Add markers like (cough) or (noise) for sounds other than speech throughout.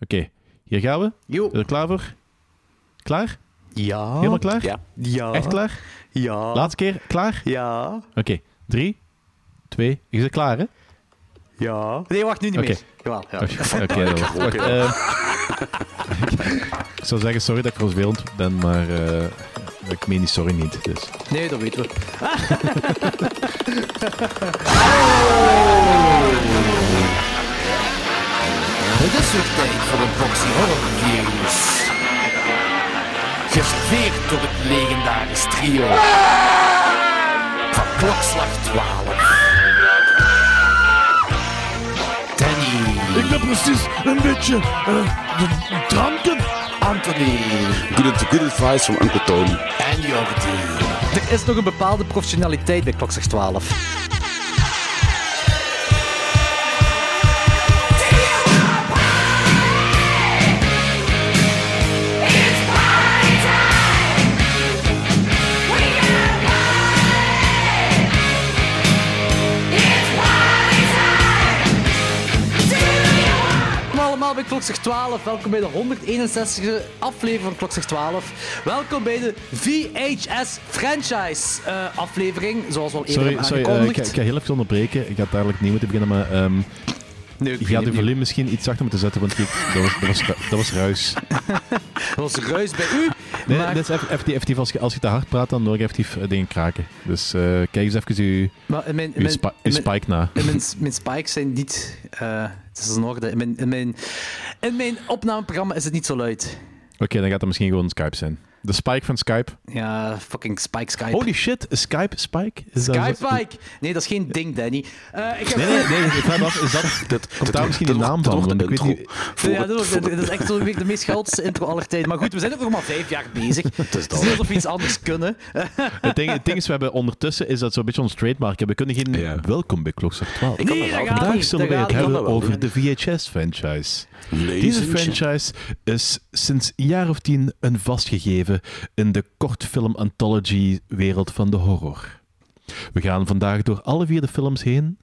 Oké, hier gaan we. Jo. Er klaar voor? Klaar? Ja. Helemaal klaar? Ja. Ja. Echt klaar? Ja. Laatste keer, klaar? Ja. Oké, drie, twee, je zit klaar, hè? Ja. Nee, wacht, nu niet meer. Ja. Oké, dat was- wacht. (laughs) eh, (laughs) ik zou zeggen, sorry dat ik vervelend ben, maar eh, ik meen die sorry niet. Dus. Nee, dat weten we. (laughs) Het is weer tijd voor een boxy horror reviews. Geserveerd door het legendarisch trio van klokslag 12. Danny, Ik ben precies een beetje eh, de dranken. Anthony Good, good advice from Uncle Tony. en Jordi. Er is nog een bepaalde professionaliteit bij Klokslag 12. Bij Klokslag 12. Welkom bij de 161e aflevering van Klokslag 12. Welkom bij de VHS franchise eh, aflevering, zoals we al eerder Sorry, hebben sorry eh, ik, aangekondigd. ga, ik ga heel even onderbreken. Ik ga dadelijk niet moeten beginnen, maar ehm, nee, ik gaat het je volume misschien iets zachter moeten zetten, want dat, was, dat, was, ru- dat was ruis. (laughs) Dat was ruis bij u. Nee, maar, dat is eff- effectief, effectief als, je, als je te hard praat, dan hoor je effectief eh, dingen kraken. Dus eh, kijk eens even uw, maar mijn, uw, spi- uw mijn- spike na. mijn, (laughs) mijn spikes zijn niet... eh, het is in orde. In mijn, in, mijn, in mijn opnameprogramma is het niet zo luid. Oké, dan gaat dat misschien gewoon Skype zijn. De spike van Skype. Ja, fucking Spike Skype. Holy shit, Skype spike? Is dat Skype Spike! Nee, dat is geen ding, Danny. Eh, ik heb Nee, nee, nee, ik vraag me af, is dat... (laughs) Dit, Komt daar misschien de naam van? Want ik weet niet... Ja, dat, is- dat is echt zo de meest chaotische intro aller tijden. Maar goed, we zijn ook nog maar vijf jaar bezig. (laughs) Het is niet alsof we iets anders kunnen. (laughs) Het ding, het ding is, we hebben ondertussen is dat zo'n beetje ons trademark. We kunnen geen Ja. welkom bij Klokslag 12. Ik Nee, dat dat Vandaag niet. zullen dat wij het hebben dat wel over de VHS-franchise. Deze franchise is sinds een jaar of tien een vastgegeven in de kortfilm-anthology-wereld van de horror. We gaan vandaag door alle vier de films heen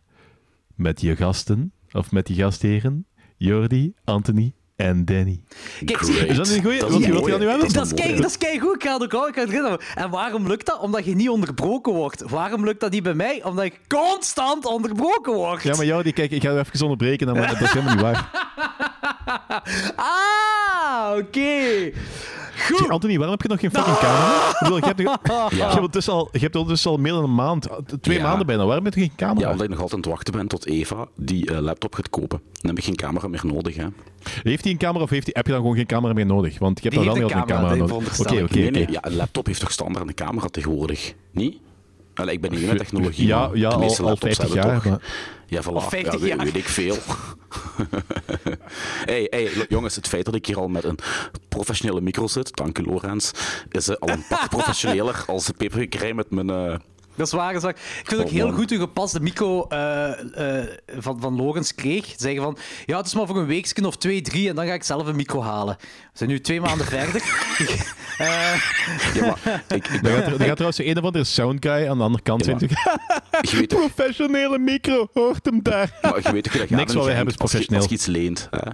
met je gasten, of met die gastheren, Jordi, Anthony en Danny. Kijk, Great. Is dat een goeie? Dat? Dat is, kei, mooie. dat is kei goed, ik ga het ook al- ik ga het. En waarom lukt dat? Omdat je niet onderbroken wordt. Waarom lukt dat niet bij mij? Omdat ik constant onderbroken word. Ja, maar Jordi, kijk, ik ga je even onderbreken, dan- maar (laughs) dat is helemaal niet waar. Ah, oké. Goed. Anthony, waarom heb je nog geen fucking camera? Ik bedoel, je, hebt nog- (laughs) je, hebt ondertussen al, je hebt ondertussen al meer dan een maand, twee Ja. maanden bijna. Waarom heb je geen camera? Ja, omdat ik nog altijd aan het wachten ben tot Eva die eh, laptop gaat kopen. Dan heb ik geen camera meer nodig. Hè. Heeft hij een camera of heeft hij, heb je dan gewoon geen camera meer nodig? Want je hebt Die dan wel niet een altijd een camera, camera die nodig. Oké, oké, nee, oké. nee, ja, een laptop heeft toch standaard een camera tegenwoordig? Niet? Allee, ik ben niet met technologie. Ja, ja de al, meeste al laptops 50 hebben jaar. toch- Maar, Ja, voilà. Of 50 ja, weet, jaar. weet ik veel. (laughs) hey, hey, jongens, het feit dat ik hier al met een professionele micro zit, dank u Lorenz, is eh, al een pak (laughs) professioneler als de pepergekrij met mijn... eh, Dat is waar, dat is waar. Ik vind ook Oh, heel goed hoe gepast de micro eh, eh, van, van Logans kreeg. Zeggen van, ja, het is maar voor een weekje of twee, drie en dan ga ik zelf een micro halen. We zijn nu twee maanden verder. (laughs) Eh, ja, maar ik, ik er, gaat, er, er gaat trouwens een of andere sound guy aan de andere kant Ja, zijn. je (laughs) weet Professionele micro, hoort hem daar. maar je weet hoe dat Niks wat wij hebben is als je- professioneel. Als je iets leent, hè, ja, Dan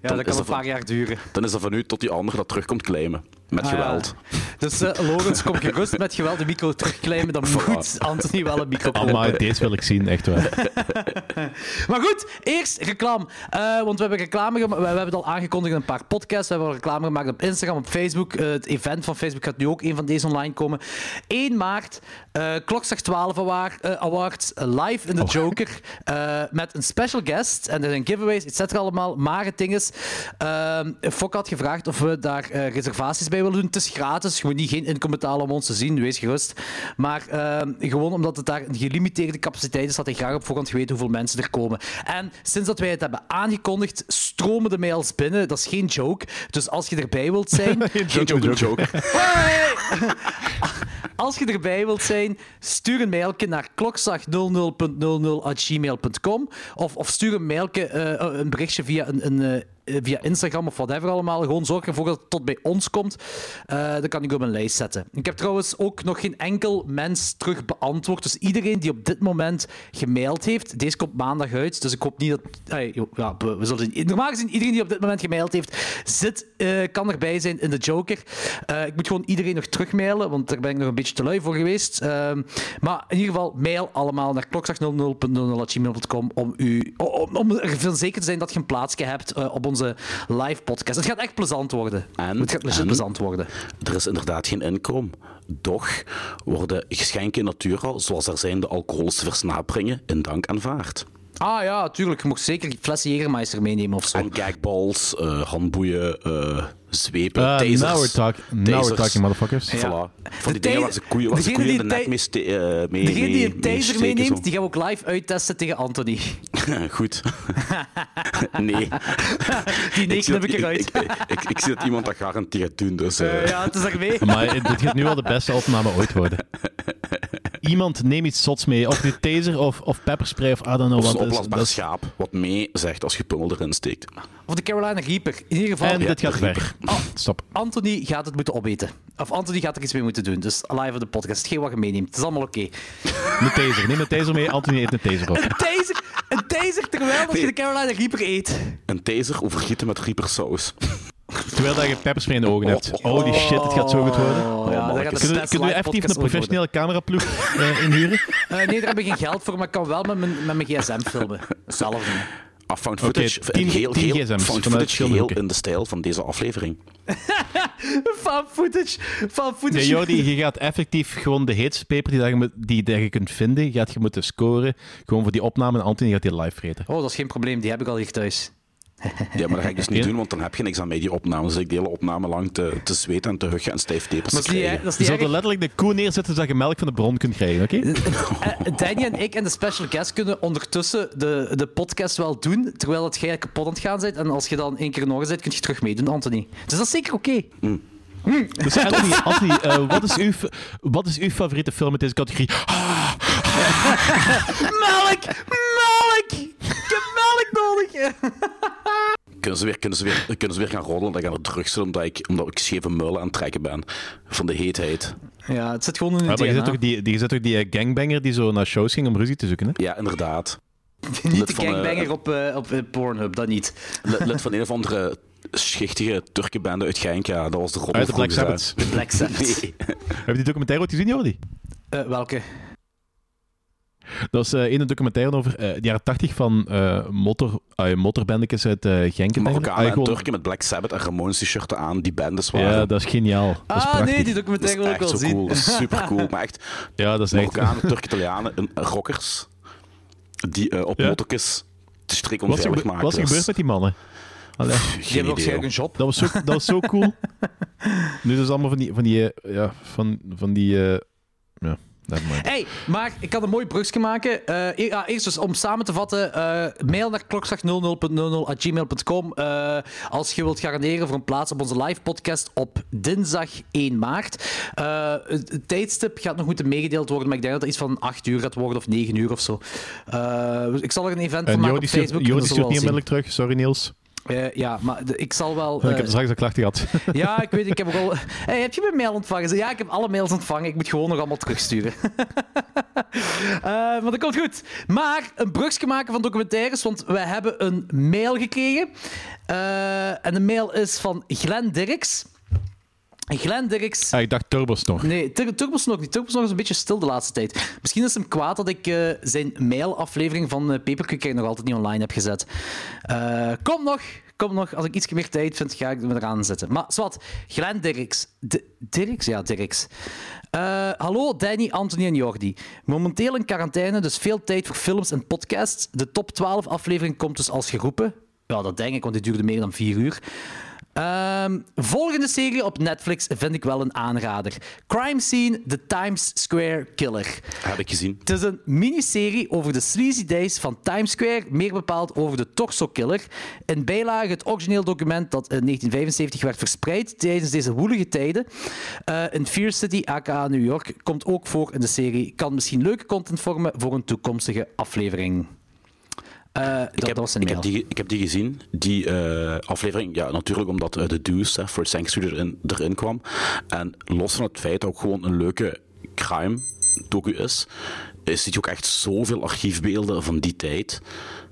dat kan een dat van- paar jaar duren. dan is dat van u tot die ander dat terugkomt claimen. Met Ah, ja. geweld. Dus eh Logans, kom gerust met geweld de micro terugklimmen. Dan moet Anthony wel een micro kopen. Amai, deze wil ik zien, echt waar. (laughs) Maar goed, eerst reclame. Eh, want we hebben reclame gemaakt. We, hebben het al aangekondigd in een paar podcasts. We hebben al reclame gemaakt op Instagram, op Facebook. Eh, het event van Facebook gaat nu ook een van deze online komen. 1 maart, eh Klokslag 12 Award, eh, Awards, live in de Joker. eh, met een special guest. En er zijn giveaways, et cetera allemaal. Maar het ding is, ehm Fok had gevraagd of we daar eh, reservaties bij willen doen. Het is gratis. Je moet niet geen inkomen betalen om ons te zien, wees gerust. Maar ehm, gewoon omdat het daar een gelimiteerde capaciteit is, had hij graag op voorhand geweten hoeveel mensen er komen. En sinds dat wij het hebben aangekondigd, stromen de mails binnen. Dat is geen joke. Dus als je erbij wilt zijn... (laughs) Geen joke, joke. (laughs) Hey! Als je erbij wilt zijn, stuur een mailje naar klokslag00.00.gmail.com of, of stuur een mailje, eh, een berichtje via een, een, eh, eh, via Instagram of whatever allemaal. Gewoon zorg ervoor dat het tot bij ons komt. Eh, dan kan ik op mijn lijst zetten. Ik heb trouwens ook nog geen enkel mens terug beantwoord. Dus iedereen die op dit moment gemaild heeft, deze komt maandag uit. Dus ik hoop niet dat. eh, ja, we zullen zien. Normaal gezien, iedereen die op dit moment gemaild heeft, zit, eh, kan erbij zijn in de Joker. Eh, ik moet gewoon iedereen nog terugmailen, want daar ben ik nog een beetje te lui voor geweest. Ehm, maar in ieder geval, mail allemaal naar klokslag00.00.gmail.com om, u, om, om zeker te zijn dat je een plaatsje hebt eh, op onze live podcast. Het gaat echt plezant worden. En- het gaat legit en- plezant worden. Er is inderdaad geen inkomen. Doch worden geschenken in natura, zoals er zijn de alcoholische versnaperingen, in dank aanvaard. Ah ja, tuurlijk. Je mocht zeker flessen Jägermeister meenemen of zo. En gagballs, eh, handboeien, eh, zwepen, Uh, tasers. now, we're talk, now we're talking, motherfuckers. Ja. Voilà. Van taser- die dingen waar ze koeien, waar ze koeien in de die nek mee, eh, mee, Degene die een taser meeneemt, die gaan we ook live uittesten tegen Anthony. (laughs) Goed. (laughs) nee. Die nee dat- ik eruit. Ik, ik, ik, ik zie dat iemand dat garanteert doen, dus... ja, het is ermee. Maar dit gaat nu wel de beste opname ooit worden. (laughs) Iemand neem iets zots mee. Of die taser of, of pepperspray of I don't know Of wat. zo'n het is. schaap, wat mee zegt als je pummel erin steekt. Of de Carolina Reaper. In ieder geval, En dit gaat ver. Stop. Anthony gaat het moeten opeten. Of Anthony gaat er iets mee moeten doen. Dus live op de podcast. Hetgeen wat je meeneemt. Het is allemaal oké. Een taser. Neem een taser mee. Anthony heeft een taser op. Een taser, een taser terwijl dat je de Carolina Reaper eet. Een taser overgieten met riepersaus. Terwijl dat je pepperspray in de ogen hebt. Holy shit, het gaat zo goed worden. Oh, ja, daar gaat de Kunnen, we effectief een professionele cameraploeg eh, (laughs) inhuren? Eh, nee, daar heb ik geen geld voor, maar ik kan wel met mijn, met mijn gsm filmen. Zelf. Ah, found footage, tien- heel, tien heel, gsm's found footage heel in de stijl van deze aflevering. (laughs) Fan footage. Fan footage. Nee, Jordi, je gaat effectief gewoon de heetste paper die, dat je, die dat je kunt vinden, gaat je moeten scoren. Gewoon voor die opname en Anthony gaat die live vreten. Oh, dat is geen probleem. Die heb ik al hier thuis. Ja, maar dat ga ik dus niet doen, want dan heb je niks aan mij die opname. Dus ik de hele opname lang te, te zweten en te huggen en stijftepels Maar te dat is niet, krijgen. dat is Je er erg. letterlijk de koe neerzetten zodat je melk van de bron kunt krijgen, oké? Eh, Danny en ik en de special guest kunnen ondertussen de, de podcast wel doen, terwijl het jij kapot aan het gaan bent. En als je dan één keer in orde bent, kun je terug meedoen, Anthony. Dus dat is zeker oké. Dus Anthony, Anthony eh, wat, is uw, wat is uw favoriete film met deze categorie? (laughs) Melk! Melk! Ik heb (laughs) Kunnen ze, weer, kunnen, ze weer, kunnen ze weer gaan roddelen dat ik aan het terug zit omdat ik, omdat ik scheve muilen aan het trekken ben van de heetheid. Ja, het zit gewoon in Ja, het maar je zit toch die, die, je zit toch die eh, gangbanger die zo naar shows ging om ruzie te zoeken, hè? Ja, inderdaad. (laughs) Niet lid de van, eh, gangbanger op, eh, op Pornhub, dat niet. (laughs) Lid, van een of andere schichtige Turkenbende uit Genk. Ja, dat was de Uit de Black Sabbath. hè. Black Sabbath. Nee. Heb je die documentaire ooit gezien, Jordi? Eh, welke? Dat was eh een documentaire over eh, de jaren 80 van eh motor, uh, motorbandekes uit eh Genk. Marokkanen Ah, en gewoon- Turken met Black Sabbath en Ramones t-shirten aan, die bandes waren. Ja, dat is geniaal. Dat is Ah, prachtig. nee, die documentaire is wil ik echt wel zo zien. cool. Dat is super cool. (laughs) Maar echt, Ja, dat is echt... Marokkanen, Turken, Italianen, en rockers, die eh, op Ja. motorkes de is onveilig gebe- maken. wat is er gebeurd met die mannen? Allee, Die Geen hebben idee. waarschijnlijk een job. dat, was zo, (laughs) dat was zo cool. Nu is het allemaal van die... Van die ja, van, van die eh, ja. Hey, maar ik kan een mooi brugje maken. Eh, ja, eerst dus om samen te vatten, eh, mail naar klokslag00.00.gmail.com eh, als je wilt garanderen voor een plaats op onze live podcast op dinsdag 1 maart. Het, tijdstip gaat nog moeten meegedeeld worden, maar ik denk dat het iets van 8 uur gaat worden of 9 uur of zo. Eh, ik zal er een event van En maken op Facebook. Zullen stuurt niet onmiddellijk terug. Sorry, Niels. Eh, ja, maar de- ik zal wel... ik heb eh, straks een klacht gehad. (laughs) ja, ik weet, ik heb ook al. (laughs) Hey, heb je mijn mail ontvangen? Ja, ik heb alle mails ontvangen. Ik moet gewoon nog allemaal terugsturen. (laughs) Eh, maar dat komt goed. Maar een brugje maken van documentaires, want we hebben een mail gekregen. En de mail is van Glenn Dirks. Glenn Dirks. Ah, ik dacht Turbosnor. Nee, Tur- Turbosnog niet. Turbosnog is een beetje stil de laatste tijd. Misschien is hem kwaad dat ik eh, zijn mailaflevering van uh, Papercake nog altijd niet online heb gezet. Eh, kom nog, kom nog. Als ik iets meer tijd vind, ga ik me eraan zetten. Maar zwart, Glenn Dirks. D- Dirks? Ja, Dirks. Hallo Danny, Anthony en Jordi. Momenteel in quarantaine, dus veel tijd voor films en podcasts. De top 12 aflevering komt dus als geroepen. Ja, dat denk ik, want die duurde meer dan vier uur. Ehm, volgende serie op Netflix vind ik wel een aanrader. Crime Scene, The Times Square Killer. Heb ik gezien. Het is een miniserie over de sleazy days van Times Square, meer bepaald over de Torso Killer. In bijlage het origineel document dat in 1975 werd verspreid tijdens deze woelige tijden. Eh, in Fear City, aka New York, komt ook voor in de serie. Kan misschien leuke content vormen voor een toekomstige aflevering. Eh, dat, Ik heb, dat was een ik, heb die, ik heb die gezien, die eh, aflevering. Ja, natuurlijk omdat eh, de Deuce hè, voor Sanctuary erin, erin kwam. En los van het feit dat het ook gewoon een leuke crime docu is, is ziet je ook echt zoveel archiefbeelden van die tijd.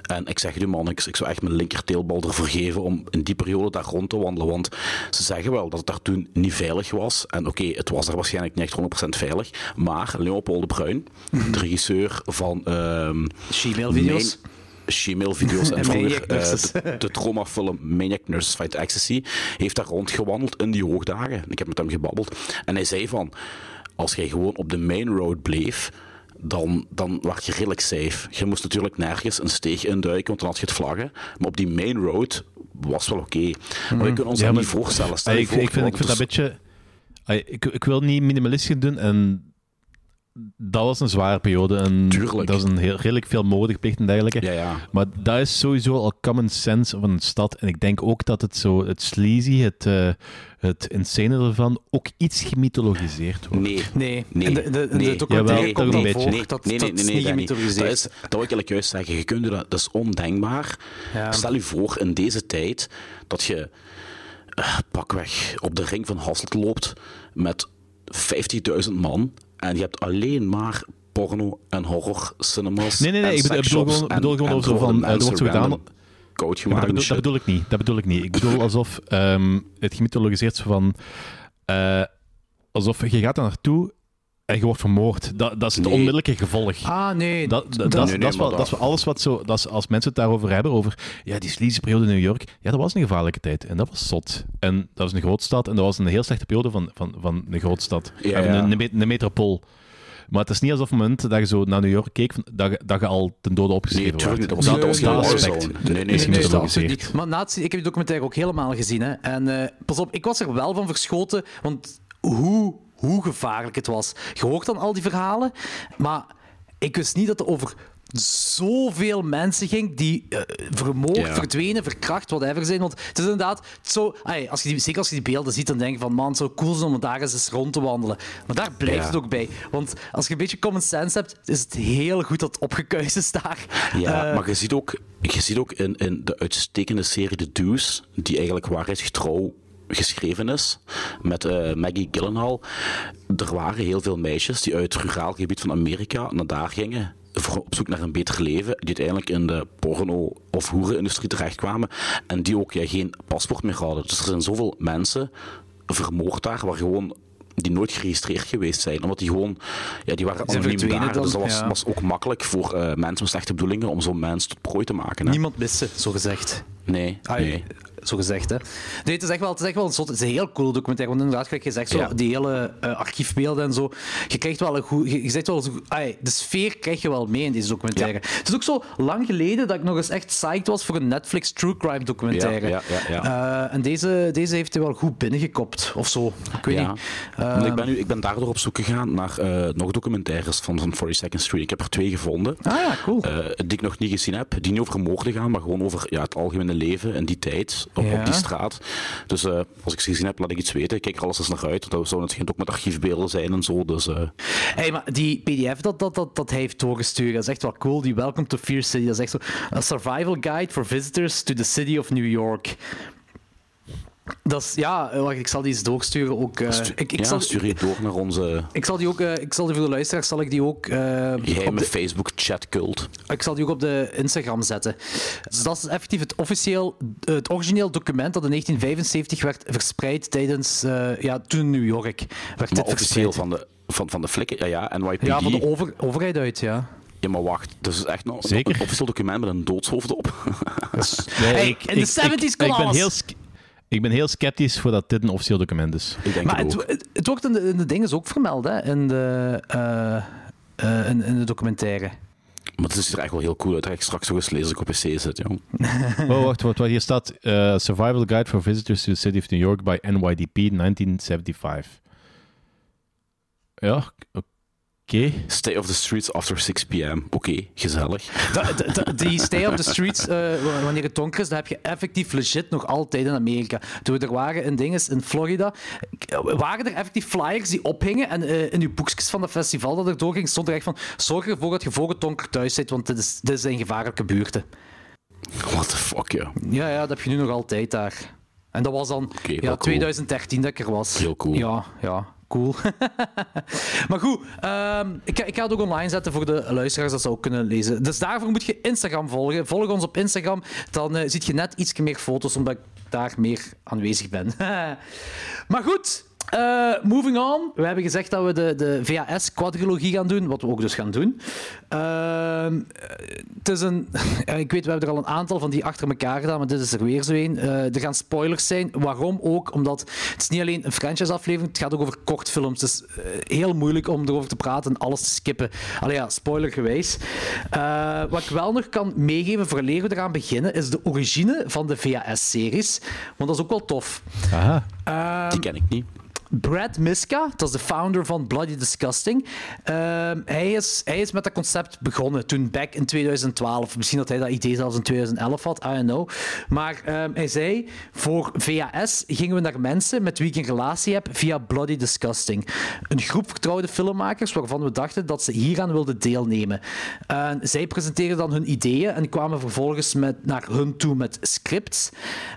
En ik zeg je man, ik, ik zou echt mijn linkerteelbal ervoor geven om in die periode daar rond te wandelen. Want ze zeggen wel dat het daar toen niet veilig was. En oké, het was daar waarschijnlijk niet echt 100% veilig. Maar Leopold de Bruin, de regisseur van... ehm, Gmail-video's. Main- Gmail-video's en (laughs) En vroeger eh, de, de traumafilm Maniac Nurses Fight Ecstasy heeft daar rondgewandeld in die hoogdagen. Ik heb met hem gebabbeld. En hij zei van, als jij gewoon op de main road bleef, dan, dan werd je redelijk safe. Je moest natuurlijk nergens een steeg induiken, want dan had je het vlaggen. Maar op die main road was wel oké. Maar we kunnen ons Ja, dat maar- niet voorstellen. Stel Ah, je ik, voor, ik vind, ik vind dat een beetje... ah, ik, ik wil niet minimalistisch doen en dat was een zware periode. En Tuurlijk. Dat is een heel, redelijk veel gepleegd en dergelijke. Ja, ja. Maar dat is sowieso al common sense van een stad. En ik denk ook dat het zo, het sleazy, het, eh het insane ervan, ook iets gemythologiseerd wordt. Nee. Nee, Nee, in de, de, nee. documentaire komt een voor. beetje. Dat, nee, nee, dat nee, is nee, niet dat niet. gemythologiseerd. Dat, is, dat wil ik eigenlijk juist zeggen. Je kunt dat, dat is ondenkbaar. Ja. Stel je voor in deze tijd dat je eh, pakweg op de ring van Hasselt loopt met 50.000 man en je hebt alleen maar porno en horror cinemas. Nee, nee, nee, ik bedoel- gewoon- en- bedoel gewoon en over zo worden van, er wordt zo gedaan- Coach gemaakt dat, bedoel, dat shit. bedoel ik niet. Dat bedoel ik niet. Ik bedoel alsof ehm, het gemythologiseerd is van... eh, alsof je gaat daar naartoe en je wordt vermoord. Dat, dat is het Nee. onmiddellijke gevolg. Ah, nee. Dat, dat, dat- dat, is- nee, dat is maar wel- dat- dat is wel alles wat zo... Dat is, als mensen het daarover hebben, over ja, die sleazy periode in New York, ja, dat was een gevaarlijke tijd. En dat was zot. En dat was een grootstad. En dat was een heel slechte periode van, van, van een grootstad. Ja, ja. Een, een, me- een metropool. Maar het is niet alsof op het moment dat je zo naar New York keek, dat je, dat je al ten dode Nee, opgeschreven. Dat wordt. was, dat was Nee, geen nee, Warzone. aspect. Nee, nee, Nee, nee. nee, nee, dat nee. niet. Maar na het zien, ik heb die documentaire ook helemaal gezien. Hè. En eh, pas op, ik was er wel van verschoten, want hoe, hoe gevaarlijk het was. Je hoort dan al die verhalen, maar ik wist niet dat er over zoveel mensen ging die eh, vermoord, verdwenen, verkracht, whatever zijn. Want het is inderdaad zo... als je die, zeker als je die beelden ziet, dan denk je van man, het zou cool zijn om daar eens, eens rond te wandelen. Maar daar blijft het ook bij. Want als je een beetje common sense hebt, is het heel goed dat het opgekuist is daar. Ja, Eh, maar je ziet ook, je ziet ook in, in de uitstekende serie The Deuce, die eigenlijk waarheidsgetrouw geschreven is, met eh, Maggie Gyllenhaal. Er waren heel veel meisjes die uit het ruraal gebied van Amerika naar daar gingen, voor, op zoek naar een beter leven, die uiteindelijk in de porno- of hoerenindustrie terechtkwamen, en die ook ja, geen paspoort meer hadden. Dus er zijn zoveel mensen vermoord daar, waar gewoon die nooit geregistreerd geweest zijn. Omdat die gewoon, ja, die waren anoniem daar. dan, dus dat was, ja. was ook makkelijk voor eh, mensen met slechte bedoelingen om zo'n mens tot prooi te maken. Hè? Niemand mist ze, zo gezegd. Nee, Ah, nee. Zo gezegd, hè. Nee, het is echt wel, het is echt wel een, soort, het is een heel cool documentaire. Want inderdaad, gelijk je zegt, zo, Ja. die hele eh, archiefbeelden en zo. Je krijgt wel een goed... Je, je zegt wel... ai, de sfeer krijg je wel mee in deze documentaire. Het is ook zo lang geleden dat ik nog eens echt psyched was voor een Netflix true crime documentaire. Ja, Eh, en deze, deze heeft hij wel goed binnengekopt, of zo. Ik weet niet. Want ik, Ehm, ben nu, ik ben daardoor op zoek gegaan naar eh, nog documentaires van, van 42nd Street. Ik heb er twee gevonden. Ah ja, cool. eh, die ik nog niet gezien heb. Die niet over moorden gaan, maar gewoon over ja, het algemene leven in die tijd, op, Ja. op die straat. Dus eh, als ik ze gezien heb, laat ik iets weten. Ik kijk er alles eens naar uit. Dat zou natuurlijk ook met archiefbeelden zijn en zo. Dus, eh, Hey, maar die PDF dat, dat, dat, dat hij heeft doorgestuurd, dat is echt wel cool. Die Welcome to Fear City, dat is echt zo... A survival guide for visitors to the city of New York. Dat is... Ja, eh, wacht, ik zal die eens doorsturen ook. eh, stu- ik, ik, ja, zal, stuur je door naar onze ik zal die ook... eh, ik zal die voor de luisteraars zal ik die ook... eh, op geheime de- Facebook chatcult. ik zal die ook op de Instagram zetten. Dus dat is effectief het, officieel, het origineel document dat in 1975 werd verspreid tijdens... eh, ja, toen in New York werd Maar dit officieel verspreid. van de, van, van de flikken. Ja, ja, NYPD. Ja, van de over, overheid uit, ja. Ja, maar wacht. Dat is echt nog Zeker. een officieel document met een doodshoofd op. (laughs) Nee, Hey, ik, in de ik- 70s ik, ben heel Ik ben heel sceptisch voordat dit een officieel document is. ik denk Maar het ook. het, het wordt in de, in de dingen ook vermeld, hè, in de, eh, eh, in, in de documentaire. Maar het ziet er echt wel heel cool uit. Dat ga ik straks nog eens lezen op PC zit, jong. (laughs) Oh, wacht, wat, wat hier staat. eh, Survival Guide for Visitors to the City of New York by NYDP 1975. Ja, oké. Stay off the streets after 6 p.m. Oké, gezellig. Da- da- da- die stay on the streets, eh, wanneer het donker is, dat heb je effectief legit nog altijd in Amerika. Toen we er waren in dinges in Florida, waren er effectief flyers die ophingen en eh, in uw boekjes van dat festival dat er doorging, stond er echt van zorg ervoor dat je voor het donker thuis zit, want dit is, dit is een gevaarlijke buurten. What the fuck, ja. Ja, ja, dat heb je nu nog altijd daar. En dat was dan wel ja, cool. 2013 dat ik er was. Heel cool. Ja, ja, cool. (laughs) maar goed, ehm, ik, ik ga het ook online zetten voor de luisteraars dat ze ook kunnen lezen. Dus daarvoor moet je Instagram volgen. Volg ons op Instagram, dan eh zie je net iets meer foto's, omdat ik daar meer aanwezig ben. (laughs) maar goed, eh, moving on. We hebben gezegd dat we de, de VHS-quadrilogie gaan doen, wat we ook dus gaan doen. Ehm, het is een... (laughs) ik weet, we hebben er al een aantal van die achter elkaar gedaan, maar dit is er weer zo een. Eh, er gaan spoilers zijn. Waarom ook? Omdat het is niet alleen een franchise-aflevering, het gaat ook over kortfilms. Het is eh, heel moeilijk om erover te praten en alles te skippen. Allee ja, spoilergewijs. Eh wat ik wel nog kan meegeven, voor we eraan beginnen, is de origine van de VHS-series. Want dat is ook wel tof. Aha. Ehm, Die ken ik niet. Brad Miska, dat is de founder van Bloody Disgusting. Ehm, hij, is, hij is met dat concept begonnen toen back in 2012. Misschien dat hij dat idee zelfs in 2011 had, I don't know. Maar ehm, hij zei, voor VHS gingen we naar mensen met wie ik een relatie heb via Bloody Disgusting. Een groep vertrouwde filmmakers waarvan we dachten dat ze hieraan wilden deelnemen. En zij presenteerden dan hun ideeën en kwamen vervolgens met, naar hun toe met scripts.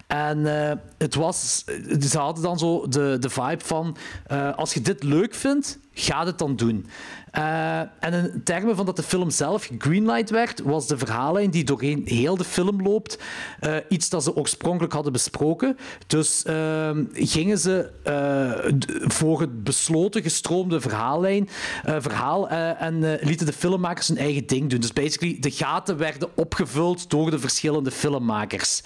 En eh, het was, ze hadden dan zo de, de vibe van: eh, als je dit leuk vindt, ga het dan doen. Eh, en in termen van dat de film zelf gegreenlight werd, was de verhaallijn die doorheen heel de film loopt eh, iets dat ze oorspronkelijk hadden besproken. Dus ehm, gingen ze voor het besloten, gestroomde verhaallijn, verhaal en lieten de filmmakers hun eigen ding doen. Dus basically, de gaten werden opgevuld door de verschillende filmmakers.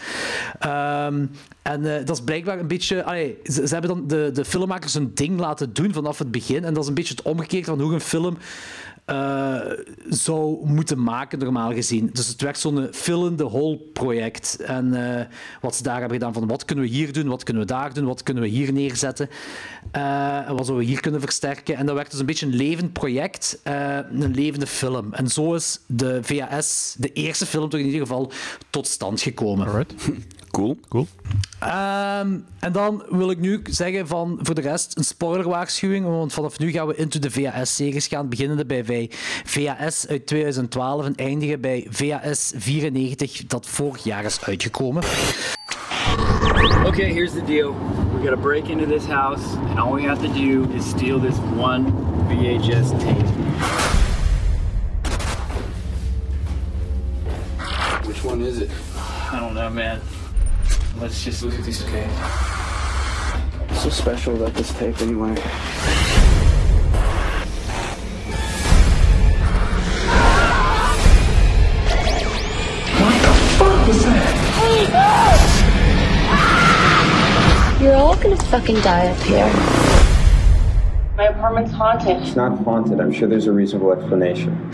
En eh, dat is blijkbaar een beetje. allee, ze, ze hebben dan de, de filmmakers hun ding laten doen vanaf het begin. En dat is een beetje het omgekeerd van hoe een film eh, zou moeten maken, normaal gezien. Dus het werd zo'n fill in the hole project. En eh, wat ze daar hebben gedaan van wat kunnen we hier doen, wat kunnen we daar doen, wat kunnen we hier neerzetten. en wat zouden we hier kunnen versterken. En dat werd dus een beetje een levend project, een levende film. En zo is de VHS, de eerste film toch in ieder geval, tot stand gekomen. Alright. (laughs) Cool. Cool. Ehm, en dan wil ik nu zeggen van voor de rest een spoilerwaarschuwing, want vanaf nu gaan we into de VHS-series gaan, beginnende bij V- VHS uit 2012 en eindigen bij VHS 94 dat vorig jaar is uitgekomen. Okay, here's the deal. We gotta break into this house, and all we have to do is steal this one VHS tape. Which one is it? I don't know, man. Let's just look at this tape. What's so special about this tape anyway? What the fuck was that? You're all gonna fucking die up here. My apartment's haunted. It's not haunted. I'm sure there's a reasonable explanation.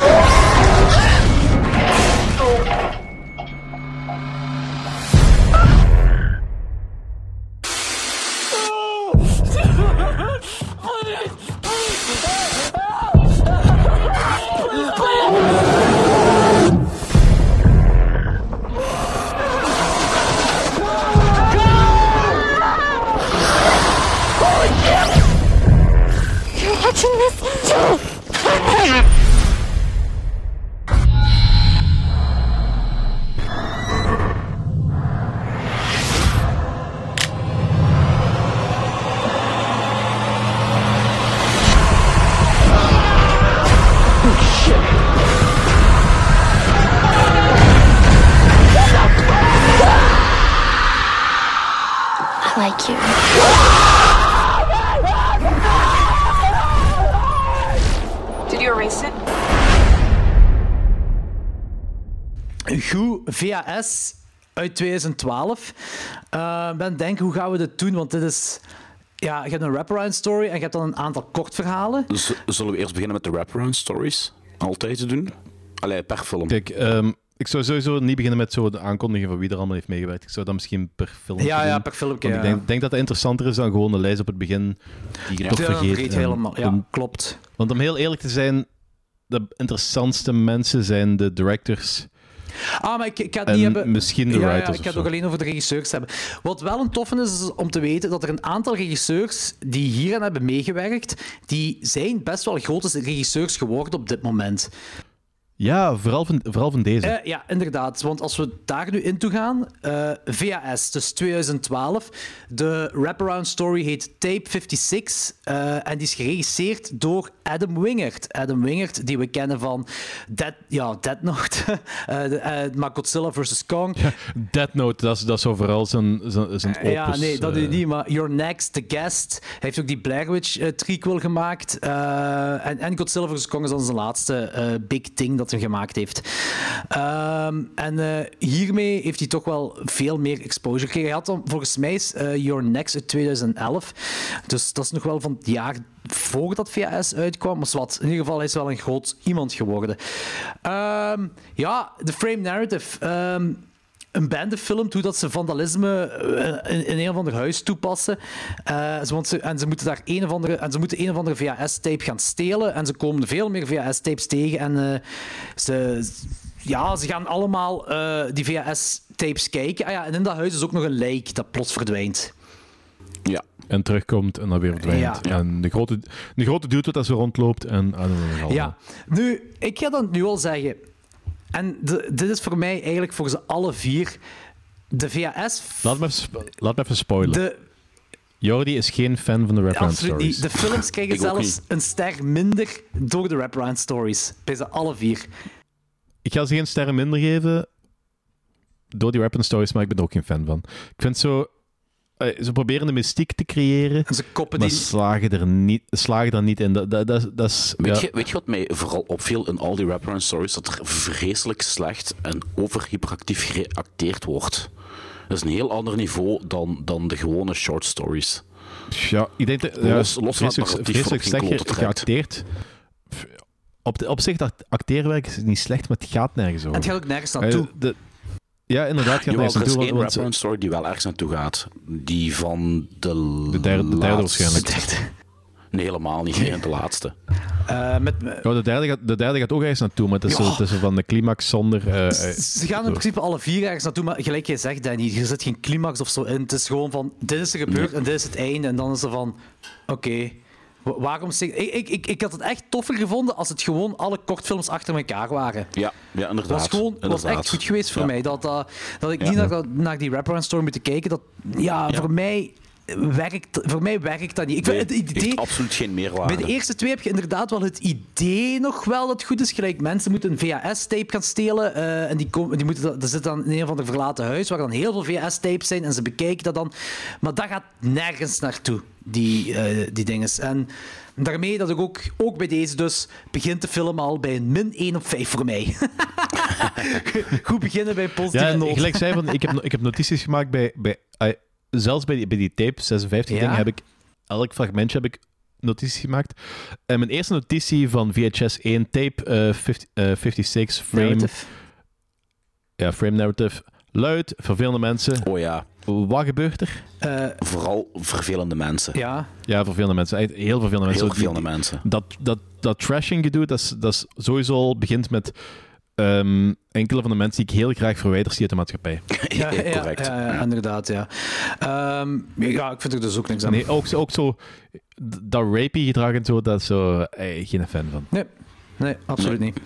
Uit 2012. Eh, ben denk, hoe gaan we dit doen? Want dit is... Ja, je hebt een wraparound story en je hebt dan een aantal kortverhalen. Dus zullen we eerst beginnen met de wraparound stories? Altijd te doen? Allee, per film. Kijk, ehm, ik zou sowieso niet beginnen met zo de aankondiging van wie er allemaal heeft meegewerkt. Ik zou dat misschien per film Ja, doen. ja, per ja. ik denk, denk dat het interessanter is dan gewoon de lijst op het begin die je Ja. toch Ja, vergeet. vergeet En helemaal. Ja, om- klopt. want om heel eerlijk te zijn, de interessantste mensen zijn de directors Ah, maar ik, ik niet hebben... misschien de ja, ja, writers ik ga het ook alleen over de regisseurs hebben. Wat wel een toffe is, is om te weten dat er een aantal regisseurs die hieraan hebben meegewerkt, die zijn best wel grote regisseurs geworden op dit moment. Ja, vooral van, vooral van deze. Eh, ja, inderdaad. Want als we daar nu in toe gaan, eh, VHS, dus 2012. De wraparound story heet Tape 56 eh, en die is geregisseerd door Adam Wingert. Adam Wingert, die we kennen van Dead, ja, Dead Note, (laughs) Eh, eh, maar Godzilla vs. Kong. Death Note, dat is, dat is zo vooral zijn, zijn, zijn opus. Ja, nee, dat eh, is niet, maar Your Next, The Guest. Hij heeft ook die Blair Witch eh, prequel gemaakt. Eh, en, en Godzilla vs. Kong is dan zijn laatste eh, big thing dat hij gemaakt heeft. Ehm, en eh, hiermee heeft hij toch wel veel meer exposure gekregen. Hij had dan, volgens mij is eh, Your Next uit 2011. Dus dat is nog wel van het jaar voordat VHS uitkwam. Maar wat, in ieder geval is wel een groot iemand geworden. Ehm, ja, de frame narrative. Ehm, een bende filmt hoe dat ze vandalisme eh, in, een of ander huis toepassen. Eh, ze, want ze, en, ze moeten daar een of andere, en ze moeten een of andere VHS-tape gaan stelen. En ze komen veel meer VHS-tapes tegen. En eh, ze, ja, ze gaan allemaal die VHS-tapes kijken. Ah ja, en in dat huis is ook nog een lijk dat plots verdwijnt. Ja. En terugkomt en dan weer verdwijnt. Ja. En de grote, de grote dude wat daar zo rondloopt. En, en, en- Ja, nu, ik ga dat nu al zeggen. En de- dit is voor mij eigenlijk voor ze alle vier de VHS. Laat me even, laat me even spoilen. De, Jordi is geen fan van de wraparound absoluut stories. niet. De films (laughs) krijgen zelfs niet. een ster minder door de wraparound stories. Bij ze alle vier. Ik ga ze geen sterren minder geven door die wraparound stories, maar ik ben er ook geen fan van. Ik vind zo... eh, ze proberen de mystiek te creëren, En ze koppen maar die... slagen er niet, slagen er niet in. Dat, dat, dat, dat is... Weet, ja. je, weet je wat mij vooral opviel in al die wraparound stories? Dat er vreselijk slecht en overhyperactief geacteerd wordt. Dat is een heel ander niveau dan, dan de gewone short stories. Ja, ik denk dat... Los- Ja, los van vreselijk, vreselijk slecht geacteerd. Op, de, op zich, dat acteerwerk is niet slecht, maar het gaat nergens over. En het gaat ook nergens Eh, naartoe. de- ja, inderdaad, het gaat Jawel, er is één wraparound story die wel ergens naartoe gaat. Die van de De derde- de derde waarschijnlijk. Nee, helemaal niet. Geen de laatste. Eh, met, Ja, de, derde gaat, de derde gaat ook ergens naartoe, maar het is, het van de climax zonder... eh, eh, ze gaan in principe alle vier ergens naartoe, maar gelijk jij zegt, Danny, er zit geen climax of zo in. Het is gewoon van, dit is er gebeurd en dit is het einde. En dan is er van, oké, waarom... Ik, ik, ik, ik had het echt toffer gevonden als het gewoon alle kortfilms achter elkaar waren. Ja, ja inderdaad. Dat was gewoon was echt goed geweest voor Ja. mij. Dat, dat, dat ik niet naar, naar die wraparound story moet kijken. Dat, ja, voor mij werkt, voor mij werkt dat niet. Ik vind Nee, het idee... absoluut geen meerwaarde. Bij de eerste twee heb je inderdaad wel het idee nog wel dat het goed is. Gelijk, mensen moeten een VHS-tape gaan stelen. eh, en die, komen, die moeten, er zit dan in een of ander verlaten huis waar dan heel veel VHS-tapes zijn. En ze bekijken dat dan. Maar dat gaat nergens naartoe, die, eh die dinges. En daarmee dat ik ook, ook bij deze dus begint de film al bij een min 1 op 5 voor mij. (laughs) goed beginnen bij een positieve ja, noot. gelijk zei van, ik heb, ik heb notities gemaakt bij... bij eh, zelfs bij die, bij die tape, 56 Ja? dingen, heb ik... Elk fragmentje heb ik notities gemaakt. En mijn eerste notitie van VHS 1 tape, eh, 50, eh, 56 frame... Narrative. Ja, frame narrative. Luid, vervelende mensen. Oh ja, Wat gebeurt er? Eh, vooral vervelende mensen. ja. Ja, vervelende mensen. Heel vervelende mensen. Heel die- vervelende mensen. dat, dat, dat trashing gedoe, dat is, dat is sowieso al begint met ehm, enkele van de mensen die ik heel graag verwijder zie uit de maatschappij. (laughs) Ja, ja, correct. Ja, ja, inderdaad, ja. Ehm, ja, ik vind er dus ook niks aan. Nee, ook, zo- ook zo dat rapey gedrag en zo, dat is zo eh, geen fan van. Nee, nee absoluut niet.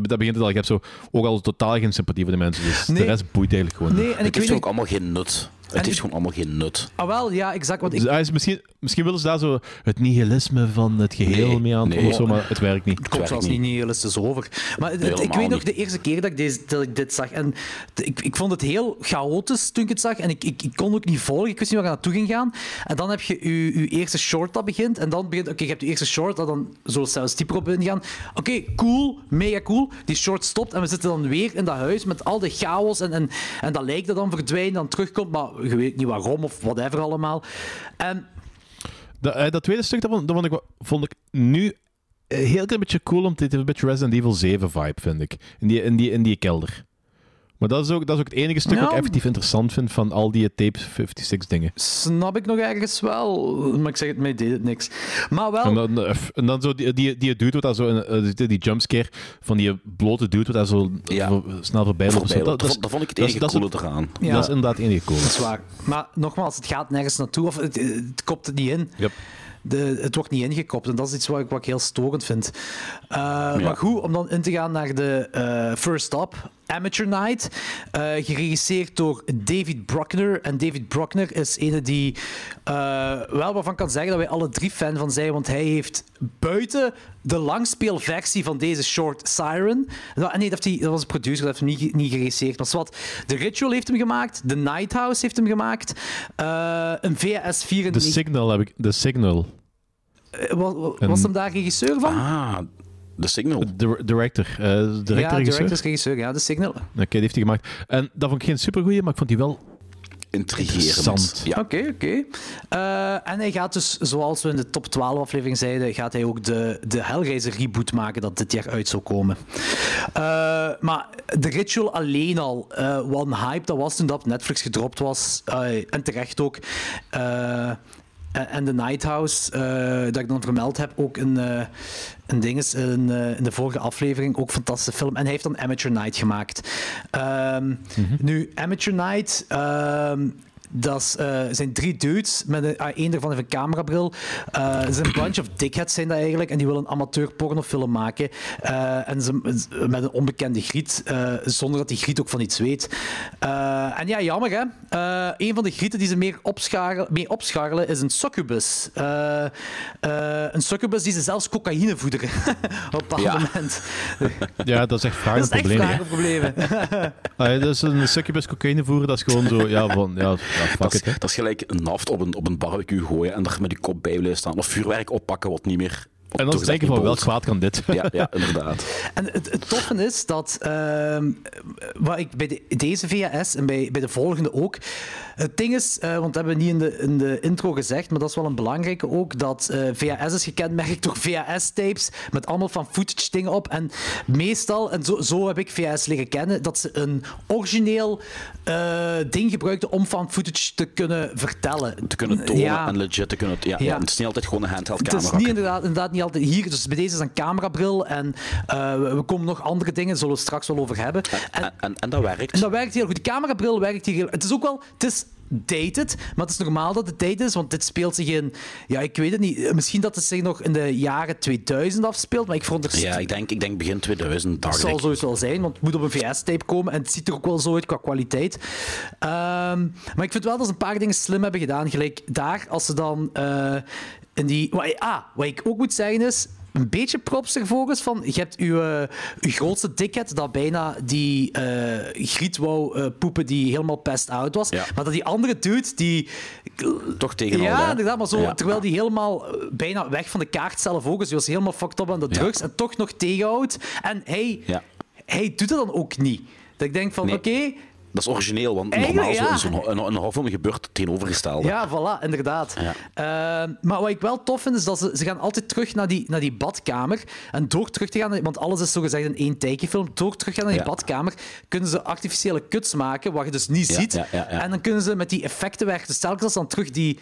Dat, dat begint het al. Ik heb zo ook al totaal geen sympathie voor de mensen, dus Nee. de rest boeit eigenlijk gewoon. Nee, niet. en ik weet heeft ook allemaal geen nut. Het heeft ik- gewoon allemaal geen nut. Ah, wel, ja, exact. Want ik, Dus, ah, is misschien, misschien willen ze daar zo het nihilisme van het geheel Nee, mee aan nee. of zo, maar het werkt niet. Het komt zelfs niet. niet nihilistisch over. Maar het- Nee, ik weet nog de eerste keer dat ik, deze, dat ik dit zag. En ik, ik vond het heel chaotisch toen ik het zag. En ik, ik, ik kon ook niet volgen. Ik wist niet waar ik naartoe ging gaan. En dan heb je je, je eerste short dat begint. En dan begint... Oké, je hebt je eerste short. Dat dan zo zelfs dieper op ingaan. Oké, cool. Mega cool. Die short stopt. En we zitten dan weer in dat huis met al de chaos. En, en, en dat lijkt dat dan verdwijnt. Dan terugkomt. Maar je weet niet waarom of whatever allemaal. En Dat, eh, dat tweede stuk, dat vond, dat vond ik, vond ik nu een heel klein beetje cool, omdat heeft een beetje Resident Evil 7 vibe, vind ik. In die, in die, in die kelder. Maar dat is, ook, dat is ook het enige stuk Ja. wat ik effectief interessant vind van al die tape 56 dingen. snap ik nog ergens wel. Maar ik zeg het, mij deed het niks. Maar wel... En dan, eh, en dan zo die, die, die dude daar zo, eh, die, die jumpscare van die blote dude wat daar zo Ja. snel voorbij loopt. Dat, dat, dat, vond ik het dat enige dat is coole eraan. Ja. Dat is inderdaad het enige cool. Dat is waar. Maar nogmaals, het gaat nergens naartoe. Of het, het kopt het niet in. Yep. de, het wordt niet ingekopt. En dat is iets wat ik, wat ik heel storend vind. Uh, Maar goed, om dan in te gaan naar de uh, First Up. Amateur Night, uh, geregisseerd door David Bruckner. En David Bruckner is een die wel waarvan kan zeggen dat wij alle drie fan van zijn, want hij heeft buiten de langspeelversie van deze short Siren. Nou, nee, dat, hij, dat was een producer, dat heeft hem niet, niet geregisseerd. Maar wat, The Ritual heeft hem gemaakt, The Night House heeft hem gemaakt, uh, een VS 4 The Signal heb ik. The Signal. Uh, was, was hem daar regisseur van? Ah, The Signal. De, director. Uh, director ja, regisseur. director regisseur, ja, The Signal. Oké, okay, die heeft hij gemaakt. En dat vond ik geen supergoeie, maar ik vond die wel intrigerend. Ja. Oké, okay, oké. Okay. Uh, en hij gaat dus, zoals we in de top 12 aflevering zeiden, gaat hij ook de, de Hellraiser reboot maken dat dit jaar uit zou komen. Uh, maar de Ritual alleen al, uh, wat een hype dat was toen dat op Netflix gedropt was, en terecht ook. En de Night House, uh, dat ik dan vermeld heb, ook een, uh, een ding is in, uh, in, de vorige aflevering, ook een fantastische film. En hij heeft dan Amateur Night gemaakt. Um, mm -hmm. Nu, Amateur Night. Um, dat uh, zijn drie dudes, met een, uh, één daarvan heeft een camerabril. Uh, het is een bunch of dickheads zijn dat eigenlijk, en die willen een amateur pornofilm maken. en ze, met een onbekende griet, zonder dat die griet ook van iets weet. en ja, jammer hè. een van de grieten die ze meer opscharrelen, mee opscharrelen is een succubus. een succubus die ze zelfs cocaïne voederen (laughs) op een ja. moment. ja, dat is echt vragen dat is echt vragen problemen. ah, dat is een succubus cocaïne voeren, dat is gewoon zo, ja, van, ja, dat, is, dat is gelijk een naft op een, op een barbecue gooien en daar met je kop bij blijven staan. Of vuurwerk oppakken wat niet meer... En dan denken van, welk kwaad kan dit? (laughs) Ja, ja inderdaad. (laughs) En het, het toffe is dat, uh, wat ik bij de, deze VHS en bij, bij de volgende ook, het ding is, uh, want dat hebben we niet in de, in de intro gezegd, maar dat is wel een belangrijke ook, dat uh, VHS is gekenmerkt door VHS-tapes met allemaal van footage dingen op. En meestal, en zo, zo heb ik VHS leren kennen, dat ze een origineel uh, ding gebruikten om van footage te kunnen vertellen. Te kunnen tonen ja. en legit te kunnen... Ja, ja. ja, het is niet altijd gewoon een handheld camera. Het is niet inderdaad, inderdaad niet altijd hier. Dus bij deze is een camerabril en we komen nog andere dingen, zullen we straks wel over hebben. En, en, en, en dat werkt. En dat werkt heel goed. De camerabril werkt hier heel... Het is ook wel... Het is dated, maar het is normaal dat het dated is, want dit speelt zich in, ja, ik weet het niet, misschien dat het zich nog in de jaren 2000 afspeelt, maar ik veronderstel... Ja, ik denk, ik denk begin 2000. Dat zal sowieso wel zijn, want het moet op een VS-tape komen en het ziet er ook wel zo uit qua kwaliteit. Um, maar ik vind wel dat ze een paar dingen slim hebben gedaan, gelijk daar, als ze dan uh, in die... Ah, wat ik ook moet zeggen is, een beetje props ervoor is van je hebt uw, uw grootste dickhead dat bijna die uh, griet wou uh, poepen die helemaal pest out was. Ja. Maar dat die andere dude die... Toch tegen Ja, inderdaad, maar zo, ja. terwijl die helemaal bijna weg van de kaart zelf ook is. Die was helemaal fucked up aan de drugs en toch nog tegenhoudt. En hij, hij doet het dan ook niet. Dat ik denk van, nee. oké... Okay, dat is origineel, want Eigenlijk, normaal ja. zo'n zo een, een horrorfilm gebeurt het tegenovergestelde. Ja, voilà, inderdaad. Ja. Uh, maar wat ik wel tof vind, is dat ze, ze gaan altijd terug naar die, naar die badkamer. En door terug te gaan, want alles is zogezegd een één tekenfilm, door terug te gaan naar die Ja. badkamer, kunnen ze artificiële kuts maken, wat je dus niet ziet. En dan kunnen ze met die effecten werken. Dus telkens als ze dan terug die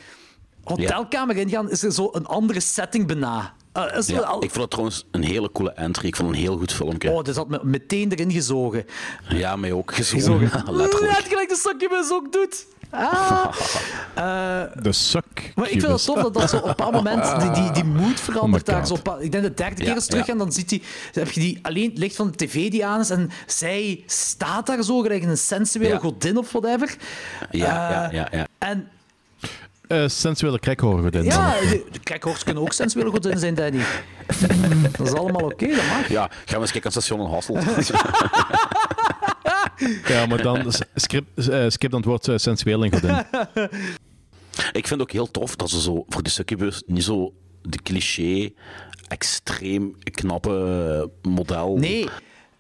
hotelkamer ingaan, is er zo een andere setting bijna. Uh, is Ja, al- Ik vond het trouwens een hele coole entry. Ik vond het een heel goed filmpje. Oh, dus dat me meteen erin gezogen. Ja, mij ook gezogen. (laughs) Letterlijk. Net gelijk de Succubus ook doet. Ah. (laughs) Eh, De suck. Maar ik vind het tof dat dat zo op een bepaald moment (laughs) die, die, die mood verandert Oh daar. Zo op, ik denk de derde keer Ja, eens terug ja. en dan ziet hij, dan heb je die alleen het licht van de tv die aan is en zij staat daar zo gelijk een sensuele Ja. godin of whatever. Ja, ja, Eh, ja, ja. En Eh, sensuele crackhoorgodin. ja, de, de kijkhoorts kunnen ook sensuele godinnen zijn, Danny. (laughs) Dat is allemaal oké, dat mag. Ja, gaan we eens kijken aan station in Hasselt. Ja, maar dan s- script, eh, skip dan het woord eh, sensueel en godin. (laughs) ik vind het ook heel tof dat ze zo voor de succubus niet zo de cliché, extreem knappe model. Nee,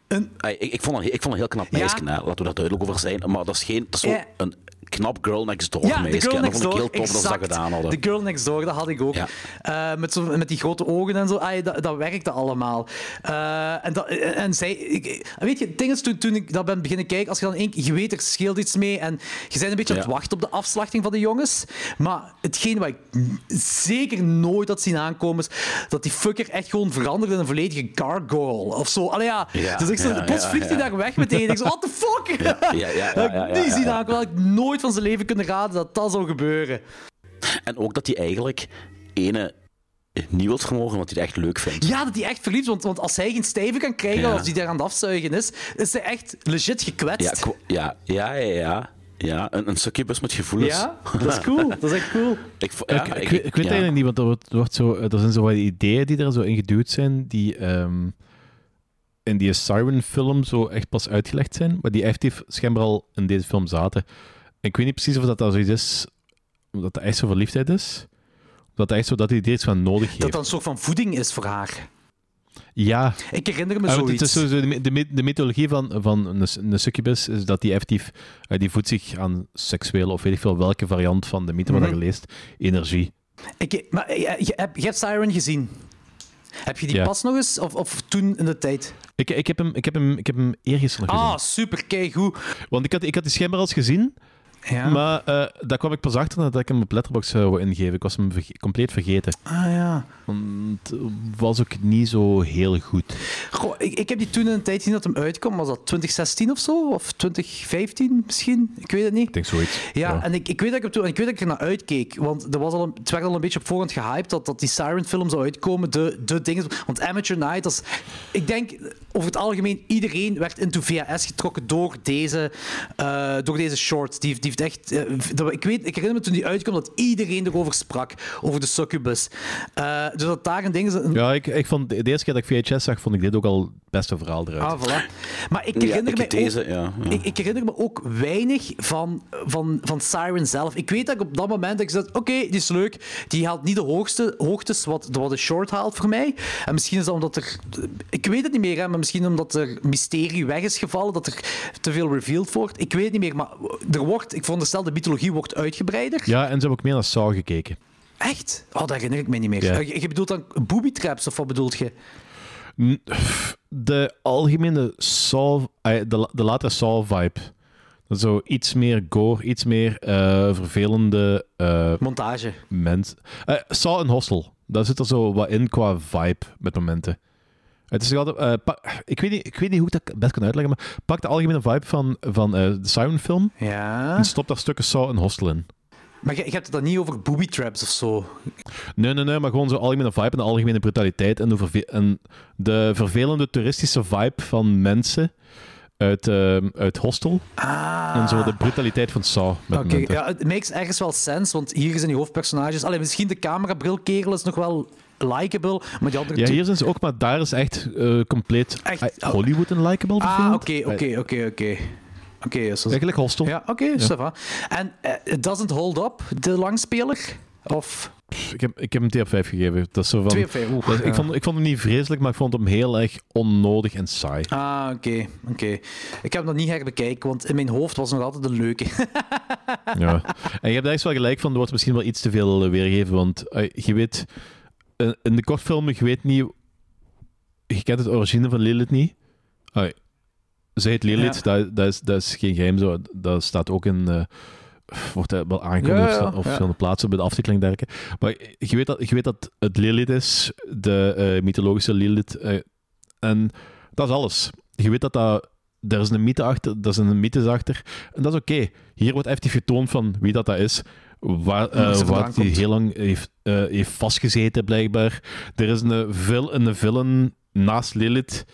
een, Ik, ik, vond een, ik vond een heel knap Ja. meisje, hè. laten we daar duidelijk over zijn. Maar dat is, geen, dat is zo Ja. een knap girl next door ja, meisje. girl En dat vond ik door. heel tof dat ze dat gedaan hadden. De girl next door, dat had ik ook. Ja. Eh, met, zo, met die grote ogen en zo. Ah, dat, dat werkte allemaal. Eh, en, dat, en zij... Ik, weet je, het ding is, toen, toen ik dat ben beginnen kijken, als je dan één keer... Je weet, er scheelt iets mee en je bent een beetje aan het wachten op de afslachting van de jongens. Maar hetgeen wat ik zeker nooit had zien aankomen, is dat die fucker echt gewoon veranderde in een volledige gargoyle of zo. Allee, ja. Ja, dus ik zo, plots vliegt hij daar weg meteen. Ik zo, what the fuck? Ja, ja, ja, Dat ja, heb ik niet zien aankomen. Dat had ik nooit van zijn leven kunnen raden dat dat zou gebeuren. En ook dat hij eigenlijk ene niet wilt vermogen, wat hij het echt leuk vindt. Ja, dat hij echt verliefd is. Want, want als hij geen stijve kan krijgen, Ja. als hij daar aan het afzuigen is, is hij echt legit gekwetst. Ja, ja, ja, ja, ja. ja een, een succubus met gevoelens. Ja, dat is cool. (laughs) Dat is echt cool. ik, ja, ik, ik, ik- weet- ik weet ja. eigenlijk niet, want er, wordt, er wordt zo, er zijn zo wat ideeën die er zo ingeduwd zijn, die ehm, in die Siren-film zo echt pas uitgelegd zijn, maar die effectief schijnbaar al in deze film zaten. Ik weet niet precies of dat, dat zoiets is, omdat dat echt zo verliefdheid is, of dat echt zo dat hij er iets van nodig heeft. Dat dat een soort van voeding is voor haar. Ja, Ik herinner me Ah, zoiets. het is de, de, de mythologie van, van een, een succubus is dat die effectief, eh, die voedt zich aan seksuele of weet ik veel welke variant van de mythe wat Mhm. je leest, energie. Ik, maar eh, je, hebt, je hebt Siren gezien. Heb je die Ja. pas nog eens? Of, of toen in de tijd? Ik, ik, heb hem, ik, heb hem, ik heb hem eergisteren nog gezien. Ah, super, keigoed. Want ik had, ik had die schijnbaar al eens gezien, Ja. maar eh, daar kwam ik pas achter nadat ik hem op Letterboxd zou ingeven. Ik was hem verge- compleet vergeten. Ah ja. Want het was ook niet zo heel goed. Goh, ik, ik heb die toen in een tijd gezien dat hem uitkwam. Was dat 2016 of zo? Of 2015 misschien? Ik weet het niet. Ik denk zoiets. Ja, en ik, ik, weet dat ik, er toen, ik weet dat ik er naar uitkeek. Want er was al een, het werd al een beetje op voorhand gehyped dat, dat die Siren-film zou uitkomen. De, de dingen. Want Amateur Night, dat is, ik denk over het algemeen, iedereen werd into VHS getrokken door deze, eh, door deze short. Die, die heeft echt. eh, ik, weet, ik herinner me toen die uitkwam dat iedereen erover sprak. Over de succubus. Eh, dus dat daar een ding is. Ja, ik, ik vond, de eerste keer dat ik VHS zag, vond ik dit ook al beste verhaal eruit. Ah, voilà. Maar ik Ja, herinner ik me deze, ook, ja, ja. Ik, ik herinner me ook weinig van, van, van Siren zelf. Ik weet dat ik op dat moment dat ik zei, oké, die is leuk. Die haalt niet de hoogste hoogtes wat, wat de short haalt voor mij. En misschien is dat omdat er... Ik weet het niet meer, hè, maar misschien omdat er mysterie weg is gevallen, dat er te veel revealed wordt. Ik weet het niet meer, maar er wordt, ik veronderstel, de mythologie wordt uitgebreider. Ja, en ze hebben ook meer naar Saw gekeken. Echt? Oh, dat herinner ik me niet meer. Ja. Eh, Je, je bedoelt dan booby traps, of wat bedoelt je? De algemene Saw, de, de latere Saw-vibe. Zo iets meer gore, iets meer eh, vervelende eh Montage. mensen. Eh Saw en Hostel, daar zit er zo wat in qua vibe met momenten. Het is altijd, ik, weet niet, ik weet niet hoe ik dat best kan uitleggen, maar pak de algemene vibe van, van de Siren film Ja. en stop daar stukken Saw en Hostel in. Maar je, je hebt het dan niet over booby traps of zo. Nee, nee, nee, maar gewoon zo'n algemene vibe en de algemene brutaliteit en de, verve- en de vervelende toeristische vibe van mensen uit, eh, uit Hostel. En zo de brutaliteit van Saw met Oké, ja, het makes ergens wel sens, want hier zijn die hoofdpersonages. Alleen misschien de camerabrilkerel is nog wel likable, maar die andere Ja, hier zijn ze ook, maar daar is echt eh, compleet Echt? eh, Hollywood en likable Ah, oké, oké, oké, oké. Oké, zo- Eigenlijk Hostel. Ja, oké, va. En it doesn't hold up, de langspeler? Of Ik, heb, ik heb hem 2 op 5 gegeven. Dat is zo van, 2 of 5? Oeh, dat- ik, vond, ik vond hem niet vreselijk, maar ik vond hem heel erg onnodig en saai. Ah, oké, oké. Ik heb hem nog niet herbekijken, want in mijn hoofd was het nog altijd een leuke. (laughs) Ja. En je hebt ergens wel gelijk van, er wordt misschien wel iets te veel weergegeven, want eh, je weet, eh, in de kortfilm, je weet niet, je kent het origine van Lilith niet. Ze heet Lilith, Ja. dat, dat, is, dat is geen geheim, zo. dat staat ook in, eh, wordt wel aangekondigd Ja, ja, op verschillende plaatsen bij de aftiteling dergelijke. Maar je weet dat, je weet dat het Lilith is, de eh, mythologische Lilith, eh, en dat is alles. Je weet dat dat er is een mythe achter, er is een mythes achter. En dat is oké. Hier wordt effectief getoond van wie dat, dat is. Waar, hij heel lang heeft, heeft vastgezeten, blijkbaar. Er is een, vil, een villain naast Lilith.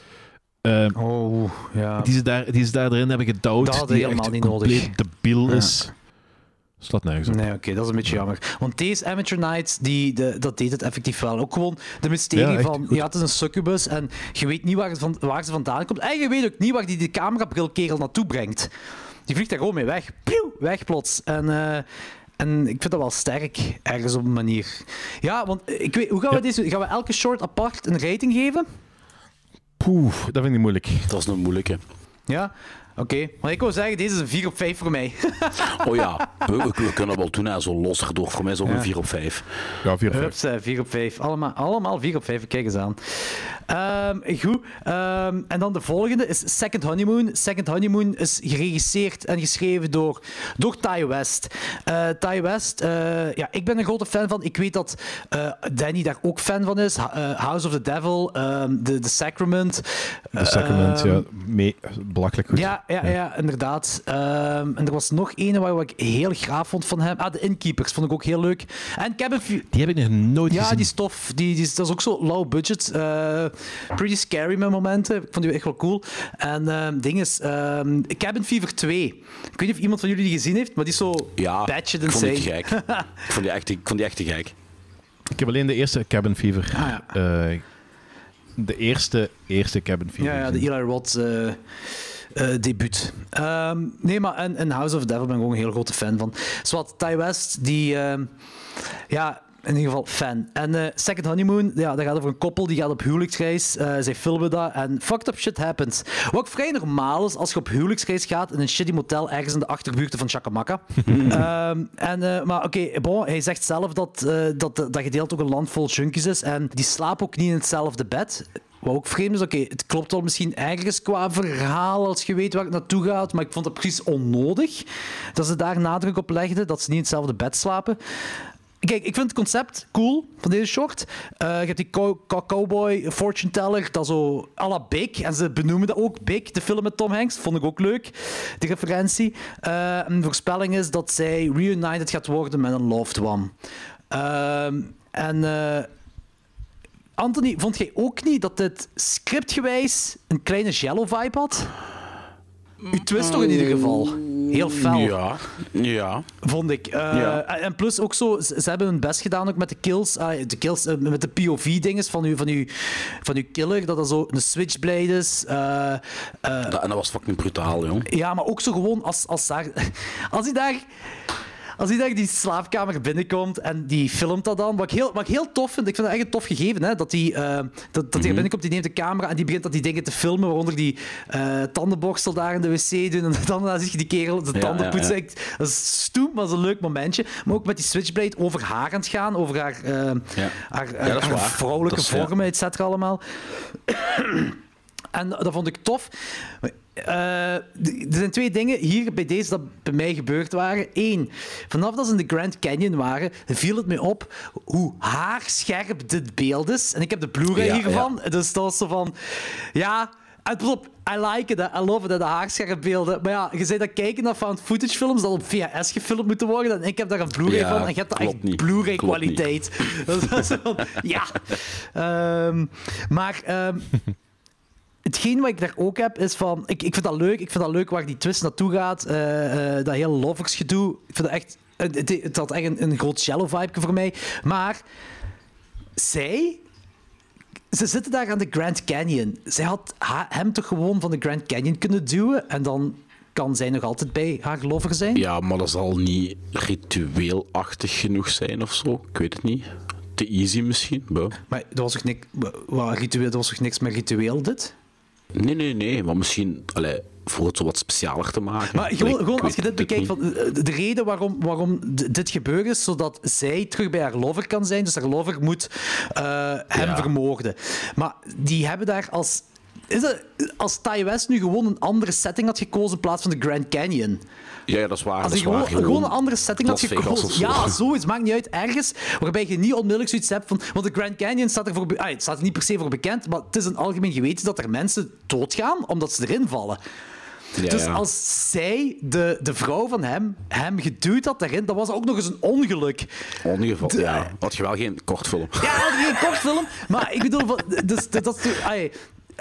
Eh, Oh, ja. die, ze daar, die ze daar erin hebben gedouwd. Dat die helemaal niet compleet nodig. debiel Ja. is. Slaat nergens op. Nee, oké, dat is een beetje jammer. Want deze Amateur Nights, die, de, dat deed het effectief wel. Ook gewoon de mysterie Ja, van, goed. ja, het is een succubus en je weet niet waar, van, waar ze vandaan komt. En je weet ook niet waar die de camerabrilkerel naartoe brengt. Die vliegt daar gewoon mee weg. Pieuw, weg plots. En, eh, en ik vind dat wel sterk, ergens op een manier. Ja, want ik weet, hoe gaan we deze... Gaan we elke short apart een rating geven? Poeh, dat vind ik niet moeilijk. Dat is een moeilijke. Ja? Oké. Maar ik wil zeggen, deze is een 4 op 5 voor mij. Oh ja, we, (laughs) we- we kunnen wel doen, hè, zo los erdoor. Voor mij is ook Ja. een 4 op 5. Ja, 4 Hups, eh, 4 op 5. Allemaal, allemaal 4 op 5. Kijk eens aan. Ehm, goed. Ehm, en dan de volgende is Second Honeymoon. Second Honeymoon is geregisseerd en geschreven door, door Ty West. Eh Ty West, eh, ja, ik ben een grote fan van. Ik weet dat eh, Danny daar ook fan van is. House of the Devil, ehm, The, the Sacrament. The Sacrament, ja. Mee, belachelijk goed. ja, ja, ja, inderdaad. En er was nog een waar ik heel graag vond van hem. Ah, de Innkeepers vond ik ook heel leuk. En Cabin Fever... Die heb ik nog nooit Ja, gezien. die stof, die, die, is- dat is ook zo low budget. Pretty scary met momenten. Ik vond die echt wel cool. En ehm ding is, ehm, Cabin Fever 2. Ik weet niet of iemand van jullie die gezien heeft, maar die is zo Ja, batshit ik vond die insane. gek. ik, vond die echt, ik vond die echt te gek. Ik heb alleen de eerste Cabin Fever. Ah, ja. eh, de eerste, eerste Cabin Fever. Ja, ja, de. Eli Roth eh, eh, debuut. Ehm, nee, maar en, en House of the Devil ben ik ook een heel grote fan van. Zwat, Ty West, die... ehm, ja, in ieder geval fan. En eh, Second Honeymoon, ja, dat gaat over een koppel die gaat op huwelijksreis. Eh zij filmen dat en fucked up shit happens. Wat ook vrij normaal is als je op huwelijksreis gaat in een shitty motel ergens in de achterbuurten van Chacamaca. (laughs) Ehm, en, eh, maar oké, bon, hij zegt zelf dat, dat dat gedeelte ook een land vol junkies is. En die slapen ook niet in hetzelfde bed. Wat ook vreemd is, oké, het klopt wel misschien ergens qua verhaal als je weet waar het naartoe gaat, maar ik vond het precies onnodig dat ze daar nadruk op legden, dat ze niet in hetzelfde bed slapen. Kijk, ik vind het concept cool van deze short. Eh, je hebt die cow- cow- cowboy fortune teller, dat zo à la Big. En ze benoemen dat ook, Big, de film met Tom Hanks. Vond ik ook leuk, die referentie. Eh, een voorspelling is dat zij reunited gaat worden met een loved one. Ehm, en... eh, Anthony, vond jij ook niet dat dit scriptgewijs een kleine Jello-vibe had? Uw twist toch in ieder geval? Heel fel, Ja, ja. vond ik. Eh, Ja. En plus ook zo, ze, hebben hun best gedaan ook met de kills, ah, de kills eh, met de POV-dinges van uw, van, uw, van uw killer, dat dat zo een switchblade is. Eh, Dat, en dat was fucking brutaal, jong. ja, maar ook zo gewoon als, als, daar, (laughs) als hij daar. Als hij die slaapkamer binnenkomt en die filmt dat dan, wat ik heel, wat ik heel tof vind, ik vind dat echt een tof gegeven, hè, dat hij eh, dat, dat er binnenkomt, die neemt de camera en die begint dat die dingen te filmen, waaronder die eh, tandenborstel daar in de wc doen en (laughs) dan dan zie je die kerel de tanden poetsen. Dat is stoem, maar dat is een leuk momentje. Maar ook met die switchblade over haar aan het gaan, over haar, eh, Ja. haar, Ja, vrouwelijke vormen, et cetera, allemaal. (coughs) En dat vond ik tof. Eh, er zijn twee dingen hier bij deze dat bij mij gebeurd waren. Eén, vanaf dat ze in de Grand Canyon waren, viel het me op hoe haarscherp dit beeld is. En ik heb de Blu-ray Ja, hiervan. Dus dat was zo van... Ja... Pas op, I like it. I love it, de haarscherp beelden. Maar ja, je zei dat kijken naar found footage films dat op VHS gefilmd moeten worden. En ik heb daar een Blu-ray Ja, van. En je hebt daar echt klopt. Blu-ray Klopt kwaliteit. (laughs) Dat is van, ja. Ehm, maar... ehm, (laughs) Hetgeen wat ik daar ook heb, is van... Ik, ik vind dat leuk. Ik vind dat leuk waar die twist naartoe gaat. eh, eh, dat hele loversgedoe. Ik vind dat echt... Het, het, had echt een, een groot shallow-vibe voor mij. Maar... Zij... Ze zitten daar aan de Grand Canyon. Zij had ha- hem toch gewoon van de Grand Canyon kunnen duwen. En dan kan zij nog altijd bij haar lover zijn. Ja, maar dat zal niet ritueelachtig genoeg zijn of zo. Ik weet het niet. Te easy misschien. Maar er was toch niks, wat, ritueel, was toch niks met ritueel, dit? Nee, nee, nee. Maar misschien allee, voor het zo wat specialer te maken. Maar gewoon, gewoon als je dit bekijkt, van, eh, de reden waarom, waarom dit gebeurd is, zodat zij terug bij haar lover kan zijn. Dus haar lover moet eh, hem Ja. vermoorden. Maar die hebben daar als... Is dat, als Ty West nu gewoon een andere setting had gekozen in plaats van de Grand Canyon. Ja, ja, dat is waar. Als dat hij is gewoon, een andere setting had Las gekozen. Ja, zoiets. Maakt niet uit. Ergens waarbij je niet onmiddellijk zoiets hebt van... Want de Grand Canyon staat er, voor, ah, het staat er niet per se voor bekend, maar het is een algemeen geweten dat er mensen doodgaan omdat ze erin vallen. Ja, dus ja. als zij, de, de vrouw van hem, hem geduwd had daarin, dan was dat ook nog eens een ongeluk. In ieder geval, De- ja. Had je wel geen kortfilm. Ja, dat is geen kortfilm, maar ik bedoel... Dus, dat, dat,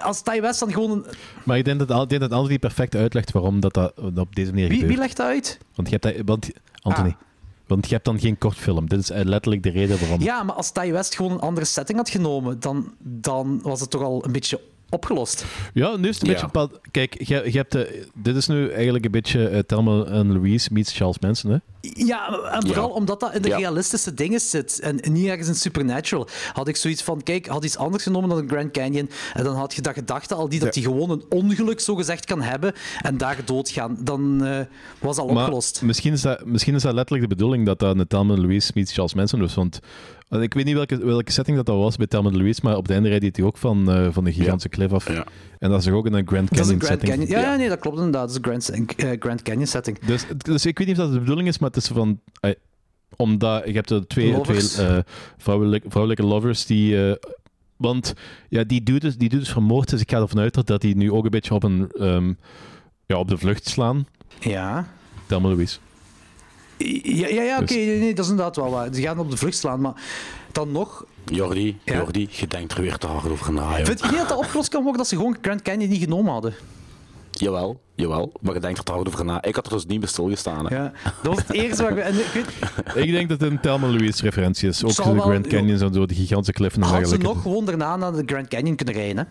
als Ty West dan gewoon... Een, Maar ik denk dat, ik denk dat Anthony perfect uitlegt waarom dat, dat op deze manier wie, gebeurt. wie legt dat uit? Want je hebt dat, want, Anthony, Ah. want je hebt dan geen kortfilm. Dit is eh, letterlijk de reden waarom. Ja, maar als Ty West gewoon een andere setting had genomen, dan, dan was het toch al een beetje opgelost. Ja, nu is het een beetje... Kijk, je, je hebt de, dit is nu eigenlijk een beetje eh, Thelma en Louise meets Charles Manson. Hè? Ja, en vooral Ja. omdat dat in de Ja. realistische dingen zit en niet ergens in Supernatural. Had ik zoiets van, kijk, had iets anders genomen dan een Grand Canyon en dan had je dat gedachte al die dat hij gewoon een ongeluk zogezegd kan hebben en daar doodgaan. Dan eh, was al Maar opgelost. misschien is, dat, misschien is dat letterlijk de bedoeling dat dat een Thelma en Louise meets Charles Manson was. Want eh, ik weet niet welke, welke setting dat, dat was bij Thelma Louise, maar op de einde rijdt hij ook van, eh, van de gigantische cliff af. Ja. En dat is toch ook in een Grand Canyon een Grand setting. Canyon. Ja, ja, nee, dat klopt inderdaad. Dat is een Grand, eh, Grand Canyon setting. Dus, dus ik weet niet of dat de bedoeling is, maar het is van... eh, omdat je hebt er twee, Lovers. twee eh, vrouwelijke, vrouwelijke lovers die... eh, want ja, die doet dus, die doet dus vermoord, dus ik ga ervan uit dat, dat hij nu ook een beetje op een... ehm, Ja, op de vlucht slaan. Ja. Thelma Louise. Ja, ja, ja oké, Dus- nee, dat is inderdaad wel waar. Ze gaan op de vlucht slaan, maar dan nog... Jordi, Ja? Jordi, je denkt er weer te hard over na. joh. Vind je niet dat dat opgelost kan worden dat ze gewoon Grand Canyon niet genomen hadden? Jawel, jawel. Maar je denkt er te hard over na. Ik had er dus niet bij stilgestaan. Hè. Ja, dat was het eerste waar ik... En ik weet, Ik denk dat het een Thelma Louise referentie is. Ook Zal de wel- Grand Canyons en zo, de gigantische kliffen en hadden ze nog gewoon daarna naar de Grand Canyon kunnen rijden, hè?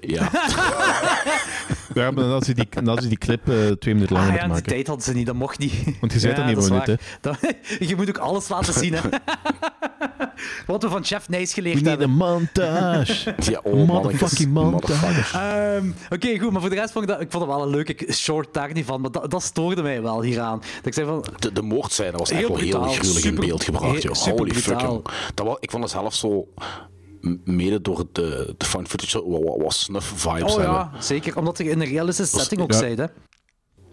Ja. (laughs) Ja, maar dan had ze die, dan had ze die clip eh, twee minuten langer Ah ja, moeten die maken. tijd hadden ze niet, dat mocht niet. Want je zei Ja, dat niet. Dat- (laughs) je moet ook alles laten zien, hè. (laughs) Wat we van Chef Nijs We geleerd a hebben. montage. (laughs) ja oh, Motherfucking montage. Ehm, Oké, goed, maar voor de rest vond ik dat... Ik vond het wel een leuke short daar niet van, maar dat, dat stoorde mij wel hieraan. Dat ik zei van... De, de moordscène was echt Heel wel heel gruwelijk in beeld gebracht. joh. super Holy fuck, brutaal. jong. Dat was, ik vond het zelf zo... Mede door de, de found footage wat, wat, wat snuff vibes Oh hebben. ja, zeker. Omdat je in een realistische setting ook ja. zei, hè.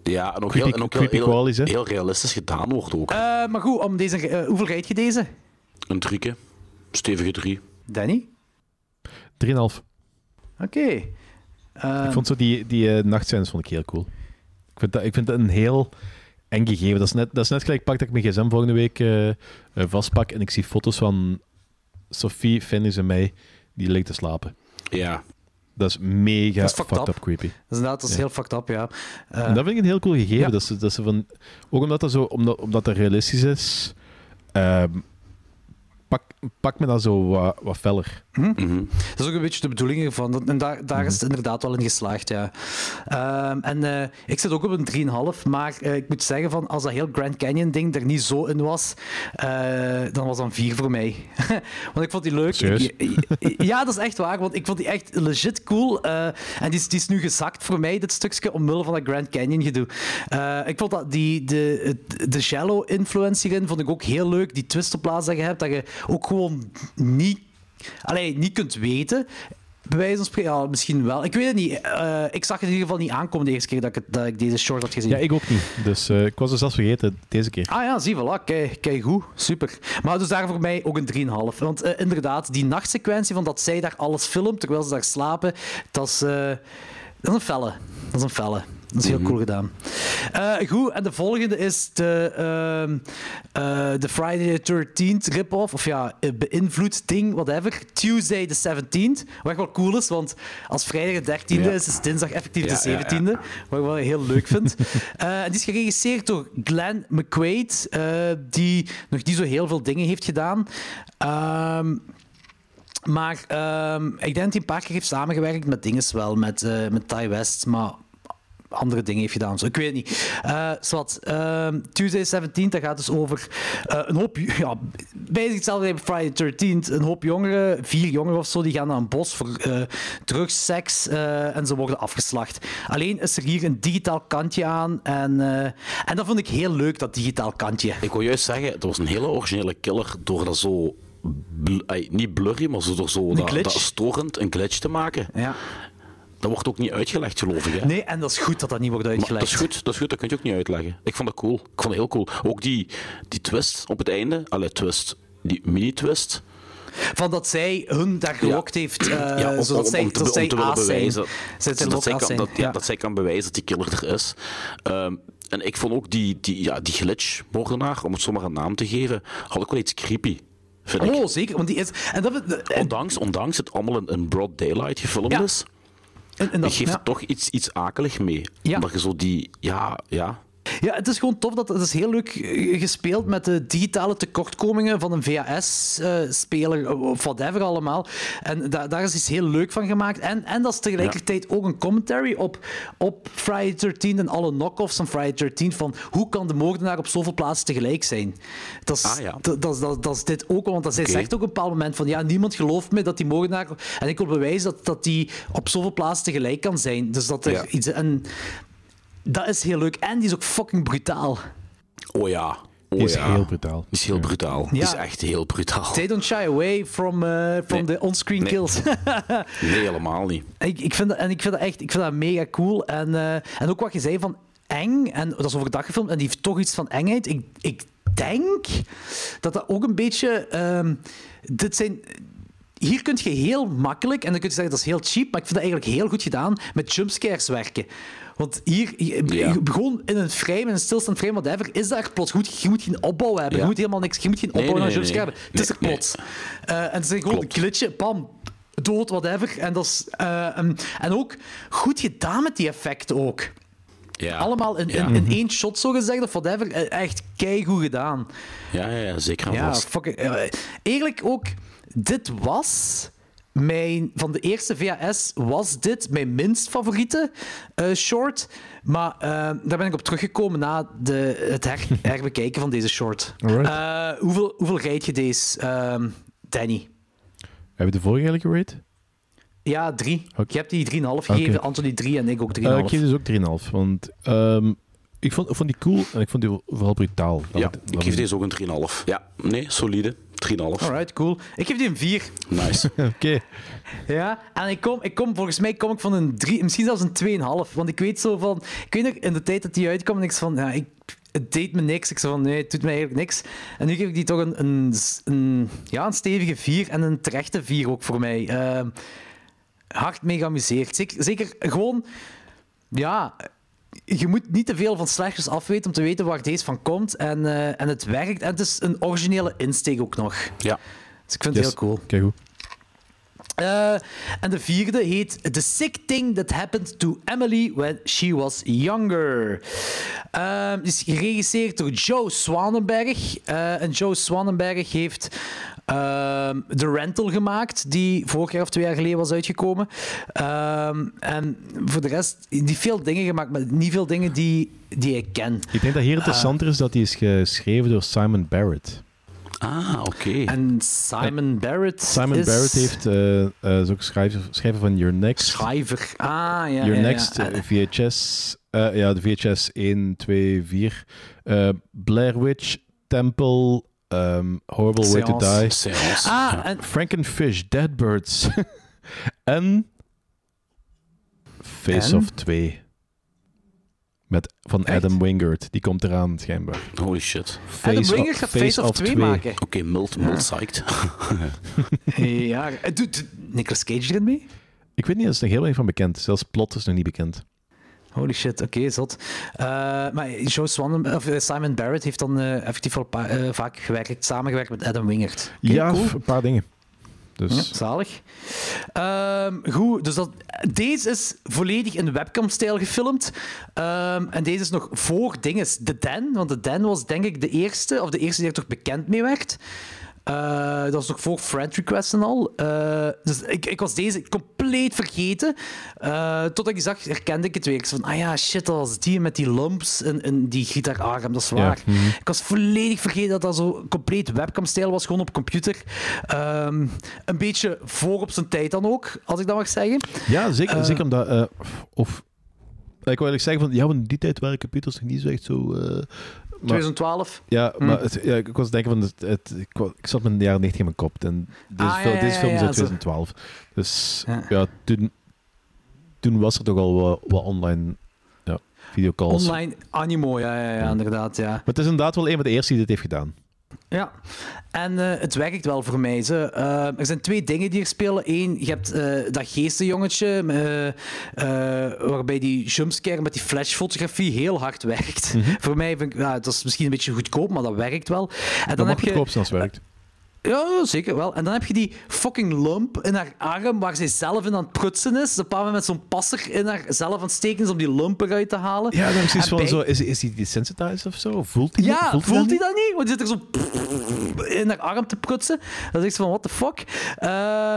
Ja, en ook Creepy- heel, en ook heel, creepy heel, qualities, hè? heel realistisch gedaan wordt ook. Eh, maar goed, om deze... eh, hoeveel rijd je deze? Een drieke. Stevige drie. Danny? 3,5. Oké. Eh, Ik vond zo die, die eh, nachtscènes vond ik heel cool. Ik vind, dat, ik vind dat een heel eng gegeven. Dat is net, dat is net gelijk pak dat ik mijn gsm volgende week eh, eh, vastpak en ik zie foto's van Sophie, Finis en mij die ligt te slapen. Ja. Dat is mega Dat is fucked fucked up. up creepy. Dat is inderdaad dat is heel fucked up, ja. Eh, En dat vind ik een heel cool gegeven. ja. Dat ze, dat ze van, ook omdat dat, zo, omdat, omdat dat realistisch is, ehm, pak, pak me dat zo wat, wat feller. Mhm. Dat is ook een beetje de bedoeling ervan. En daar, daar Mhm. is het inderdaad wel in geslaagd, ja. Ehm, en eh, ik zit ook op een 3,5, maar eh, ik moet zeggen, van, als dat heel Grand Canyon-ding er niet zo in was, eh, dan was dat een 4 voor mij. (laughs) want ik vond die leuk. Ik- ja, dat is echt waar, want ik vond die echt legit cool. eh, en die is, die is nu gezakt voor mij, dit stukje, omwille van dat Grand Canyon-gedoe. Eh, ik vond dat die, de, het- de shallow-influence hierin vond ik ook heel leuk. Die twist op plaats dat je hebt, dat je ook gewoon niet Allee, niet kunt weten. Bij wijze van spreken, ja, misschien wel. Ik weet het niet. Eh, ik zag het in ieder geval niet aankomen de eerste keer dat ik, dat ik deze short had gezien. Ja, ik ook niet. Dus eh, ik was het zelfs vergeten deze keer. Ah ja, zie, voilà. Kijk, kijk goed. Super. Maar dus daar voor mij ook een 3,5. Want eh, inderdaad, die nachtsequentie van dat zij daar alles filmt terwijl ze daar slapen, dat is, dat is een felle. Dat is een felle. Dat is heel cool gedaan. Eh, goed, en de volgende is de, ehm, eh, de Friday the 13th rip-off. Of ja, eh, beïnvloed ding, whatever. Tuesday the 17th. Wat wel cool is, want als vrijdag de 13e Ja. is, is dinsdag effectief Ja, de ja, ja. 17e. Wat ik wel heel leuk vind. (laughs) En die is geregisseerd door Glenn McQuaid, die nog niet zo heel veel dingen heeft gedaan. Ehm, maar ehm, ik denk dat hij een paar keer heeft samengewerkt met dinges wel, met, eh met Ty West, maar andere dingen heeft gedaan. Zo. Ik weet niet. Ehm, Tuesday 17, dat gaat dus over eh, een hoop... Ja, bijna hetzelfde bij Friday 13. Een hoop jongeren, vier jongeren of zo, die gaan naar een bos voor eh drugs, seks en ze worden afgeslacht. Alleen is er hier een digitaal kantje aan en, en dat vond ik heel leuk, dat digitaal kantje. Ik wil juist zeggen, het was een hele originele killer door dat zo... bl- niet blurry, maar zo door zo dat, dat storend een glitch te maken. Ja. Dat wordt ook niet uitgelegd, geloof ik. Hè? Nee, en dat is goed dat dat niet wordt Maar uitgelegd. dat is goed, dat is goed, dat kun je ook niet uitleggen. Ik vond dat cool. Ik vond het heel cool. Ook die, die twist op het einde, allee, twist, die mini-twist. Van dat zij hun daar gelokt heeft, eh, ja, om, zodat om- zij, om te, dat zij willen zijn. bewijzen, Zij dat, zij kan, zijn. dat, ja, Ja. dat zij kan bewijzen dat die killer er is. Ehm, en ik vond ook die, die, ja, die glitch-moordenaar, om het zomaar een naam te geven, had ook wel iets creepy. Vind ik. Oh, zeker, want die is... En dat, en, Ondanks, ondanks het allemaal in, in broad daylight gefilmd Ja. is, en, en dat, geeft ja. toch iets, iets akelig mee. Ja. Omdat je zo die... Ja, ja. Ja, het is gewoon tof. Dat, het is heel leuk eh, gespeeld met de digitale tekortkomingen van een VHS-speler, of whatever allemaal. En da- daar is iets heel leuk van gemaakt. En, en dat is tegelijkertijd ook een commentary op, op Friday 13 en alle knock-offs van Friday 13 van hoe kan de moordenaar op zoveel plaatsen tegelijk zijn. Dat is, Ah, ja. dat, dat, dat, dat is dit ook, want dat zij zegt ook op een bepaald moment van ja, niemand gelooft me dat die moordenaar... En ik wil bewijzen dat, dat die op zoveel plaatsen tegelijk kan zijn. Dus dat er Ja. iets... En, dat is heel leuk. En die is ook fucking brutaal. Oh ja. Oh Die is ja. heel brutaal. Die is heel brutaal. Die is echt heel brutaal. They don't shy away from, uh, from Nee. the on-screen Nee. kills. (laughs) Nee, helemaal niet. ik, ik, vind dat, en ik vind dat echt ik vind dat mega cool. En, eh, en ook wat je zei van eng, en dat is overdag gefilmd, en die heeft toch iets van engheid. Ik, ik denk dat dat ook een beetje... ehm, dit zijn... hier kun je heel makkelijk, en dan kun je zeggen dat is heel cheap, maar ik vind dat eigenlijk heel goed gedaan, met jumpscares werken. Want hier, je, Ja. je- gewoon in een frame, in een stilstaand frame, whatever, is daar plots goed. Je moet geen opbouw hebben. Ja. Je moet helemaal niks. Je moet geen opbouw nee, naar nee, jumpscare nee. hebben. Het is er plots. Eh, en het is gewoon Klopt. een glitje, pam, dood, whatever. En, dat is, eh, en, en ook goed gedaan met die effecten ook. Ja. Allemaal in, in één shot, zo gezegd, of whatever. Eh, Echt keigoed gedaan. Ja, ja, ja, zeker Ja, fucking, eigenlijk ook, dit was mijn, van de eerste VHS was dit mijn minst favoriete eh, short. Maar eh, daar ben ik op teruggekomen na de, het her, (laughs) herbekijken van deze short. Eh, hoeveel, hoeveel rijd je deze, ehm, Danny? Heb je de vorige eigenlijk gerate? Ja, drie. Oké. Je hebt die 3,5 gegeven, Oké. Anthony 3 en ik ook 3,5. Eh, ik geef dus ook 3,5. Want ehm, ik, vond, ik vond die cool en ik vond die vooral brutaal. Ja, ik dat- geef deze ook een 3,5. Ja, nee, solide. 3,5. Alright, cool. Ik geef die een 4. Nice. (laughs) Oké. Ja, en ik kom, ik kom, volgens mij kom ik van een 3, misschien zelfs een 2,5. Want ik weet zo van, ik weet nog in de tijd dat die uitkwam, en ik zo van, ja, ik, het deed me niks. Ik zo van, nee, het doet me eigenlijk niks. En nu geef ik die toch een, een, een, ja, een stevige 4 en een terechte 4 ook voor mij. Ehm, hard mee geamuseerd. Zeker, zeker gewoon, ja, je moet niet te veel van slashers afweten om te weten waar deze van komt. En, eh, en het werkt. En het is een originele insteek ook nog. Ja. Dus ik vind het heel cool. Kijk goed. Eh, en de vierde heet The Sick Thing That Happened to Emily When She Was Younger. Ehm is geregisseerd door Joe Swanenberg. Eh, en Joe Swanenberg heeft ehm The Rental gemaakt, die vorig jaar of twee jaar geleden was uitgekomen. Ehm, en voor de rest, die veel dingen gemaakt, maar niet veel dingen die, die ik ken. Ik denk dat hier interessanter is dat die is geschreven door Simon Barrett. Ah, oké. En Simon Barrett Simon is... Barrett heeft, eh, eh, is ook schrijver, schrijver van Your Next. Schrijver. Ah, ja. Your ja, ja. Next, eh, VHS, eh, ja, de VHS 1, 2, 4. eh, Blair Witch, Temple, ehm, Horrible Way to. Die, Seance. Ah, ja. en Frankenfish, Dead Birds (laughs) en Face En? Off 2. Met, van Echt? Adam Wingard. Die komt eraan, schijnbaar. Holy shit. Adam Face Wingard Off- gaat Face Off 2 maken. Oké, mild, mild psyched. Ja, eh, doet Nicolas Cage erin mee? Ik weet niet, er is nog heel weinig van bekend. Zelfs plot is nog niet bekend. Holy shit, oké, zot. Eh, maar Joe Swan, of, eh, Simon Barrett heeft dan eh, effectief al vaak gewerkt, samengewerkt met Adam Wingard. Oké, ja, cool. een paar dingen. Dus Ja, zalig. Ehm, goed, dus dat, deze is volledig in webcam-stijl gefilmd. Ehm, en deze is nog voor dinges The Den, want The Den was denk ik de eerste, of de eerste die er toch bekend mee werd. Eh, dat was nog voor friend requests en al. Eh, dus ik, ik was deze compleet vergeten. Eh, totdat ik die zag, herkende ik het weer. Ik zei van, ah ja, shit, dat was die met die lumps en, en die gitaararm, dat is waar. mhm. Ik was volledig vergeten dat dat zo compleet webcam-stijl was, gewoon op computer. Ehm, een beetje voor op zijn tijd dan ook, als ik dat mag zeggen. ja, zeker, zeker omdat... of, ik wil eigenlijk zeggen van, ja, want in die tijd waren computers nog niet zo echt zo... 2012. ja, Hm. maar het, ja, ik was denken van, het, het, ik, zat met de jaren 90 in mijn kop. En deze, Ah, film, ja, deze ja, film is uit zo. 2012. Dus Ja. toen, toen was er toch al wat, wat online ja, videocalls. Online animo, ja, ja, ja, inderdaad, ja. Maar het is inderdaad wel een van de eerste die dit heeft gedaan. Ja, en eh, het werkt wel voor mij. Ze. Eh, er zijn twee dingen die er spelen. Eén, je hebt eh, dat geestenjongetje, waarbij die jumpscare met die flashfotografie heel hard werkt. Voor mij vind ik, ja, dat is misschien een beetje goedkoop, maar dat werkt wel. En Dat dan heb je, goedkoop werkt. Ja, zeker wel. En dan heb je die fucking lump in haar arm waar zij zelf in aan het prutsen is. Ze paar met zo'n passer in haar zelf aan het steken is om die lump eruit te halen. Ja, dan is het van bij- zo, is, is hij desensitized of zo? Voelt hij Ja, dat? voelt, hij dat niet? Want die zit er zo in haar arm te prutsen. Dan is ik van, what the fuck? Eh,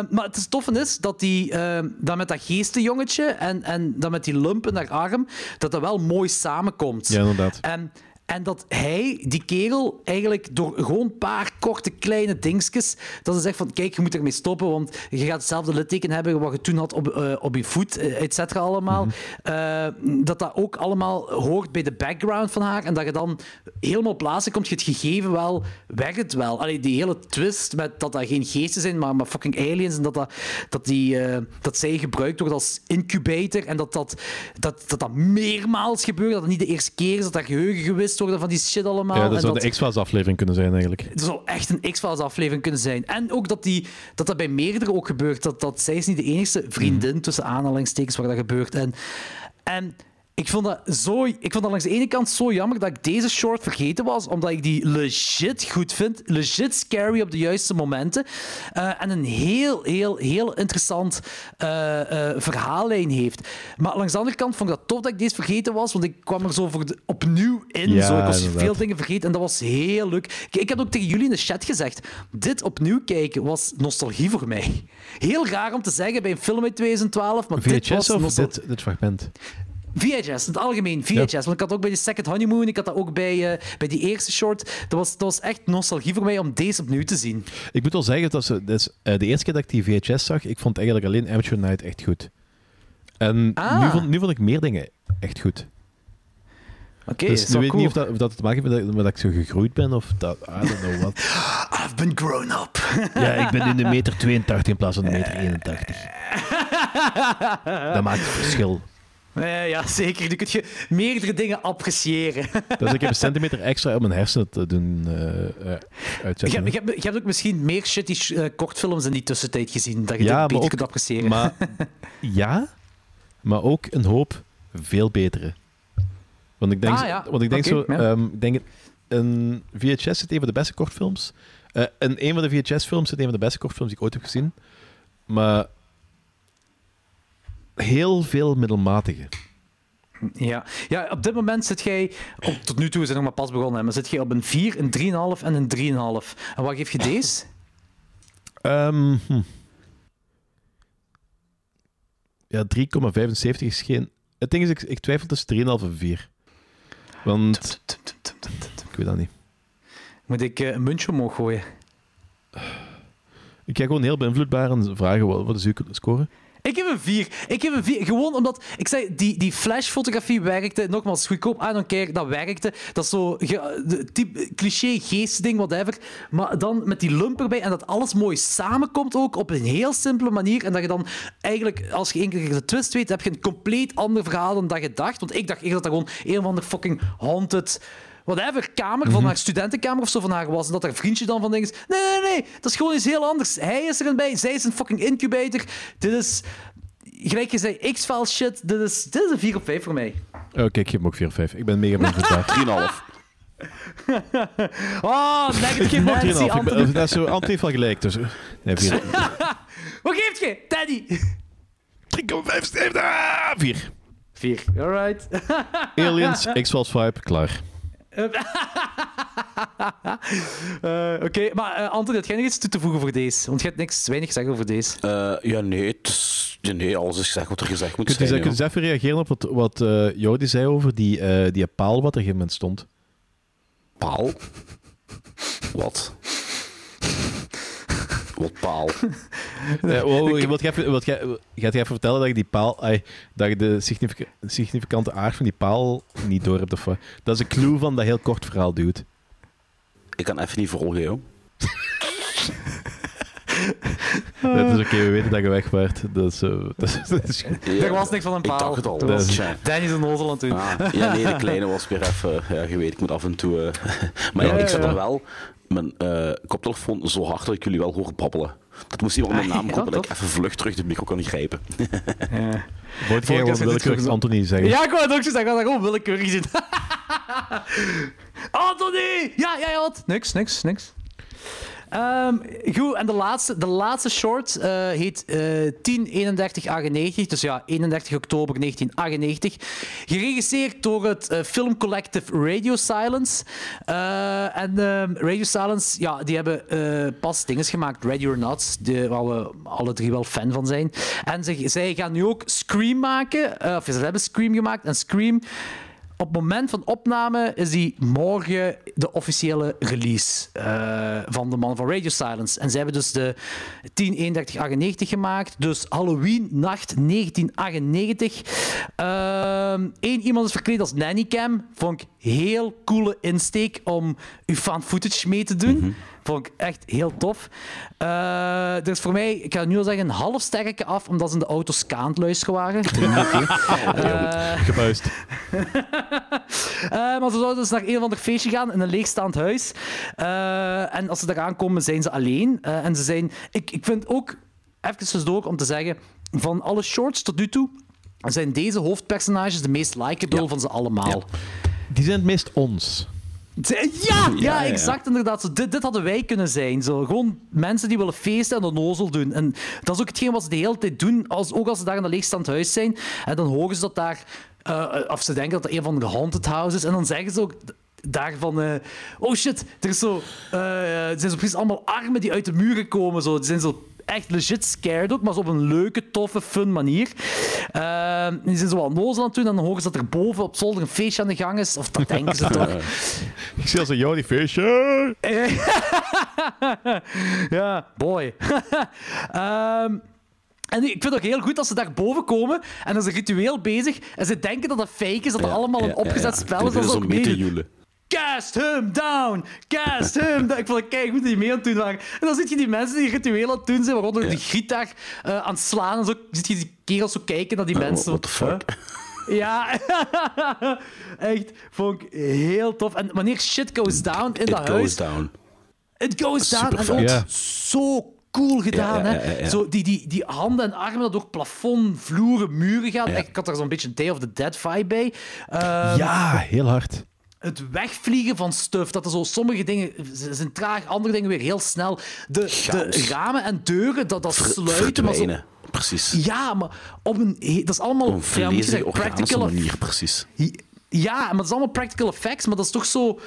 maar het toffe is dat die, dat met dat geestenjongetje en, en dat met die lump in haar arm, dat dat wel mooi samenkomt. Ja, inderdaad. En, en dat hij, die kerel, eigenlijk door gewoon een paar korte kleine dingetjes, dat ze zegt van, kijk, je moet ermee stoppen, want je gaat hetzelfde litteken hebben wat je toen had op, eh, op je voet, eh, et cetera allemaal. Eh, dat dat ook allemaal hoort bij de background van haar en dat je dan helemaal plaatsen komt, je het gegeven wel, werkt het wel. Allee, die hele twist met dat dat geen geesten zijn, maar, maar fucking aliens en dat, dat, dat, die, dat zij gebruikt wordt als incubator en dat dat, dat, dat, dat meermaals gebeurt, dat het niet de eerste keer is dat haar geheugen gewist van die shit allemaal. Ja, dat zou dat, de X-Files aflevering kunnen zijn eigenlijk. het zou echt een X-Files aflevering kunnen zijn. En ook dat, die, dat dat bij meerdere ook gebeurt. Dat, dat zij is niet de enige vriendin, Mhm. tussen aanhalingstekens, waar dat gebeurt. En, en ik vond, dat zo, ik vond dat langs de ene kant zo jammer dat ik deze short vergeten was, omdat ik die legit goed vind. Legit scary op de juiste momenten. Eh, en een heel, heel, heel interessant eh, eh, verhaallijn heeft. Maar langs de andere kant vond ik dat tof dat ik deze vergeten was, want ik kwam er zo voor de, opnieuw in. Ja, zo. Ik was inderdaad. veel dingen vergeten en dat was heel leuk. Ik, ik heb ook tegen jullie in de chat gezegd, dit opnieuw kijken was nostalgie voor mij. Heel raar om te zeggen bij een film uit 2012, maar dit was VHS of nostal- dit, dit fragment? VHS, in het algemeen VHS. Want ik had ook bij de Second Honeymoon, ik had dat ook bij, eh, bij die eerste short. Dat was, dat was echt nostalgie voor mij om deze opnieuw te zien. Ik moet wel zeggen, dat ze, eh, de eerste keer dat ik die VHS zag, ik vond eigenlijk alleen Amateur Night echt goed. En Ah. nu, vond, nu vond ik meer dingen echt goed. Oké, dus wel weet ik cool. niet of dat, of dat te maken heeft met dat, ik zo gegroeid ben of dat, I don't know what. (laughs) I've been grown up. (laughs) ja, ik ben nu een meter 82 in plaats van een meter 81. (laughs) dat maakt het verschil. Eh, ja, zeker. Nu kun je meerdere dingen appreciëren. Dus ik heb een centimeter extra om mijn hersenen te doen Je, uitzetten. hebt- je, hebt, je hebt ook misschien meer shitty eh, kortfilms in die tussentijd gezien, dat je Ja, dit beter ook- kunt appreciëren. Maar (laughs) ja, maar ook een hoop veel betere. Want ik denk, Ah, ja. want ik denk zo, ja. ehm, ik denk een VHS zit een van de beste kortfilms. En een van de VHS-films zit een van de beste kortfilms die ik ooit heb gezien. Maar heel veel middelmatige. Ja. ja, op dit moment zit jij, op, tot nu toe is het nog maar pas begonnen, maar zit jij op een 4, een 3,5 en een 3,5. En wat geef je deze? Ehm, hm. Ja, 3,75 is geen... Het ding is, ik, ik twijfel tussen 3,5 en 4. Want... Ik weet dat niet. Moet ik eh, een muntje omhoog gooien? Ik ga gewoon heel beïnvloedbaar en vragen wat, wat is uw score? Ik heb een 4. Ik heb een 4. Gewoon omdat, ik zei, die, die flashfotografie werkte. Nogmaals, goedkoop, I don't care, dat werkte. Dat is zo ge- de type cliché geestding, whatever. Maar dan met die lump erbij en dat alles mooi samenkomt ook op een heel simpele manier. En dat je dan eigenlijk, als je één keer de twist weet, heb je een compleet ander verhaal dan dat je dacht. Want ik dacht eerst dat dat gewoon een of ander fucking haunted whatever, kamer van haar studentenkamer of zo van haar was. En dat haar vriendje dan van dingen is. Nee, nee, nee, dat is gewoon iets heel anders. Hij is erin bij, zij is een fucking incubator. Dit is, gelijk je zei, X-Files shit. Dit is, dit is een 4 op 5 voor mij. Oké, ik geef hem ook 4 of 5. Ik ben mega beïnvloedbaar. 3,5. Oh, negative ik geef hem ook 3,5. Nancy. Ik ben- Anthony. Dat is zo, Ant heeft wel gelijk. Dus, nee, 4. (laughs) Wat geeft je, Teddy? 3,75. Ah, 4. 4, alright. (laughs) Aliens, X-Files vibe, klaar. (laughs) Eh, Oké, maar eh Anthony, had jij nog iets toe te voegen voor deze? Want je hebt niks, weinig zeggen over deze. Eh, ja, nee, het is- ja, nee, alles is gezegd wat er gezegd moet Kunt zijn. kunt u eens even reageren op wat, wat eh, Jordi zei over die, eh, die paal wat er op een gegeven moment stond? Paal? (laughs) Wat? Wat paal? (laughs) Eh, wow, wilt jij jij- gaat jij even vertellen dat je die paal, ai, dat je de significa- significante aard van die paal niet door hebt? Of wat? Dat is een clue van dat heel kort verhaal, dude. Ik kan even niet volgen, joh. (laughs) Dat is oké, we weten dat je weg waart. Dat is, eh, (laughs) dat is, dat is- Er was niks van een Ik paal. dacht het al. Dat. Danny is een nozel aan het doen. Ah, ja, nee, de kleine was weer even... Ja, je weet, ik moet af en toe... eh, maar ja, Ja, ik zat ja. er wel... Mijn eh, koptelefoon zo hard dat ik jullie wel hoor babbelen. Dat moest iemand mijn Ah, naam ja, roepen dat ik even vlug terug de micro kan grijpen. Ja. (laughs) Word jij gewoon willekeurig Anthony zeggen? Ja, ik wou het ook zo zeggen. Ik gewoon willekeurig zien. (laughs) Anthony! Ja, jij had. Niks, niks, niks. Ehm, goed, en de laatste, de laatste short eh, heet eh 103198, dus ja, 31 oktober 1998. Geregisseerd door het eh, filmcollective Radio Silence. En ehm, Radio Silence, ja, die hebben pas dingen gemaakt, Ready or Not, de, waar we alle drie wel fan van zijn. En ze, zij gaan nu ook Scream maken, of ze hebben Scream gemaakt, en Scream... Op het moment van opname is die morgen de officiële release eh, van de man van Radio Silence. En zij hebben dus de 103198 gemaakt. Dus Halloween nacht 1998. Eh, Eén iemand is verkleed als nannycam. Vond ik heel coole insteek om uw fan footage mee te doen. Mhm. Vond ik echt heel tof. Eh, er is voor mij, ik ga nu al zeggen, een half sterretje af, omdat ze in de auto ska aan het luisteren waren. (laughs) Eh, Gebuist. (laughs) eh, maar ze zouden dus naar een of ander feestje gaan in een leegstaand huis. Eh, en als ze daar aankomen, zijn ze alleen. Eh, en ze zijn... Ik, ik vind ook, even tussendoor om te zeggen, van alle shorts tot nu toe, zijn deze hoofdpersonages de meest likable van ze allemaal. Die zijn het meest ons. Ja, ja, exact inderdaad. Zo, dit, dit hadden wij kunnen zijn. Zo, gewoon mensen die willen feesten en onnozel doen. En dat is ook hetgeen wat ze de hele tijd doen, als, ook als ze daar in een leegstand huis zijn. En dan horen ze dat daar... eh, of ze denken dat dat een van de haunted houses is. En dan zeggen ze ook daarvan... eh, oh shit, er, is zo, eh, er zijn zo precies allemaal armen die uit de muren komen. Zo. Die zijn zo echt legit scared ook, maar zo op een leuke, toffe, fun manier. Eh, die zijn zo wat nozel aan het doen en dan horen ze dat er boven op zolder een feestje aan de gang is. Of dat denken ze (laughs) toch. Ik zie als een jou die feestje. (laughs) ja, boy. (laughs) Ehm, en ik vind het ook heel goed als ze daar boven komen en er is een ritueel bezig en ze denken dat dat fake is, dat dat allemaal een opgezet spel is. Dat is ook mee te meedoen. joelen. Cast him down! Cast him down! Ik vond het kei goed dat die mee aan het doen waren. En dan zie je die mensen die ritueel aan het doen zijn, waaronder die gitaar eh, aan het slaan en zo. Zit je die kerels zo kijken naar die mensen. What the fuck? Ja, (laughs) echt. Vond ik heel tof. En wanneer shit goes down in It dat goes huis, down. it goes down. En ook Ja. zo cool gedaan, hè. Zo die, die, die handen en armen dat door plafond, vloeren, muren gaan. Ik had daar zo'n beetje Day of the Dead vibe bij. Ehm, Ja, heel hard. het wegvliegen van stuff. Dat er zo sommige dingen zijn traag, andere dingen weer heel snel. De, de ramen en deuren, dat, dat Ver- sluiten. Maar zo. Precies. ja, maar op een... Dat is allemaal... Een practical manier, precies. ja, maar dat is allemaal practical effects, maar dat is toch zo...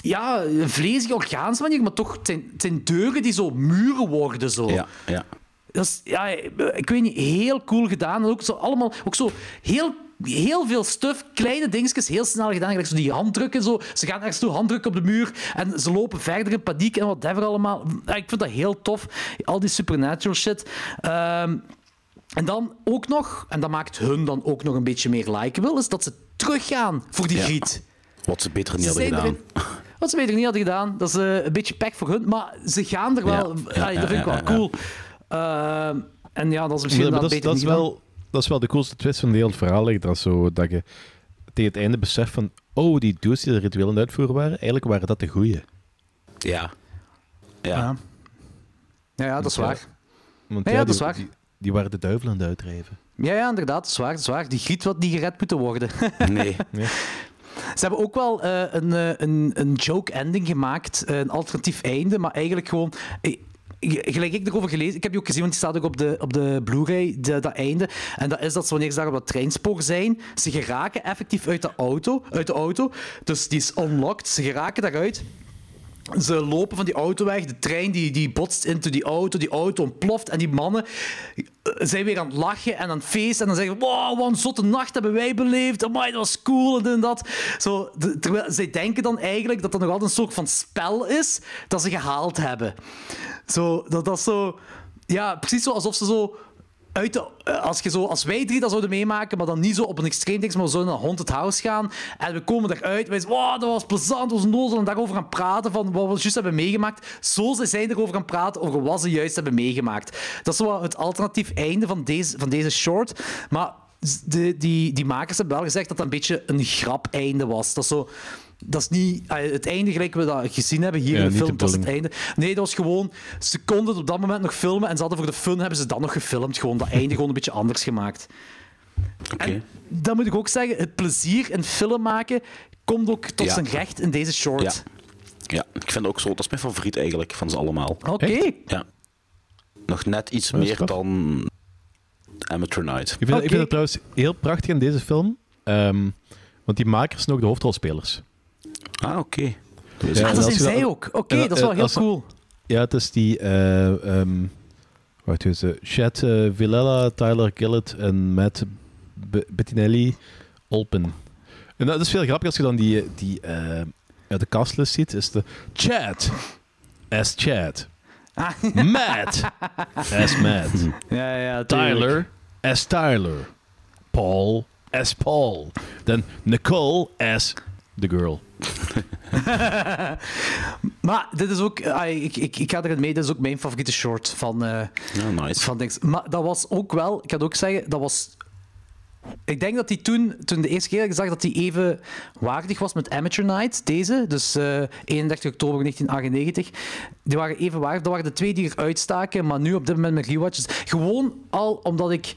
Ja, een organische manier, maar toch, het zijn, het zijn deuren die zo muren worden. Zo. Ja, ja. Dat is, ja, ik weet niet, heel cool gedaan. En ook zo allemaal, ook zo heel, heel veel stuff, kleine dingetjes, heel snel gedaan. Gelijk zo die handdrukken, zo. ze gaan ergens toe handdrukken op de muur en ze lopen verder in paniek en whatever allemaal. Ik vind dat heel tof, al die supernatural shit. Ehm, en dan ook nog, en dat maakt hun dan ook nog een beetje meer likeable, is dat ze teruggaan voor die Ja. griet. Wat ze beter niet Ze hadden gedaan. erin- Wat ze beter niet hadden gedaan. Dat is eh, een beetje pek voor hun. Maar ze gaan er wel... Ja, Allee, dat vind ik wel ja, ja. cool. Ehm, en ja, dat is misschien wel beter dat, is gedaan. wel, dat is wel de coolste twist van het hele verhaal. ligt Dat, zo, dat je tegen het einde beseft van... Oh, die dudes die de ritueel aan het uitvoeren waren, eigenlijk waren dat de goeie. Ja. Ja. Ja. Ja, ja, dat is waar. Want Ja, ja, dat die, is waar. Die, die waren de duivel aan het uitdrijven. Ja, ja, inderdaad, dat is waar. Dat is waar. Die griet wat niet gered moeten worden. Nee. (laughs) Ze hebben ook wel eh, een, eh, een, een joke ending gemaakt, eh, een alternatief einde, maar eigenlijk gewoon... Gelijk ik erover gelezen, ik heb die ook gezien, want die staat ook op de, op de Blu-ray, dat einde. En dat is dat ze wanneer ze daar op dat treinspoor zijn, ze geraken effectief uit de auto. Uit de auto dus die is unlocked, ze geraken daaruit. Ze lopen van die auto weg, de trein die, die botst into die auto, die auto ontploft en die mannen eh, zijn weer aan het lachen en aan het feesten en dan zeggen wow, wat een zotte nacht hebben wij beleefd, amai, dat was cool en dat. Zo, terwijl zij denken dan eigenlijk dat dat nog altijd een soort van spel is dat ze gehaald hebben. Zo, dat, dat is zo... Ja, precies zo alsof ze zo... Uit eh, als, je zo, als wij drie dat zouden meemaken, maar dan niet zo op een extreem ding, maar we zouden naar Haunted House gaan en we komen eruit, wij zeggen, wow, dat was plezant, was nozel, en daarover gaan praten van wat we juist hebben meegemaakt. Zo ze zijn erover gaan praten over wat ze juist hebben meegemaakt. Dat is wel het alternatief einde van deze, van deze short. Maar de, die, die makers hebben wel gezegd dat dat een beetje een grap-einde was. Dat zo... Dat is niet het einde gelijk we dat gezien hebben hier Ja, in de film. Dat is het einde. Nee, dat was gewoon... Ze konden het op dat moment nog filmen en ze hadden voor de fun hebben ze dat nog gefilmd. Gewoon dat einde gewoon een beetje anders gemaakt. Oké. Dat moet ik ook zeggen. Het plezier in film maken komt ook tot Ja. zijn recht in deze short. Ja. Ja, ik vind ook zo. Dat is mijn favoriet eigenlijk van ze allemaal. Oké. Ja. Nog net iets meer tof. dan Amateur Night. Ik vind, ik Oké. vind het trouwens heel prachtig in deze film. ehm, want die makers zijn ook de hoofdrolspelers. Ah, oké. Dus Ja, Ah, dat zijn zij dat- ook. Oké, dat is wel eh, heel als- cool. Ja, het is die... eh ehm wacht even. Chad eh, Villella, Tyler Gillett en Matt B- Bettinelli Olpen. En dat is veel grappig als je dan die, die eh, uit de castlist ziet. Is de Chad as Chad. Ah. Matt as Matt. (laughs) Ja, ja. Tyler as Tyler. Paul as Paul. Dan Nicole as the girl. (laughs) Maar dit is ook, ah, ik, ik, ik ga erin mee, dit is ook mijn favoriete short van, eh Ja, nice. van Dings. Maar dat was ook wel, ik kan ook zeggen, dat was. Ik denk dat die toen, toen de eerste keer dat ik zag dat die even waardig was met Amateur Night, deze, dus eh 31 oktober 1998. Die waren even waardig. Dat waren de twee die eruit staken, maar nu op dit moment met rewatches. Gewoon al omdat ik.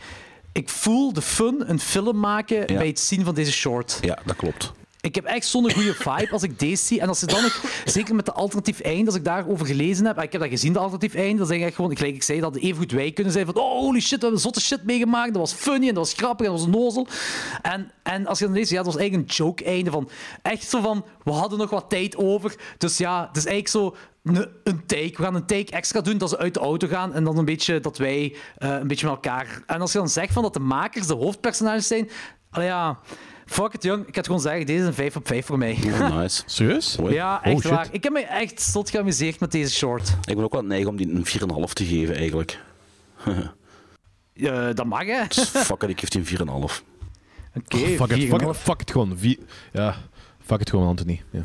Ik voel de fun een film maken bij het zien van deze short. Ja, dat klopt. Ik heb echt zo'n goede vibe als ik deze zie. En als ze dan ook, zeker met de alternatief einde, als ik daarover gelezen heb, ah, ik heb dat gezien, de alternatief einde, dan zeg ik echt gewoon, gelijk ik zei, dat even goed wij kunnen zijn van, oh, holy shit, we hebben zotte shit meegemaakt, dat was funny en dat was grappig en dat was nozel. En, en als je dan leest, ja, dat was eigenlijk een joke einde van, echt zo van, we hadden nog wat tijd over, dus ja, het is eigenlijk zo een, take. We gaan een take extra doen dat ze uit de auto gaan en dan een beetje dat wij eh, een beetje met elkaar... En als je dan zegt van dat de makers de hoofdpersonages zijn, ja... Fuck it, jong. Ik kan het gewoon zeggen, deze is een 5 op 5 voor mij. Oh, nice. (laughs) Serieus? Ja, Oh, echt shit. waar. Ik heb me echt zot geamuseerd met deze short. Ik ben ook wel neig om die een 4,5 te geven, eigenlijk. (laughs) Eh, dat mag, hè? Oké, Dus fuck it, ik geef die een 4,5. Oh, fuck, it, fuck, it, fuck it gewoon. Wie, ja, fuck it gewoon, Anthony. Ja.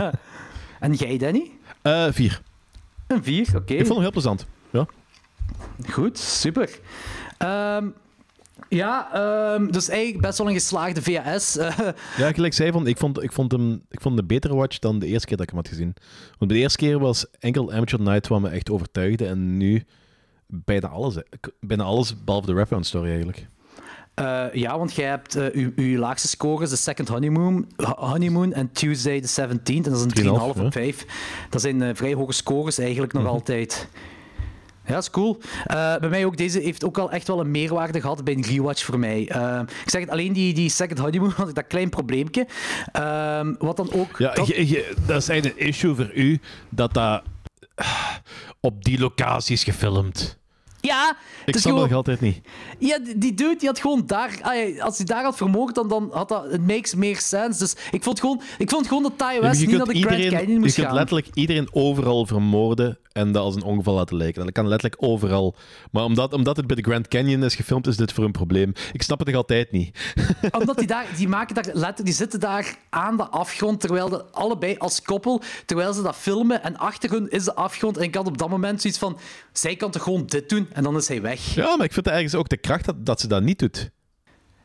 (laughs) En jij, Danny? Eh, vier. Een 4, oké. Ik vond hem heel plezant. Ja. Goed, super. Ehm, ja, ehm, dus eigenlijk best wel een geslaagde VHS. (laughs) Ja, gelijk zei, van, ik, vond, ik, vond hem, ik vond een betere watch dan de eerste keer dat ik hem had gezien. Want bij de eerste keer was enkel Amateur Night wat me echt overtuigde. En nu bijna alles. Bijna alles, behalve de wraparound story eigenlijk. eh, ja, want jij hebt eh, uw, uw laagste scores, de Second Honeymoon, honeymoon en Tuesday the 17th. En dat is een 3,5 3,5, op ja. 5. Dat zijn eh, vrij hoge scores eigenlijk nog altijd. Ja, is cool. Eh, bij mij ook, deze heeft ook al echt wel een meerwaarde gehad bij een rewatch voor mij. Eh, ik zeg het, alleen die, die Second Honeymoon (laughs) had ik dat klein probleempje. Ehm, wat dan ook... Ja, dat- je- je- dat is eigenlijk een issue voor u dat dat ah, op die locatie is gefilmd. Ja, Ik snap nog altijd niet. Ja, die- dude die had gewoon daar... Als hij daar had vermoord, dan, dan had dat... Het makes meer sense. Dus ik vond gewoon, ik vond gewoon dat Ty West je niet naar kunt, de Grand Canyon je moest kunt gaan. letterlijk iedereen overal vermoorden en dat als een ongeval laten lijken. Dat kan letterlijk overal. Maar omdat, omdat het bij de Grand Canyon is gefilmd, is dit voor een probleem. Ik snap het nog altijd niet. (laughs) Omdat die, daar, die, maken daar letter, die zitten daar aan de afgrond, terwijl de, allebei als koppel, terwijl ze dat filmen, en achter hun is de afgrond. En ik had op dat moment zoiets van, zij kan toch gewoon dit doen, en dan is hij weg. Ja, maar ik vind het ergens ook de kracht dat, dat ze dat niet doet.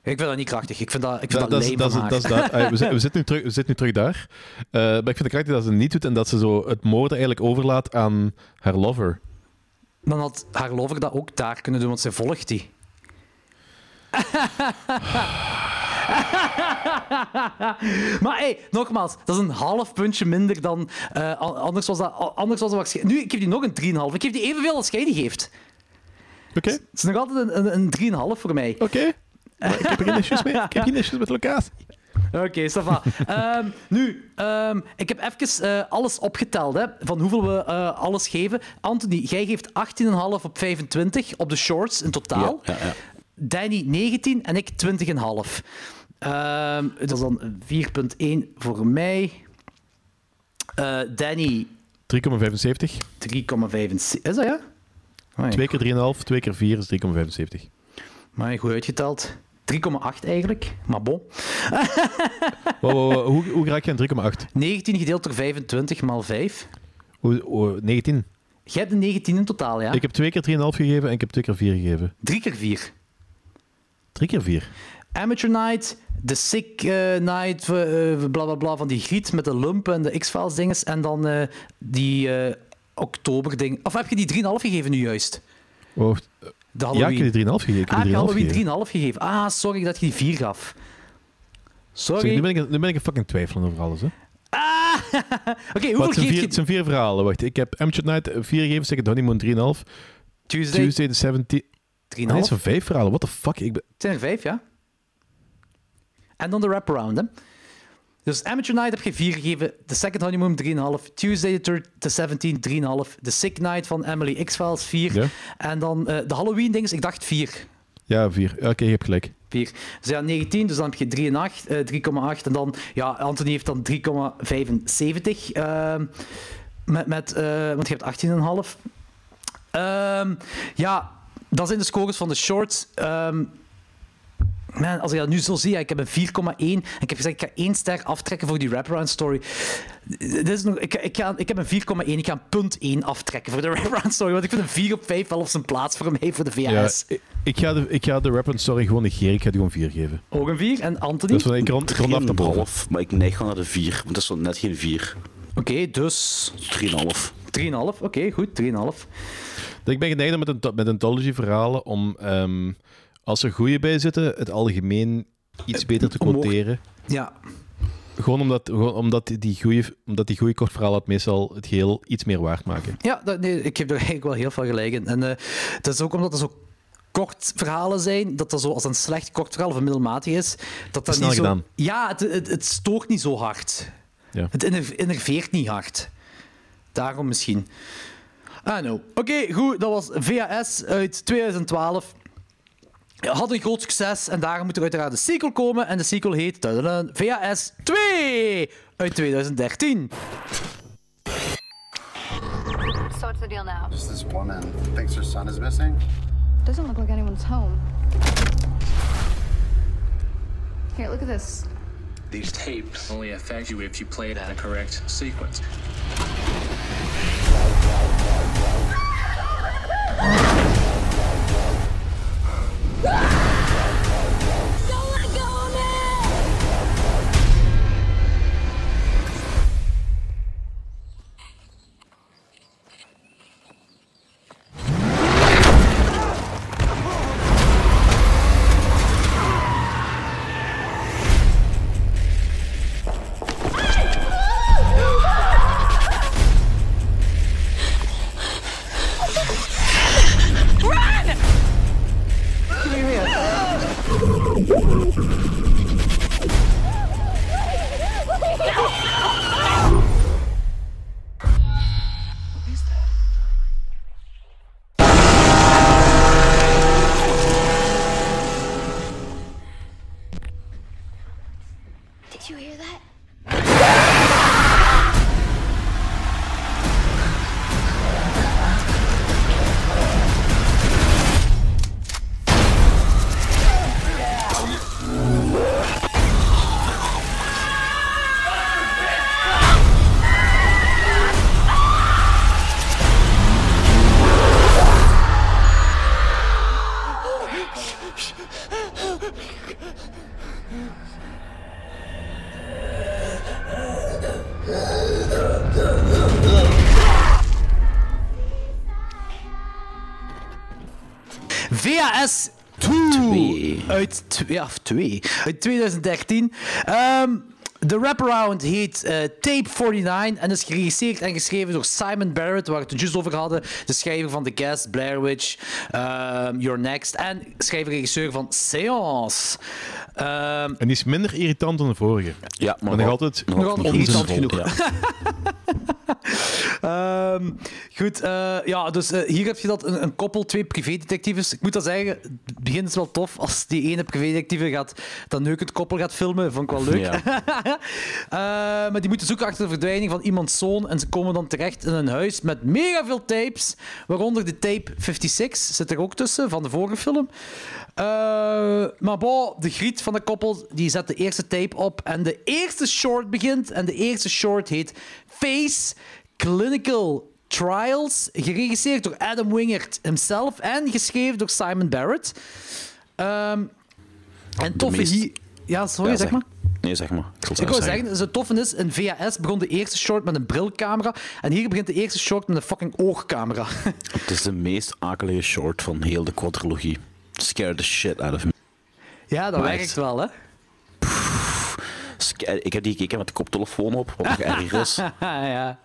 Ik vind dat niet krachtig. Ik vind dat, ik vind dat, Dat- dat dat we, zitten, we, zitten nu terug, we zitten nu terug daar. Eh, maar ik vind de kracht dat ze het niet doet en dat ze zo het moorden eigenlijk overlaat aan haar lover. Dan had haar lover dat ook daar kunnen doen, want zij volgt die. (laughs) maar hey, nogmaals, dat is een half puntje minder dan... eh, an- anders was dat... Anders was dat waarschijnlijk... Nu, ik geef die nog een 3,5. Ik geef die evenveel als jij die geeft. Oké, Het is nog altijd een, een, een 3,5 voor mij. oké. Maar Ik heb er geen issues mee. Ik heb geen issues met de locatie. Oké, ça va. (laughs) Ehm, nu, ehm, ik heb even eh, alles opgeteld, hè, van hoeveel we eh, alles geven. Anthony, jij geeft 18,5 op 25 op de shorts in totaal. Ja, ja, ja. Danny 19 en ik 20,5. Ehm dat is dan 4,1 voor mij. Eh, Danny 3,75. 3,75. Is dat ja? Amai, Twee keer 3,5, twee keer 4 is 3,75. amai, goed uitgeteld. 3,8 eigenlijk, maar bon. Wow, wow, wow. Hoe, hoe raak je aan 3,8? 19 gedeeld door 25 maal 5. Hoe- hoe- 19. Jij hebt een 19 in totaal, ja? Ik heb twee keer 3,5 gegeven en ik heb twee keer 4 gegeven. 3 keer 4. Drie keer 4. Amateur Night, The Sick eh, Night, eh, eh, bla bla bla, van die griet met de lump en de X-Files dinges. En dan eh, die eh oktober ding. Of heb je die 3,5 gegeven nu juist? Oh, De ja, ik heb die 3,5 gegeven. Ik heb ah, die ik 3,5 heb gegeven. Halloween 3,5 gegeven. Ah, sorry dat je die 4 gaf. Zeg, Sorry. nu, ben ik, nu ben ik een fucking twijfelen over alles. Hè. Ah! (laughs) Oké, hoeveel het, zijn geef vier, je? het zijn vier verhalen. Wacht, ik heb Amateur Night 4 gegeven, Second Honeymoon 3,5. Tuesday, Tuesday the 17... 3,5. Nee, het zijn vijf verhalen. What the fuck? Ik ben... Het zijn er vijf, ja. En dan de wraparound, hè. Dus Amateur Night heb je 4 gegeven, The Second Honeymoon 3,5, Tuesday the, third- the 17 3,5, The Sick Night van Emily X-Files 4, Ja. en dan eh, de Halloween dings, ik dacht 4. Ja, vier. Ja, Oké, je hebt gelijk. 4. Dus ja, 19, dus dan heb je 3 en 8, eh, 3,8. En dan, ja, Anthony heeft dan 3,75. ehm, met, met, eh, want je hebt 18,5. Ehm ja, dat zijn de scores van de shorts. Ehm Man, als ik dat nu zo zie, ja, ik heb een 4,1 en ik heb gezegd, ik ga één ster aftrekken voor die wraparound story. Dit is nog, ik, ik, ga, ik heb een 4,1, ik ga een punt 1 aftrekken voor de (laughs) wraparound story, want ik vind een 4 op 5 wel op zijn plaats voor mij voor de Ja, VHS. ik- ik ga de, ik ga de rap story gewoon negeren. Ik ga die gewoon 4 geven. Ook een 4 en Anthony? Dus van, ik rond, ik rond af boven. 3,5, maar ik neig gewoon naar de 4, want dat is zo net geen 4. Oké, dus 3,5. 3,5. Oké, goed, 3,5. Ik ben geneigd om met, een, met anthology-verhalen om, ehm, als er goede bij zitten, het algemeen iets beter te quoteren. Ja, Gewoon omdat, gewoon omdat die goede omdat die goede kortverhalen het meestal het geheel iets meer waard maken. Ja, dat, nee, ik heb er eigenlijk wel heel veel gelijk in. En eh dat is ook omdat er zo kort verhalen zijn, dat dat zo als een slecht kort verhaal of een middelmatig is, dat dat Snel niet zo... gedaan. Ja, het, het, het stoort niet zo hard. Ja. Het inner- innerveert niet hard. Daarom misschien. Ah, no. Oké, goed. Dat was VHS uit 2012. Had een groot succes en daarom moet er uiteraard een sequel komen. En de sequel heet tadadam, VHS 2 uit 2013. So what's the deal now? Just this woman thinks her son is missing. Doesn't look like anyone's home. Here, look at this. These tapes only affect you if you play it in a correct sequence. Ah! S2 twee. uit, twee, uit 2013. Ehm, de wraparound heet uh, Tape 49 en is geregisseerd en geschreven door Simon Barrett, waar we het dus over hadden. De schrijver van The Guest, Blair Witch, ehm, Your Next en schrijver-regisseur van Seance. Ehm, en die is minder irritant dan de vorige. Ja, maar nog altijd, nog altijd irritant genoeg. Ja. (laughs) (laughs) Ehm, goed, eh, ja, dus eh, hier heb je dat, een, een koppel, twee privédetectives. Ik moet dat zeggen, het begint is wel tof als die ene privédetectieve gaat dat neukend koppel gaat filmen. Vond ik wel leuk. (laughs) Eh, maar die moeten zoeken achter de verdwijning van iemands zoon en ze komen dan terecht in een huis met mega veel tapes, waaronder de tape 56 zit er ook tussen, van de vorige film. Maar bon, de griet van de koppel die zet de eerste tape op en de eerste short begint. En de eerste short heet Face Clinical Trials, geregisseerd door Adam Wingert himself en geschreven door Simon Barrett. Ehm, en toffe meest- hier... Ja, sorry, Ja, zeg maar. Nee, zeg maar. Ik, Ik wou zeggen, het toffe is, in VHS begon de eerste short met een brilcamera en hier begint de eerste short met een fucking oogcamera. (laughs) Het is de meest akelige short van heel de quadrilogie. Scare the shit out of me. Ja, dat Maar werkt echt. wel, hè? Sca- Ik heb die gekeken met de koptelefoon op, wat nog erger is. (laughs) ja.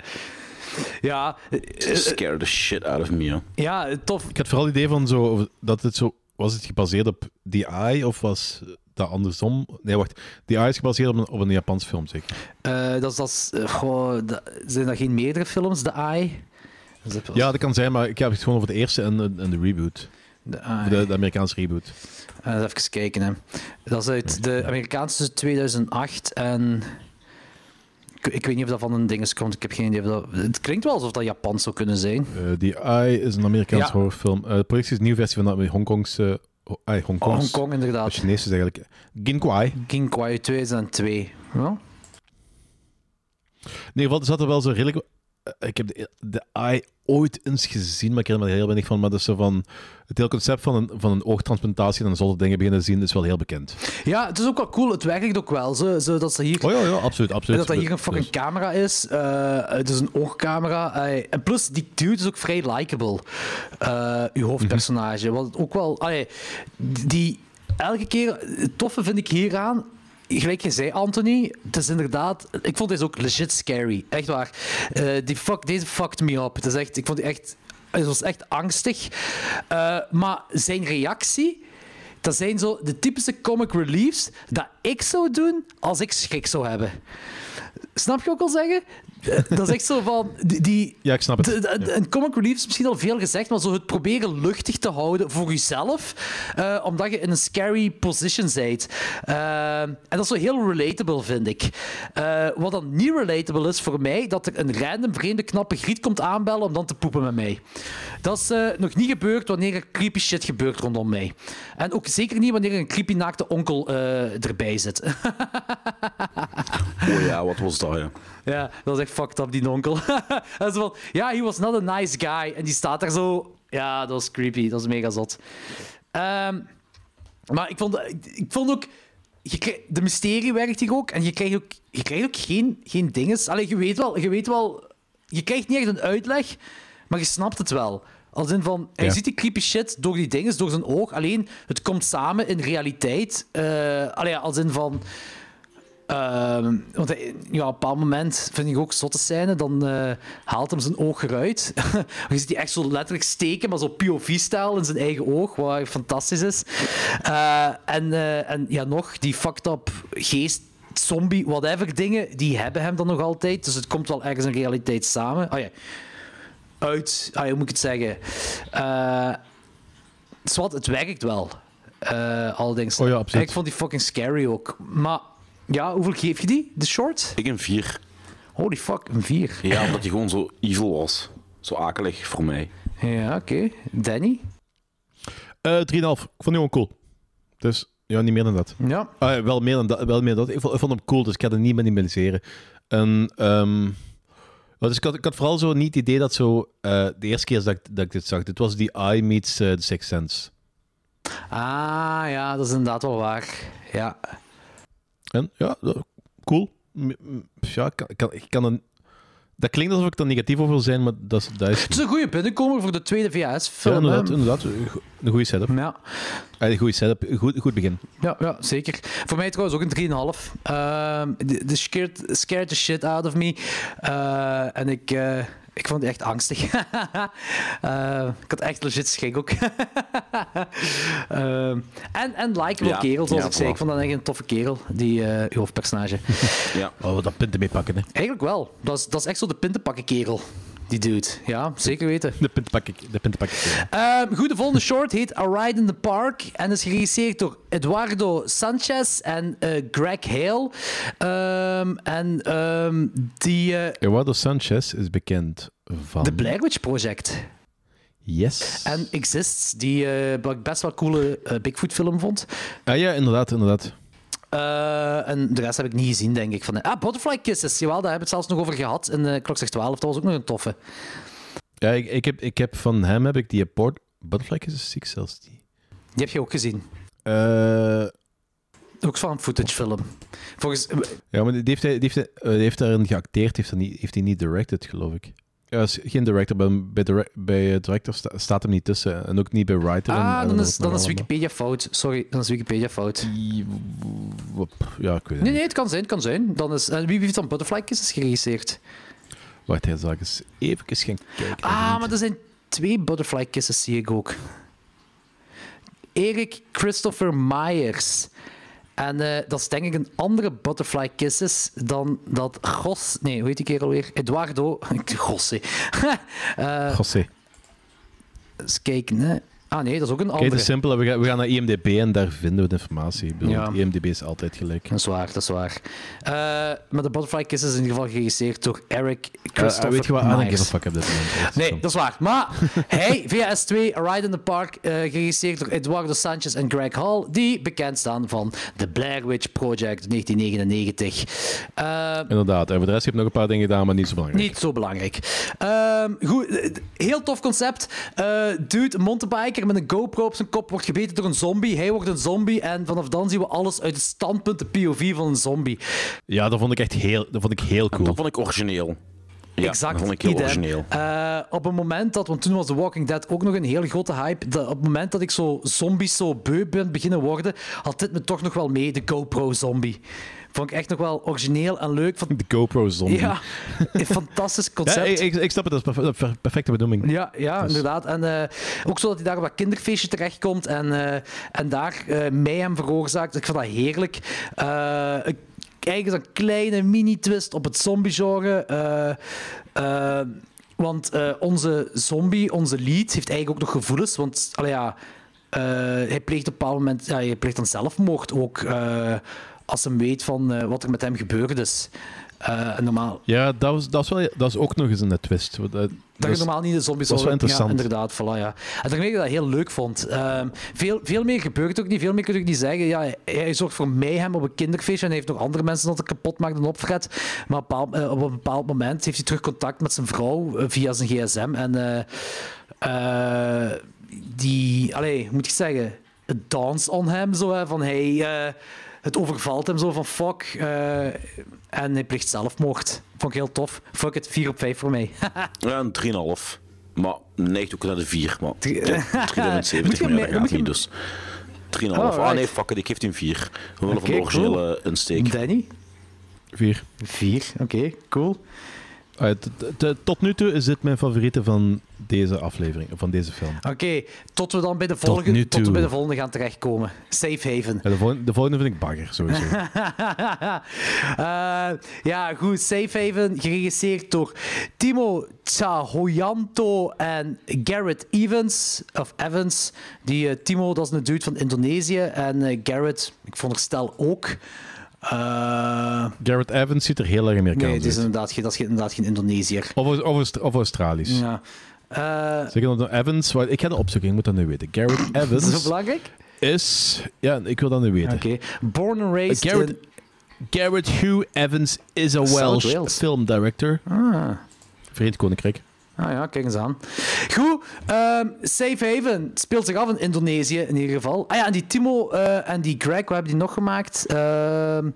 Ja, eh, Scare the shit out of me, joh. ja, tof. Ik had vooral het idee van zo, dat het zo... Was het gebaseerd op The Eye of was dat andersom? Nee, wacht. The Eye is gebaseerd op een, op een Japans film, zeker? Eh, dat is, dat is, eh, goh, dat- zijn dat geen meerdere films? Dat ook wel- Ja, dat kan zijn, maar ik heb het gewoon over de eerste en, en de reboot. De, de Amerikaanse reboot. Eh, even kijken, hè. Dat is uit de Amerikaanse 2008 en... Ik, ik weet niet of dat van een ding komt. Ik heb geen idee of dat... Het klinkt wel alsof dat Japans zou kunnen zijn. Eh, The Eye is een Amerikaanse Ja. horrorfilm. Eh, de productie is een nieuwe versie van de Hongkongse Ho- ai, Hongkong. Hongkong, inderdaad. Chinees is eigenlijk... Ginkwai. King Kwai 2002. Ja? In ieder geval, er zat er wel zo redelijk... eh, Ik heb de, de Eye ooit eens gezien, maar ik herinner me er heel weinig van. Maar dat is zo van... Het hele concept van een, van een oogtransplantatie en dan zonder dingen beginnen zien, is wel heel bekend. ja, het is ook wel cool. Het werkt ook wel. Zo, zo dat ze hier... Oh ja, ja absoluut. absoluut. Dat dat hier een fucking Dus- camera is. eh, het is een oogcamera. eh, en plus, die dude is ook vrij likable. uw hoofdpersonage. Wat ook wel... die... Elke keer... Het toffe vind ik hieraan... Gelijk je zei, Anthony, het is inderdaad... Ik vond deze ook legit scary. Echt waar. Eh, die fuck, deze fucked me up. Het is echt... Ik vond die echt... Het was echt angstig. Eh, maar zijn reactie... Dat zijn zo de typische comic reliefs dat ik zou doen als ik schrik zou hebben. Snap je ook al zeggen? Eh, Dat is echt zo van... Die, Ja, ik snap het. de- de- Een comic relief is misschien al veel gezegd, maar zo het proberen luchtig te houden voor jezelf, eh, omdat je in een scary position bent. Eh, en dat is zo heel relatable, vind ik. Eh, wat dan niet relatable is voor mij, dat er een random vreemde knappe griet komt aanbellen om dan te poepen met mij. Dat is eh, nog niet gebeurd wanneer er creepy shit gebeurt rondom mij. En ook zeker niet wanneer er een creepy naakte onkel eh, erbij zit. (laughs) Oh ja, wat was dat, ja. Ja, dat is echt fucked up, die onkel. (laughs) dat is van, ja, he was not a nice guy. En die staat daar zo... Ja, dat was creepy. Dat is mega zot. Ehm, maar ik vond, ik, ik vond ook... Je de mysterie werkt hier ook. En je krijgt ook, je krijgt ook geen, geen dinges. Allee, je weet wel... Je, weet wel, je krijgt niet echt een uitleg, maar je snapt het wel. Als in van, hij Ja. ziet die creepy shit door die dinges, door zijn oog. Alleen, het komt samen in realiteit. Eh allee, als in van... Ehm, want hij- ja, op een bepaald moment vind ik ook zotte scène. Dan eh, haalt hem zijn oog eruit. (laughs) je ziet hij echt zo letterlijk steken, maar zo POV-stijl in zijn eigen oog, wat fantastisch is. Eh, en, eh, en ja, nog, die fucked up geest, zombie, whatever dingen, die hebben hem dan nog altijd. Dus het komt wel ergens in realiteit samen. Oh ja. Uit, ah, ja, hoe moet ik het zeggen? Eh zwart, het werkt wel. Eh allerdings. Oh ja. Ik vond die fucking scary ook. Maar ja, hoeveel geef je die? De short? Ik een 4. Holy fuck, een 4. Ja, omdat hij gewoon zo evil was. Zo akelig voor mij. Ja, oké. Danny? Eh 3,5. Ik vond die gewoon cool. Dus ja, niet meer dan dat. Ja. Ah, wel, meer dan dat wel meer dan dat. Ik vond, ik vond hem cool, dus ik ga er niet minimaliseren. En, ehm, wel, dus ik, had, ik had vooral zo niet het idee dat zo... eh, de eerste keer dat ik, dat ik dit zag, dit was die Eye meets eh, The Sixth Sense. Ah, ja, dat is inderdaad wel waar. Ja. En ja, eh, cool. Ja, ik kan, ik kan, ik kan een... Dat klinkt alsof ik er negatief over wil zijn, maar dat is... Dat is Het is een goede binnenkomer voor de tweede ja, VHS-film. inderdaad, inderdaad. Een goede setup. Ja. Ah, Een goede setup. Goed, goed begin. Ja, ja, zeker. Voor mij trouwens ook een 3,5. Ehm de de scared, scared the shit out of me. Eh, en ik, eh, ik vond het echt angstig. (laughs) Eh, ik had echt legit schrik ook. (laughs) Ehm, en, en likable Ja, kerel, zoals ja, ik zei. Ik vond dat echt een toffe kerel, die eh, uw hoofdpersonage. Ja. Oh, we dat punten mee pakken, hè. Eigenlijk wel. Dat is, dat is echt zo de pintenpakken kerel. Die dude. Ja, zeker weten. De punten pak ik. De punten pak ik. Ehm, goed, de volgende short heet A Ride in the Park en is geregisseerd door Eduardo Sanchez en eh, Greg Hale. Ehm, en ehm, die... eh Eduardo Sanchez is bekend van... The Blair Witch Project. Yes. En Exists, die eh, wat ik best wel coole Bigfoot-film vond. Ah ja, inderdaad, inderdaad. Eh, en de rest heb ik niet gezien, denk ik. Van, ah, Butterfly Kisses. Jawel, daar hebben we het zelfs nog over gehad in uh, Klokslag 12. Dat was ook nog een toffe. Ja, ik, ik, heb, ik heb van hem heb ik die Port... Butterfly is ziek zelfs die. Die heb je ook gezien. Eh, Ook van een footage film. Volgens... ja, maar die heeft, hij, die heeft, hij- die heeft daarin geacteerd, heeft hij niet, heeft hij niet directed, geloof ik. Ja, is geen director, maar bij, direct, bij eh, director sta- staat hem niet tussen. En ook niet bij writer. Ah, en dan is, dan is. Wikipedia fout. Sorry, dan is Wikipedia fout. Ja, ik weet het Nee, niet. nee, het kan zijn, het kan zijn. Dan is, en wie heeft dan Butterfly Kisses geregisseerd? Wacht, hij zal eens even gaan kijken. Ah, maar er zijn twee Butterfly Kisses, zie ik ook. Erik Christopher Myers. En eh, dat is denk ik een andere Butterfly Kisses dan dat Gos... Nee, hoe heet die kerel weer? Eduardo... (laughs) Gosse. (laughs) Eh José. eens kijken, hè. Ah nee, dat is ook een Kijk, andere. het is simpel. We gaan, we gaan naar IMDb en daar vinden we de informatie. Ik bedoel, Ja. IMDb is altijd gelijk. Dat is waar, dat is waar. Eh, maar de Butterfly Kiss is in ieder geval geregisseerd door Eric Uh, Christopher weet je wat? I don't Myers. give a fuck op dit moment. Nee, dat is waar. Maar (laughs) hij, VS2, A Ride in the Park, eh, geregisseerd door Eduardo Sanchez en Greg Hall, die bekend staan van The Blair Witch Project 1999. Eh, Inderdaad. En voor de rest heb ik nog een paar dingen gedaan, maar niet zo belangrijk. niet zo belangrijk. Ehm, goed, eh, heel tof concept. Eh dude, een met een GoPro op zijn kop wordt gebeten door een zombie. Hij wordt een zombie en vanaf dan zien we alles uit het standpunt, de POV van een zombie. Ja, dat vond ik echt heel, dat vond ik heel cool. Dat vond ik origineel. Ja, exact. dat vond ik heel idem. origineel. Eh, op een moment dat, want toen was The Walking Dead ook nog een heel grote hype. Dat, op het moment dat ik zo zombies zo beu ben beginnen worden, had dit me toch nog wel mee, de GoPro-zombie. Vond ik echt nog wel origineel en leuk. Van, De GoPro zombie. ja, een fantastisch Ja, concept. ik, ik, ik snap het, dat is perfe- per- perfecte bedoeling. Ja, ja Dus- inderdaad. En eh, ook zo dat hij daar op dat kinderfeestje terechtkomt en, eh, en daar eh mij hem veroorzaakt. Ik vond dat heerlijk. Ik- eigenlijk een kleine mini-twist op het zombie-genre. Want onze zombie, onze lead, heeft eigenlijk ook nog gevoelens. Want allee, ja, hij pleegt op een bepaald moment ja, hij pleegt dan zelfmoord ook. Eh, als hij weet van eh, wat er met hem gebeurd is. Eh, normaal, Ja, dat, was, dat, is wel, dat is ook nog eens een twist. Dat, dat je is- normaal niet de zombies is wel interessant. Ja, inderdaad, voilà, ja. En daarmee dat ik dat heel leuk vond. Ehm, veel, veel meer gebeurt ook niet, veel meer kun ik niet zeggen. Ja, hij, zorgt voor mayhem op een kinderfeestje en hij heeft nog andere mensen dat hij kapot maakt en opfret. Maar op, een bepaald- eh, op een bepaald moment heeft hij terug contact met zijn vrouw eh, via zijn gsm. En eh, eh, die, allee, moet ik zeggen, het dance on hem, zo, hè, van hij... eh, het overvalt hem zo van fuck. eh, en hij pleegt zelfmoord. Vond ik heel tof. Fuck it, 4 op 5 voor mij. Ja, een 3,5. Maar neigt ook naar de 4. Maar Drie- ja, Moet 370 je meer, me- dat gaat niet. Dus 3,5. Oh, Ah right. nee, fuck it, ik geef een 4. Omwille van Oké, de originele insteek. Danny? Vier. 4, oké, cool. Tot nu toe is dit mijn favoriete van deze aflevering, van deze film. Oké, tot we dan bij de volgende, tot, we bij de volgende gaan terechtkomen. Safe haven. Ja, de, volgende, de volgende vind ik bagger, sowieso. (laughs) Eh, ja, goed. Safe Haven, geregisseerd door Timo Tsahoyanto en Garrett Evans. Of Evans. Die eh, Timo, dat is een dude van Indonesië. En eh, Garrett, ik veronderstel ook. Eh, Garrett Evans ziet er heel erg Amerikaans nee, uit. inderdaad, geen- dat is inderdaad geen Indonesiër. Of, of, of Australisch. Ja. Eh, Zeker dat Evans, ik ga dat opzoeken, ik moet dat nu weten. Garrett (laughs) is dat Evans belangrijk? is, ja, ik wil dat nu weten. Oké. Born and raised Garrett, in... Garrett Hugh Evans is a Welsh Wales. film director. Ah. Verenigd Koninkrijk. Ah ja, kijk eens aan. Goed, ehm, Safe Haven speelt zich af in Indonesië in ieder geval. Ah ja, en die Timo eh, en die Greg, wat hebben die nog gemaakt? Ehm,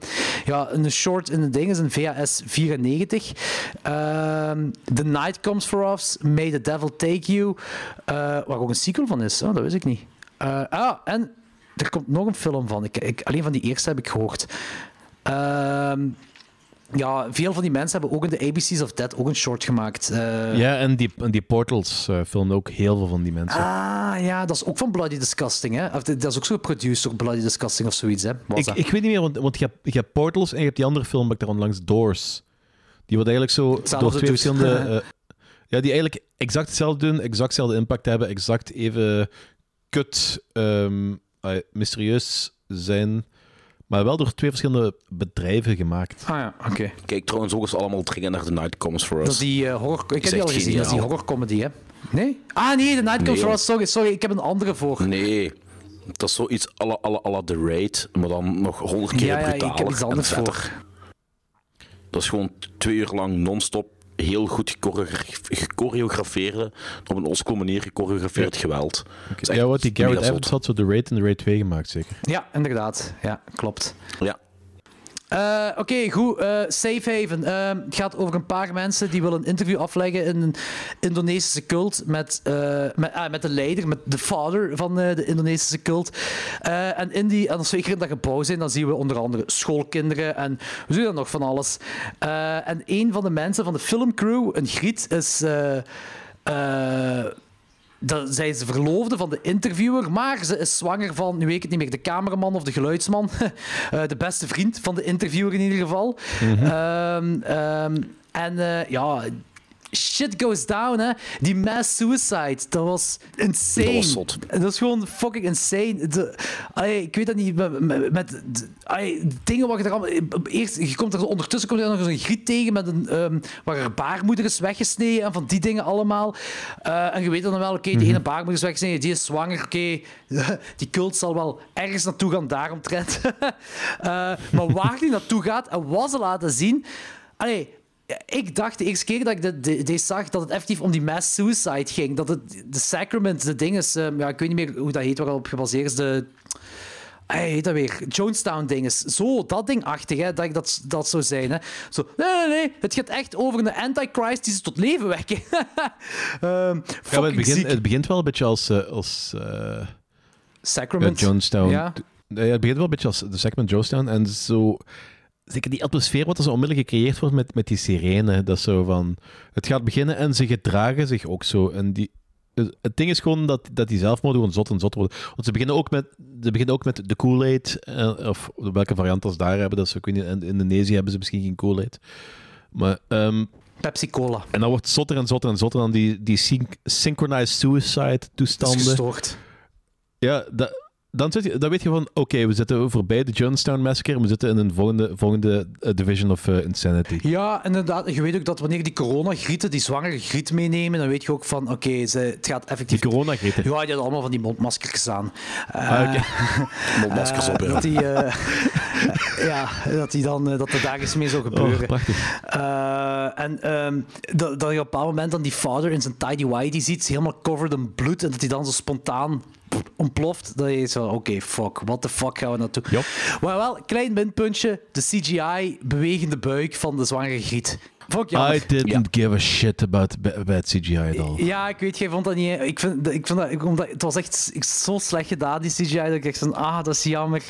ja, een short in de ding is een VHS 94. Ehm, the Night Comes For Us, May the Devil Take You. eh, waar ook een sequel van is, oh, dat wist ik niet. Eh, ah, en er komt nog een film van. Ik, alleen van die eerste heb ik gehoord. Ehm, ja, veel van die mensen hebben ook in de ABC's of Dead ook een short gemaakt. Eh, Ja, en die, en die Portals uh, filmen ook heel veel van die mensen. Ah, ja, dat is ook van Bloody Disgusting, hè? Of, dat is ook zo geproduceerd door Bloody Disgusting of zoiets, hè? Was ik, dat? ik weet niet meer, want, want je, hebt, je hebt Portals en je hebt die andere film, ik daar onlangs Doors. Die wat eigenlijk zo Hetzelfde door twee doet. verschillende... (laughs) eh, ja, die eigenlijk exact hetzelfde doen, exact hetzelfde impact hebben, exact even kut, ehm, eh, mysterieus zijn, maar wel door twee verschillende bedrijven gemaakt. Ah ja, oké. Kijk trouwens ook eens allemaal dringen naar The Night Comes For Us. Dat is die eh, horror... Ik heb die al gezien, dat is die horrorcomedy, hè? Nee? Ah, nee, The Night Comes Nee, For. Us. Sorry, sorry, ik heb een andere voor. Nee, dat is zoiets à la, à la, à la The Raid, maar dan nog honderd keer Ja, ja, ik brutaler heb iets anders voor. vetter. Dat is gewoon twee uur lang non-stop heel goed gechoreograf- gechoreografeerde, op een oldschool manier gechoreografeerd geweld. Ja, wat die Garrett Evans had zo de Raid en de Raid 2 gemaakt, zeker. Ja, inderdaad. Ja, klopt. Ja. Eh, Oké, goed. eh, Safe Haven. Eh, het gaat over een paar mensen die willen een interview afleggen in een Indonesische cult met, eh, met, ah, met de leider, met de father van de Indonesische cult. En in die, en als we in dat gebouw zijn, dan zien we onder andere schoolkinderen en we zien dan nog van alles. En een van de mensen van de filmcrew, een griet, is... eh, dat, zij is de verloofde van de interviewer, maar ze is zwanger van, nu weet ik het niet meer, de cameraman of de geluidsman. (laughs) Eh, de beste vriend van de interviewer in ieder geval. Ehm, ehm, en eh, ja, shit goes down, hè. Die mass suicide, dat was insane. Dat was. Dat gewoon fucking insane. De, allee, ik weet dat niet, met, allee, dingen waar je er allemaal... Eerst, je komt er, ondertussen komt er nog zo'n griet tegen met een, ehm, waar er baarmoeder is weggesneden en van die dingen allemaal. Eh, en je weet dan wel, oké, de ene baarmoeder is weggesneden, die is zwanger, oké, (laughs) die cult zal wel ergens naartoe gaan daaromtrent. (laughs) Eh, maar waar die naartoe gaat en wat ze laten zien... Allee, ik dacht de eerste keer dat ik dit- zag dat het effectief om die mass suicide ging. Dat het de sacrament, de ding is, ehm, ja, ik weet niet meer hoe dat heet, waarop gebaseerd is. De, hij heet dat weer? Jonestown ding is. Zo, dat dingachtig, hè, dat ik dat, dat zou zijn. Hè. Zo, nee, nee, nee, het gaat echt over een antichrist die ze tot leven wekken. (laughs) Ehm Ja, het, begint, ziek. het begint wel een beetje als, eh, als eh, Sacrament. ja, Jonestown. Ja. Ja, het begint wel een beetje als de segment Jonestown. En zo... Zeker die atmosfeer wat er zo onmiddellijk gecreëerd wordt met, met die sirene. Dat is zo van... Het gaat beginnen en ze gedragen zich ook zo. En die... Het ding is gewoon dat, dat die zelfmoord gewoon zot en zot worden. Want ze beginnen ook met, ze beginnen ook met de Kool-Aid. eh, of welke variant als daar hebben. Dat is, ik weet niet, in Indonesië hebben ze misschien geen Kool-Aid. Maar... ehm, Pepsi Cola. en dan wordt zotter en zotter en zotter dan die, die syn- synchronized suicide Dat is toestanden. gestoord. Ja, da- dan, zit je, dan weet je van, oké, we zitten voorbij de Jonestown Massacre en we zitten in een volgende, volgende eh, Division of eh, Insanity. Ja, inderdaad. Je weet ook dat wanneer die corona-grieten, die zwangere griet meenemen, dan weet je ook van, oké, ze het gaat effectief... Die coronagrieten. Ja, die hadden allemaal van die (laughs) mondmaskers aan. Eh, Ah, oké. Mondmaskers op, ja. Dat die, (laughs) ja, dat die dan, dat er daar iets mee zou gebeuren. Oh, prachtig. Eh, en ehm, dat, dat je op een bepaald moment dan die vader in zijn tidy whitey ziet, helemaal covered in bloed, en dat hij dan zo spontaan ontploft. Dat je zo, oké, fuck, what the fuck gaan we naartoe? Yep. Maar wel, klein minpuntje, de CGI-bewegende buik van de zwangere griet. Fuck. I didn't give a shit about ba- bad CGI at all. Ja, ik weet, jij vond dat niet... Ik vind, ik vind dat, ik vond dat... Het was echt zo slecht gedaan, die CGI, dat ik echt van... Ah, dat is jammer.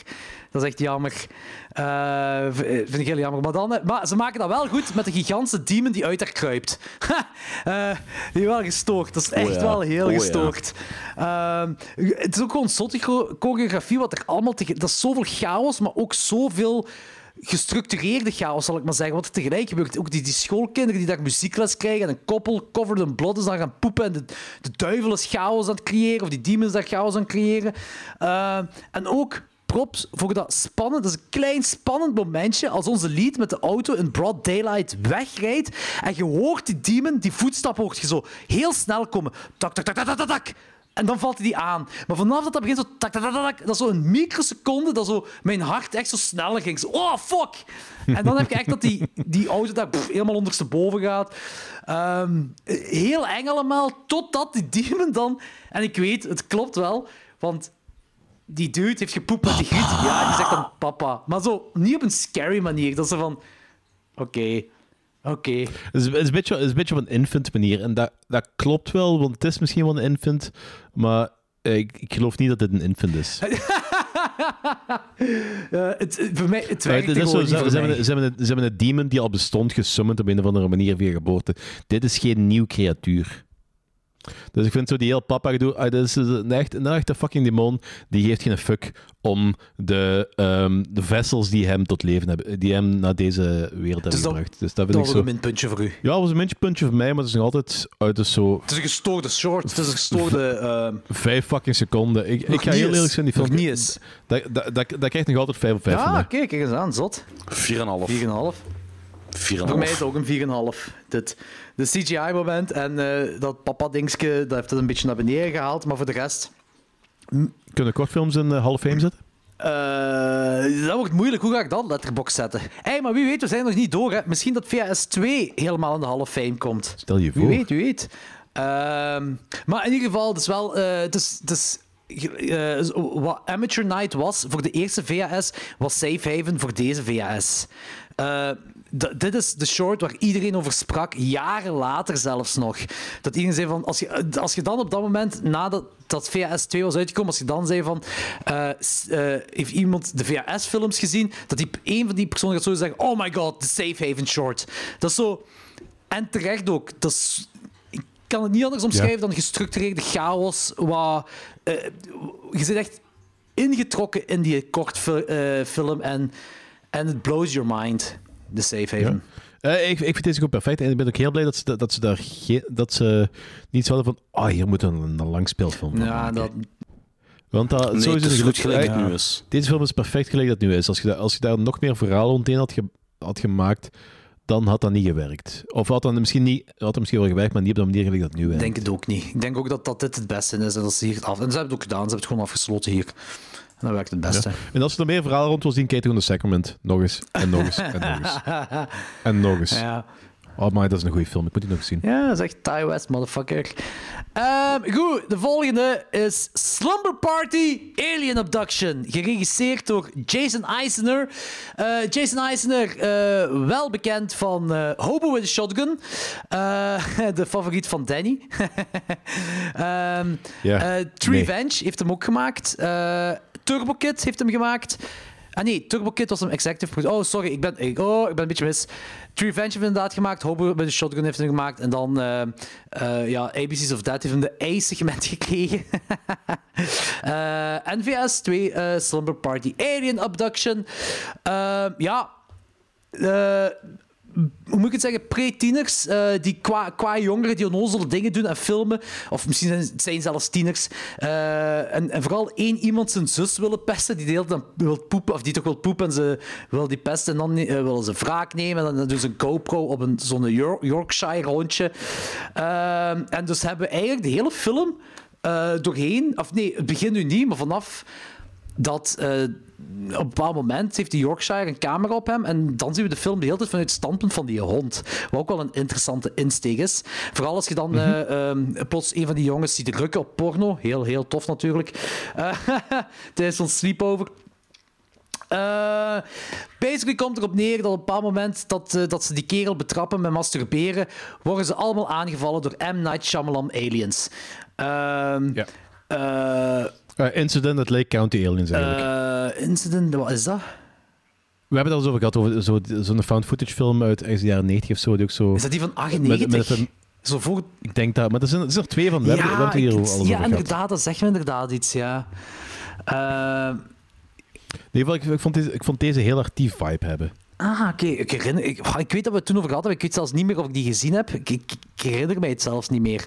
Dat is echt jammer. Eh, vind ik heel jammer. Maar, dan, eh, maar ze maken dat wel goed met de gigantische demon die uit haar kruipt. (laughs) Eh, die wel gestoord. Dat is echt ja. wel heel Oh ja. gestoord. Ehm, het is ook gewoon zotte cho- choreografie, wat er allemaal... Tegen, dat is zoveel chaos, maar ook zoveel gestructureerde chaos, zal ik maar zeggen. Wat er tegelijk gebeurt. Ook die, die schoolkinderen die daar muziekles krijgen en een koppel covered in blood is dan gaan poepen en de, de duivel is chaos aan het creëren of die demons daar chaos aan creëren. Eh, en ook props voor dat spannend, dat is een klein spannend momentje als onze lead met de auto in broad daylight wegrijdt en je hoort die demon, die voetstap hoort je zo heel snel komen. Tak, tak, tak, tak, tak, tak. En dan valt hij die aan. Maar vanaf dat dat begint, zo tak, tak, tak, tak, dat is zo een microseconde dat zo mijn hart echt zo sneller ging. Zo, oh, fuck! En dan heb je echt dat die, die auto daar helemaal ondersteboven gaat. Ehm, heel eng allemaal, totdat die demon dan... En ik weet, het klopt wel, want die dude heeft gepoept met die griet. Ja, die zegt dan papa. Maar zo, niet op een scary manier. Dat ze van... Oké, oké. Het is, het, is een beetje, is een beetje op een infant manier. En dat, dat klopt wel, want het is misschien wel een infant. Maar eh, ik, ik geloof niet dat dit een infant is. (laughs) Eh, het, voor mij, het werkt is zo, ze, hebben, ze, hebben een, ze hebben een demon die al bestond gesummand op een of andere manier via geboorte. Dit is geen nieuw creatuur. Dus ik vind zo die heel papa gedoe. Ah, dit is een echt, een echte fucking demon. Die geeft geen fuck om de, ehm, de vessels die hem tot leven hebben. Die hem naar deze wereld hebben Dus dat- gebracht. Dus dat Dat vind ik was zo. een minpuntje voor u. Ja, dat was een beetje puntje voor mij, maar het is nog altijd uit de zo Het is een gestoorde short. Het is een gestoorde... ehm, vijf fucking seconden. Ik, ik ga heel eerlijk zijn, die film. Nog niet eens. Dat, dat, dat, dat krijgt nog altijd vijf op vijf Ja, mij. oké, kijk eens aan. Zot. 4,5. 4,5. 4,5. Voor mij is het ook een 4,5. Dit. De CGI-moment en eh, dat papa-dingske, dat heeft het een beetje naar beneden gehaald. Maar voor de rest... Kunnen kortfilms in de Hall of Fame zetten? eh, dat wordt moeilijk. Hoe ga ik dat letterbox zetten? Hé, maar wie weet, we zijn nog niet door. Hè. Misschien dat VHS 2 helemaal in de Hall of Fame komt. Stel je Wie voor. weet, wie weet. Ehm, maar in ieder geval, het is wel... eh, het is, het is, eh, wat Amateur Night was voor de eerste VHS, was Safe Haven voor deze VHS. Eh, d- dit is de short waar iedereen over sprak, jaren later zelfs nog. Dat iedereen zei van, als je, als je dan op dat moment, nadat dat VHS 2 was uitgekomen, als je dan zei van, eh, eh, heeft iemand de VHS-films gezien, dat die, een van die personen gaat zo zeggen, oh my god, de Safe Haven short. Dat is zo... En terecht ook. Dat is, ik kan het niet anders omschrijven dan gestructureerde chaos. Waar, eh, je zit echt ingetrokken in die kortfilm en, en het blows your mind, de Safe Haven. Eh, ik, ik vind deze gewoon perfect. En ik ben ook heel blij dat ze, dat ze daar geen, dat ze niet zouden van. Oh, hier moet een, een lang speelfilm van Ja, maken. dat, Want dat, Nee, het is een goed gelijk het nu is. Deze film is perfect gelijk dat het nu is. Als je, daar- als je daar nog meer verhaal rondheen had, ge- had gemaakt, dan had dat niet gewerkt. Of had dat misschien, niet, had dat misschien wel gewerkt, maar niet op de manier gelijk dat het nu ik werkt. denk het ook niet. Ik denk ook dat, dat dit het beste is en dat ze hier het af. En ze hebben het ook gedaan, ze hebben het gewoon afgesloten hier. En dat werkt het beste. En als je er meer verhaal rond wil zien, kijk gewoon de Sacrament. Nog eens, en nog eens, en nog eens. (laughs) En nog eens. Ja. Oh, maar dat is een goede film. Ik moet die nog eens zien. Ja, dat is echt Ty West, motherfucker. Ehm, goed, de volgende is Slumber Party Alien Abduction. Geregisseerd door Jason Eisner. Eh, Jason Eisner, eh, wel bekend van eh, Hobo with a Shotgun. (laughs) De favoriet van Danny. (laughs) Eh, Tree nee. Venge heeft hem ook gemaakt. Turbo Kid heeft hem gemaakt. Ah nee, Turbo Kid was een executive producer. Oh, sorry, ik ben, ik, oh, ik ben een beetje mis. Tree Venge heeft hem inderdaad gemaakt. Hobo met de Shotgun heeft hem gemaakt. En dan, eh, ja, ABC's of Death heeft hem de A-segment (laughs) gekregen. Eh, NVS 2, eh, Slumber Party Alien Abduction. Eh, ja, hoe moet ik het zeggen, pre-tieners, eh, die qua, qua jongeren die onnozele dingen doen en filmen, of misschien zijn, zijn zelfs tieners, eh, en, en vooral één iemand zijn zus willen pesten, die de hele tijd wil poepen, of die toch wil poepen en ze wil die pesten, en dan eh, willen ze wraak nemen, en dan doen ze een GoPro op een, zo'n Yor- Yorkshire hondje. Ehm, en dus hebben we eigenlijk de hele film doorheen, of nee, het begint nu niet, maar vanaf dat eh, op een bepaald moment heeft die Yorkshire een camera op hem en dan zien we de film de hele tijd vanuit het standpunt van die hond. Wat ook wel een interessante insteek is. Vooral als je dan eh, ehm, plots een van die jongens ziet rukken op porno. Heel, heel tof natuurlijk. Eh, (laughs) tijdens zo'n sleepover. Eh, basically komt erop neer dat op een bepaald moment dat, dat ze die kerel betrappen met masturberen, worden ze allemaal aangevallen door M. Night Shyamalan aliens. Ehm, Ja. Eh, Incident at Lake County Aliens eigenlijk. eh, incident, wat is dat? We hebben het al eens over gehad, over zo- zo'n found footage film uit de jaren 90 of zo. Die ook zo Is dat die van met, 98? met een- Zo voor... ik denk dat, maar er zijn, er zijn er twee van. We hebben, we hebben hier al over ja inderdaad, dat zegt me inderdaad iets, ja. Eh, geval, ik, ik, vond deze, ik vond deze heel hard die vibe hebben. Ah, oké. Ik, herinner- ik, ah, ik weet dat we het toen over gehad hebben. Ik weet zelfs niet meer of ik die gezien heb. Ik, ik, ik herinner mij het zelfs niet meer.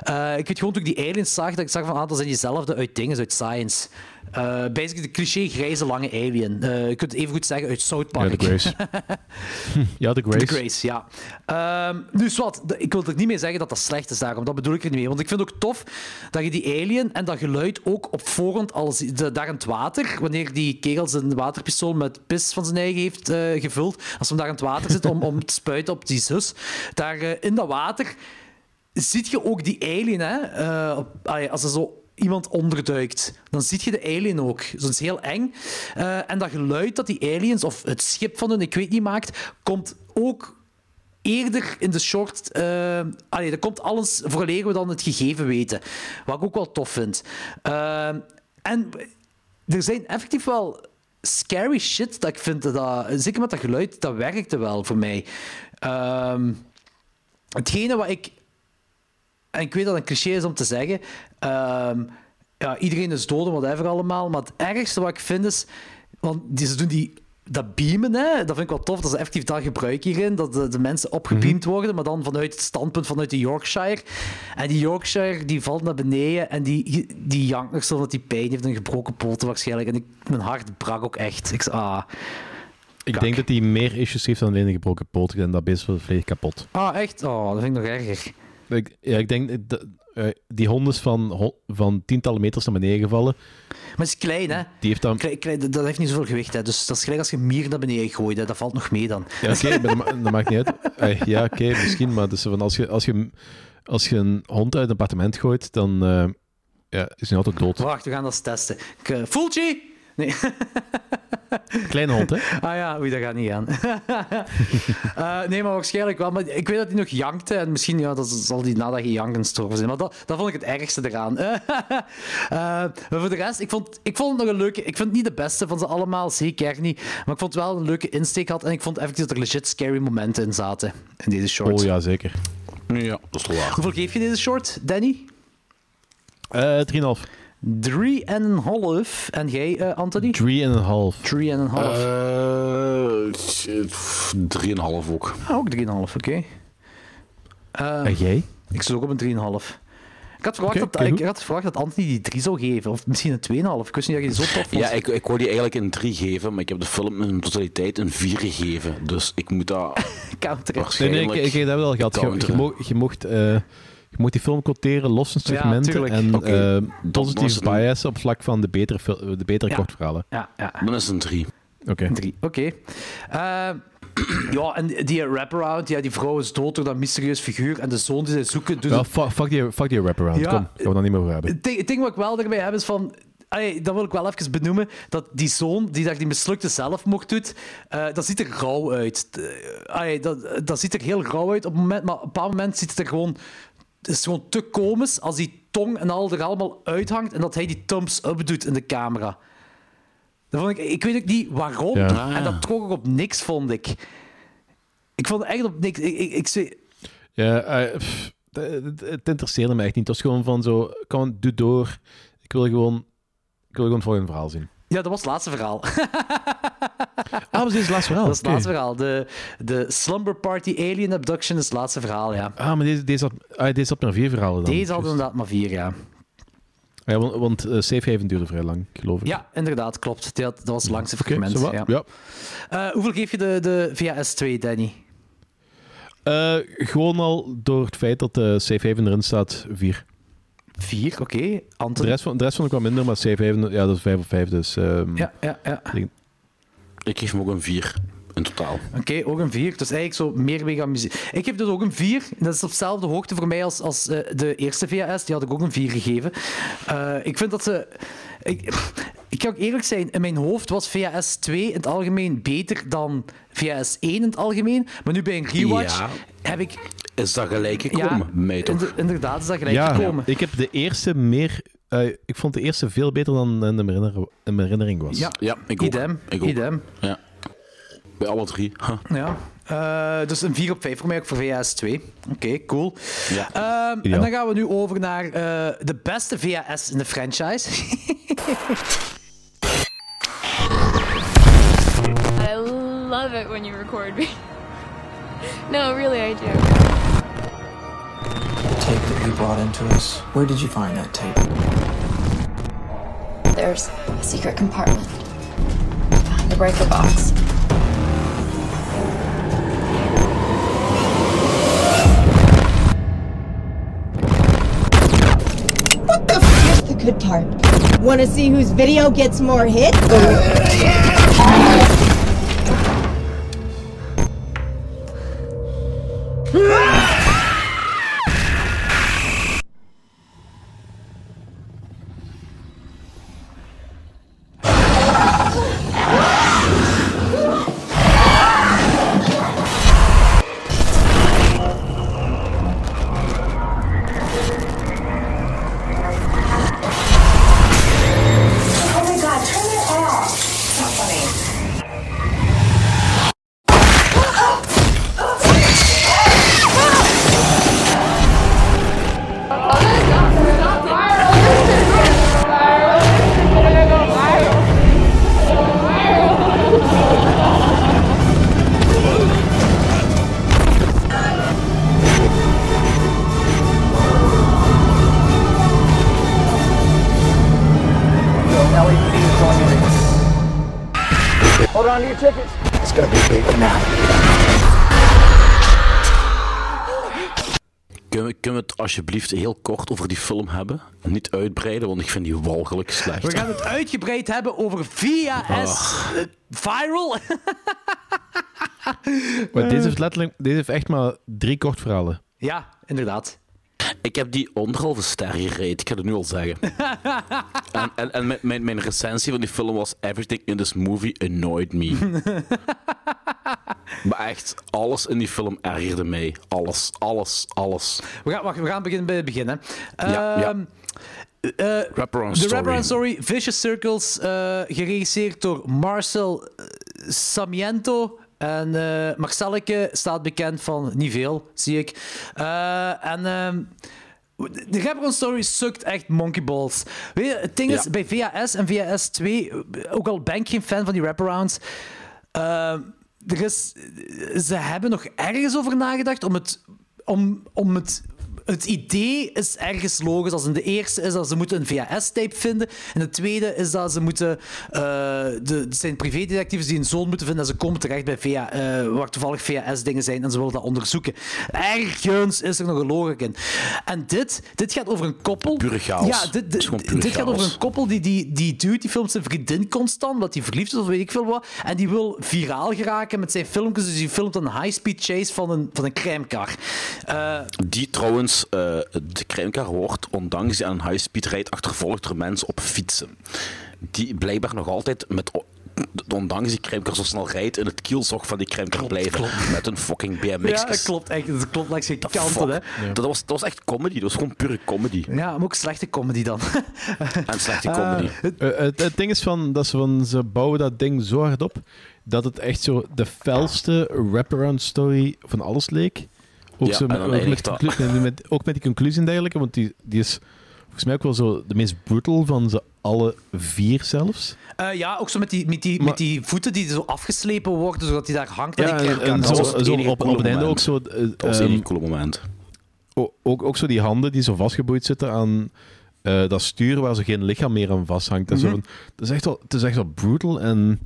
Eh, ik weet gewoon toen ik die aliens zag, dat ik zag van, ah, dat zijn diezelfde uit dingen, uit Science. Eh basically de cliché grijze lange alien. Eh, je kunt het even goed zeggen uit South Ja, Park. de Grace. (laughs) ja, de Grace. De Grace, ja. Ehm, dus wat, ik wil er niet mee zeggen dat dat slecht is daarom. Dat bedoel ik er niet mee. Want ik vind het ook tof dat je die alien en dat geluid ook op voorhand al ziet. De- daar in het water, wanneer die kerel zijn waterpistool met pis van zijn eigen heeft eh, gevuld, als hem daar in het water zit om, om te spuiten op die zus, daar in dat water ziet je ook die alien, hè? als er zo iemand onderduikt, dan zie je de alien ook. Dus dat is heel eng. Eh, en dat geluid dat die aliens, of het schip van hun, ik weet niet, maakt, komt ook eerder in de short... eh allee, dat komt alles vooraleer we dan het gegeven weten. Wat ik ook wel tof vind. Eh, en er zijn effectief wel scary shit dat ik vind dat zeker met dat geluid, dat werkte wel voor mij. Ehm, hetgene wat ik en ik weet dat het een cliché is om te zeggen. ehm, ja, iedereen is dood en whatever allemaal. Maar het ergste wat ik vind is. Want die, ze doen die. Dat beamen, hè, dat vind ik wel tof. Dat ze effectief dat gebruiken hierin. Dat de, de mensen opgebeamd worden, maar dan vanuit het standpunt vanuit de Yorkshire. En die Yorkshire die valt naar beneden en die, die jankt nog zo dat die pijn heeft. Een gebroken poten waarschijnlijk. En ik, mijn hart brak ook echt. Ik zei, ah. Ik denk dat hij meer issues heeft dan alleen een gebroken poot. En dat beest wordt volledig kapot. ah, echt? Oh, dat vind ik nog erger. Ik, ja, ik denk dat eh, die hond is van, van tientallen meters naar beneden gevallen. Maar het is klein, hè? Die heeft dan... Dat heeft niet zoveel gewicht, hè? Dus dat is gelijk als je mier naar beneden gooit. Hè? Dat valt nog mee dan. Ja, oké, dat, ma- dat maakt niet uit. Eh, ja, oké, misschien. Maar dus van als, je, als, je, als je een hond uit een appartement gooit, dan eh, ja, is hij altijd dood. Wacht, we gaan dat eens testen. Fulci? Nee. (laughs) Kleine hond, hè? Ah ja, oei, dat gaat niet aan. (laughs) Eh, nee, maar waarschijnlijk wel. Maar ik weet dat hij nog jankte. En misschien ja, dat zal die nadat gejankt gestorven zijn. Maar dat, dat vond ik het ergste eraan. (laughs) Eh, maar voor de rest, ik vond, ik vond het nog een leuke... Ik vind het niet de beste van ze allemaal, zeker niet. Maar ik vond het wel een leuke insteek had. En ik vond effectief dat er legit scary momenten in zaten. In deze short. Oh ja, zeker. Ja, dat is wel waar. Hoeveel geef je deze short, Danny? Eh 3,5. Drie en een half. En jij, eh, Anthony? Three and a half. Drie en een half. Eh, drieënhalf ook. Ah, ook 3,5, oké. Eh, En jij? ik zit ook op een 3,5. Ik had, verwacht dat, ik, had verwacht dat Anthony die 3 zou geven. Of misschien een 2,5. Ik wist niet dat je zo tof vond. Ja, ik, ik wou die eigenlijk een 3 geven, maar ik heb de film in totaliteit een 4 gegeven. Dus ik moet dat (laughs) Counteren. Nee, waarschijnlijk... nee, ik, ik heb dat wel gehad. Je, mocht, je, mocht, eh, je mocht die film quoteren los van Ja, segmenten en eh, een- bias op vlak van de betere, fil- de betere Ja. kortverhalen. Ja, ja. Dan is het een 3. Oké. Drie, oké. Eh, (clears throat) ja, en die wraparound, ja, die vrouw is dood door dat mysterieus figuur. En de zoon die zij zoeken... het- fuck, fuck die, fuck die wraparound. Ja. Kom, gaan we het dan niet meer over hebben. Het ding, wat ik wel daarbij heb is van. Allee, dat wil ik wel even benoemen. Dat die zoon die daar die mislukte zelfmoord doet, eh, dat ziet er rauw uit. Eh, allee, dat, dat ziet er heel rauw uit op het moment, maar op een bepaald moment ziet het er gewoon. Het is gewoon te komisch als die tong en al er allemaal uithangt en dat hij die thumbs up doet in de camera. Dat vond ik, ik weet ook niet waarom. Ja. En dat trok ook op niks, vond ik. Ik vond het echt op niks. Ik, ik, ik, zei- Ja, eh, pff, het, interesseerde me echt niet. Het was gewoon van zo, kom, doe door. Ik wil gewoon, ik wil gewoon het volgende verhaal zien. Ja, dat was het laatste verhaal. Ah, maar dit is het laatste verhaal. Dat is het laatste verhaal. De, de Slumber Party Alien Abduction is het laatste verhaal, ja. Ah, maar deze, deze, had, ah, deze had maar vier verhalen dan. Deze hadden inderdaad maar vier, ja. Ja, want, want Safe Haven duurde vrij lang, geloof ik. Ja, inderdaad, klopt. Dat was het langste fragment. ja. ja. Eh, hoeveel geef je de, de VHS 2, Danny? Eh, gewoon al door het feit dat de Safe Haven erin staat, vier. Vier, oké. De Anton? rest, van, de rest vond ik wel minder, maar Safe Haven, ja, dat is vijf op vijf. Dus ehm, Ja, ja, ja. Ik geef hem ook een 4 in totaal. Oké, ook een 4. Dus eigenlijk zo meer mega muziek. Ik heb dus ook een 4. Dat is op dezelfde hoogte voor mij als, als eh, de eerste VHS. Die had ik ook een 4 gegeven. Eh, ik vind dat ze. Ik, ik kan ook eerlijk zijn, in mijn hoofd was VHS 2 in het algemeen beter dan VHS 1 in het algemeen. Maar nu bij een rewatch Ja. heb ik. Is dat gelijk gekomen? Ja, mij toch? inderdaad, is dat gelijk ja, gekomen. ik heb de eerste meer... eh, ik vond de eerste veel beter dan in mijn herinner- in mijn herinnering was. Ja, Ja, ik ook. idem. Ik ook. idem. Ja. Bij alle drie. Huh. Ja. Eh, dus een 4 op 5 voor mij ook voor VHS 2. Oké, cool. Ja. Ehm, en dan gaan we nu over naar eh, de beste VHS in de franchise. (laughs) I love it when you record me. (laughs) no, really, I do. The tape that you brought into us, where did you find that tape? There's a secret compartment behind the breaker box. What the f- Here's the good part. Want to see whose video gets more hits? Oh alsjeblieft heel kort over die film hebben? Niet uitbreiden, want ik vind die walgelijk slecht. We gaan het uitgebreid hebben over VHS eh, Viral. (laughs) Maar deze heeft letterlijk, deze heeft echt maar drie kort verhalen. ja, inderdaad. Ik heb die anderhalve ster gerate, ik ga het nu al zeggen. (laughs) en en, en mijn, mijn, mijn recensie van die film was Everything in this movie annoyed me. (laughs) maar echt, alles in die film ergerde mij. Alles, alles, alles. We gaan, wacht, we gaan beginnen bij het begin. Hè. Ja, ja. Ehm, eh, de story. Wraparound Story, Vicious Circles, eh, geregisseerd door Marcel eh, Samiento. En Marcelleke staat bekend van niet veel, zie ik. Eh, en ehm, de Wraparound Story sukt echt monkey balls. Weet je, het ding is, bij VHS en VHS 2, ook al ben ik geen fan van die wraparounds, eh, er is, ze hebben nog ergens over nagedacht om het, om, om het het idee is ergens logisch. Als in de eerste is dat ze moeten een VHS-tape vinden. En de tweede is dat ze moeten... eh, de, het zijn privédetectives die een zoon moeten vinden en ze komen terecht bij VH, eh, waar toevallig VHS-dingen zijn en ze willen dat onderzoeken. Ergens is er nog een logica in. En dit, dit gaat over een koppel... Pure chaos. Ja, dit, gaat over een koppel die, die, die dude, die filmt zijn vriendin constant, omdat hij verliefd is of weet ik veel wat. En die wil viraal geraken met zijn filmpjes. Dus die filmt een high-speed chase van een, van een crèmekar. Eh, Die trouwens, eh, de crèmekar wordt, ondanks die aan een high-speed rijdt, achtervolgd door mensen op fietsen. Die blijkbaar nog altijd met... Ondanks die crèmekar zo snel rijdt, in het kielzog van die crèmekar blijven. (laughs) Met een fucking BMX. ja, dat klopt echt. Dat klopt langs geen kanten, hè. Dat, was, dat was echt comedy. Dat was gewoon pure comedy. Ja, maar ook slechte comedy dan. (laughs) En slechte comedy. Eh, het, het ding is van, dat ze, van, ze bouwen dat ding zo hard op dat het echt zo de felste wraparound story van alles leek. Ook, Ja, zo met, ook, met, eindigt dat. conclu- (laughs) met- met- ook met die conclusie en dergelijke, want die, die is volgens mij ook wel zo de meest brutal van ze alle vier zelfs. Eh, ja, ook zo met die, met, die, Maar- met die voeten die zo afgeslepen worden, zodat hij daar hangt. aan Ja, en, zo, zo op, het einde ook zo... Dat was ehm, een coole moment. Ook, ook zo die handen die zo vastgeboeid zitten aan eh, dat stuur waar zo geen lichaam meer aan vasthangt. Dat, is zo Mhm. dat, is echt wel, het is echt wel brutal en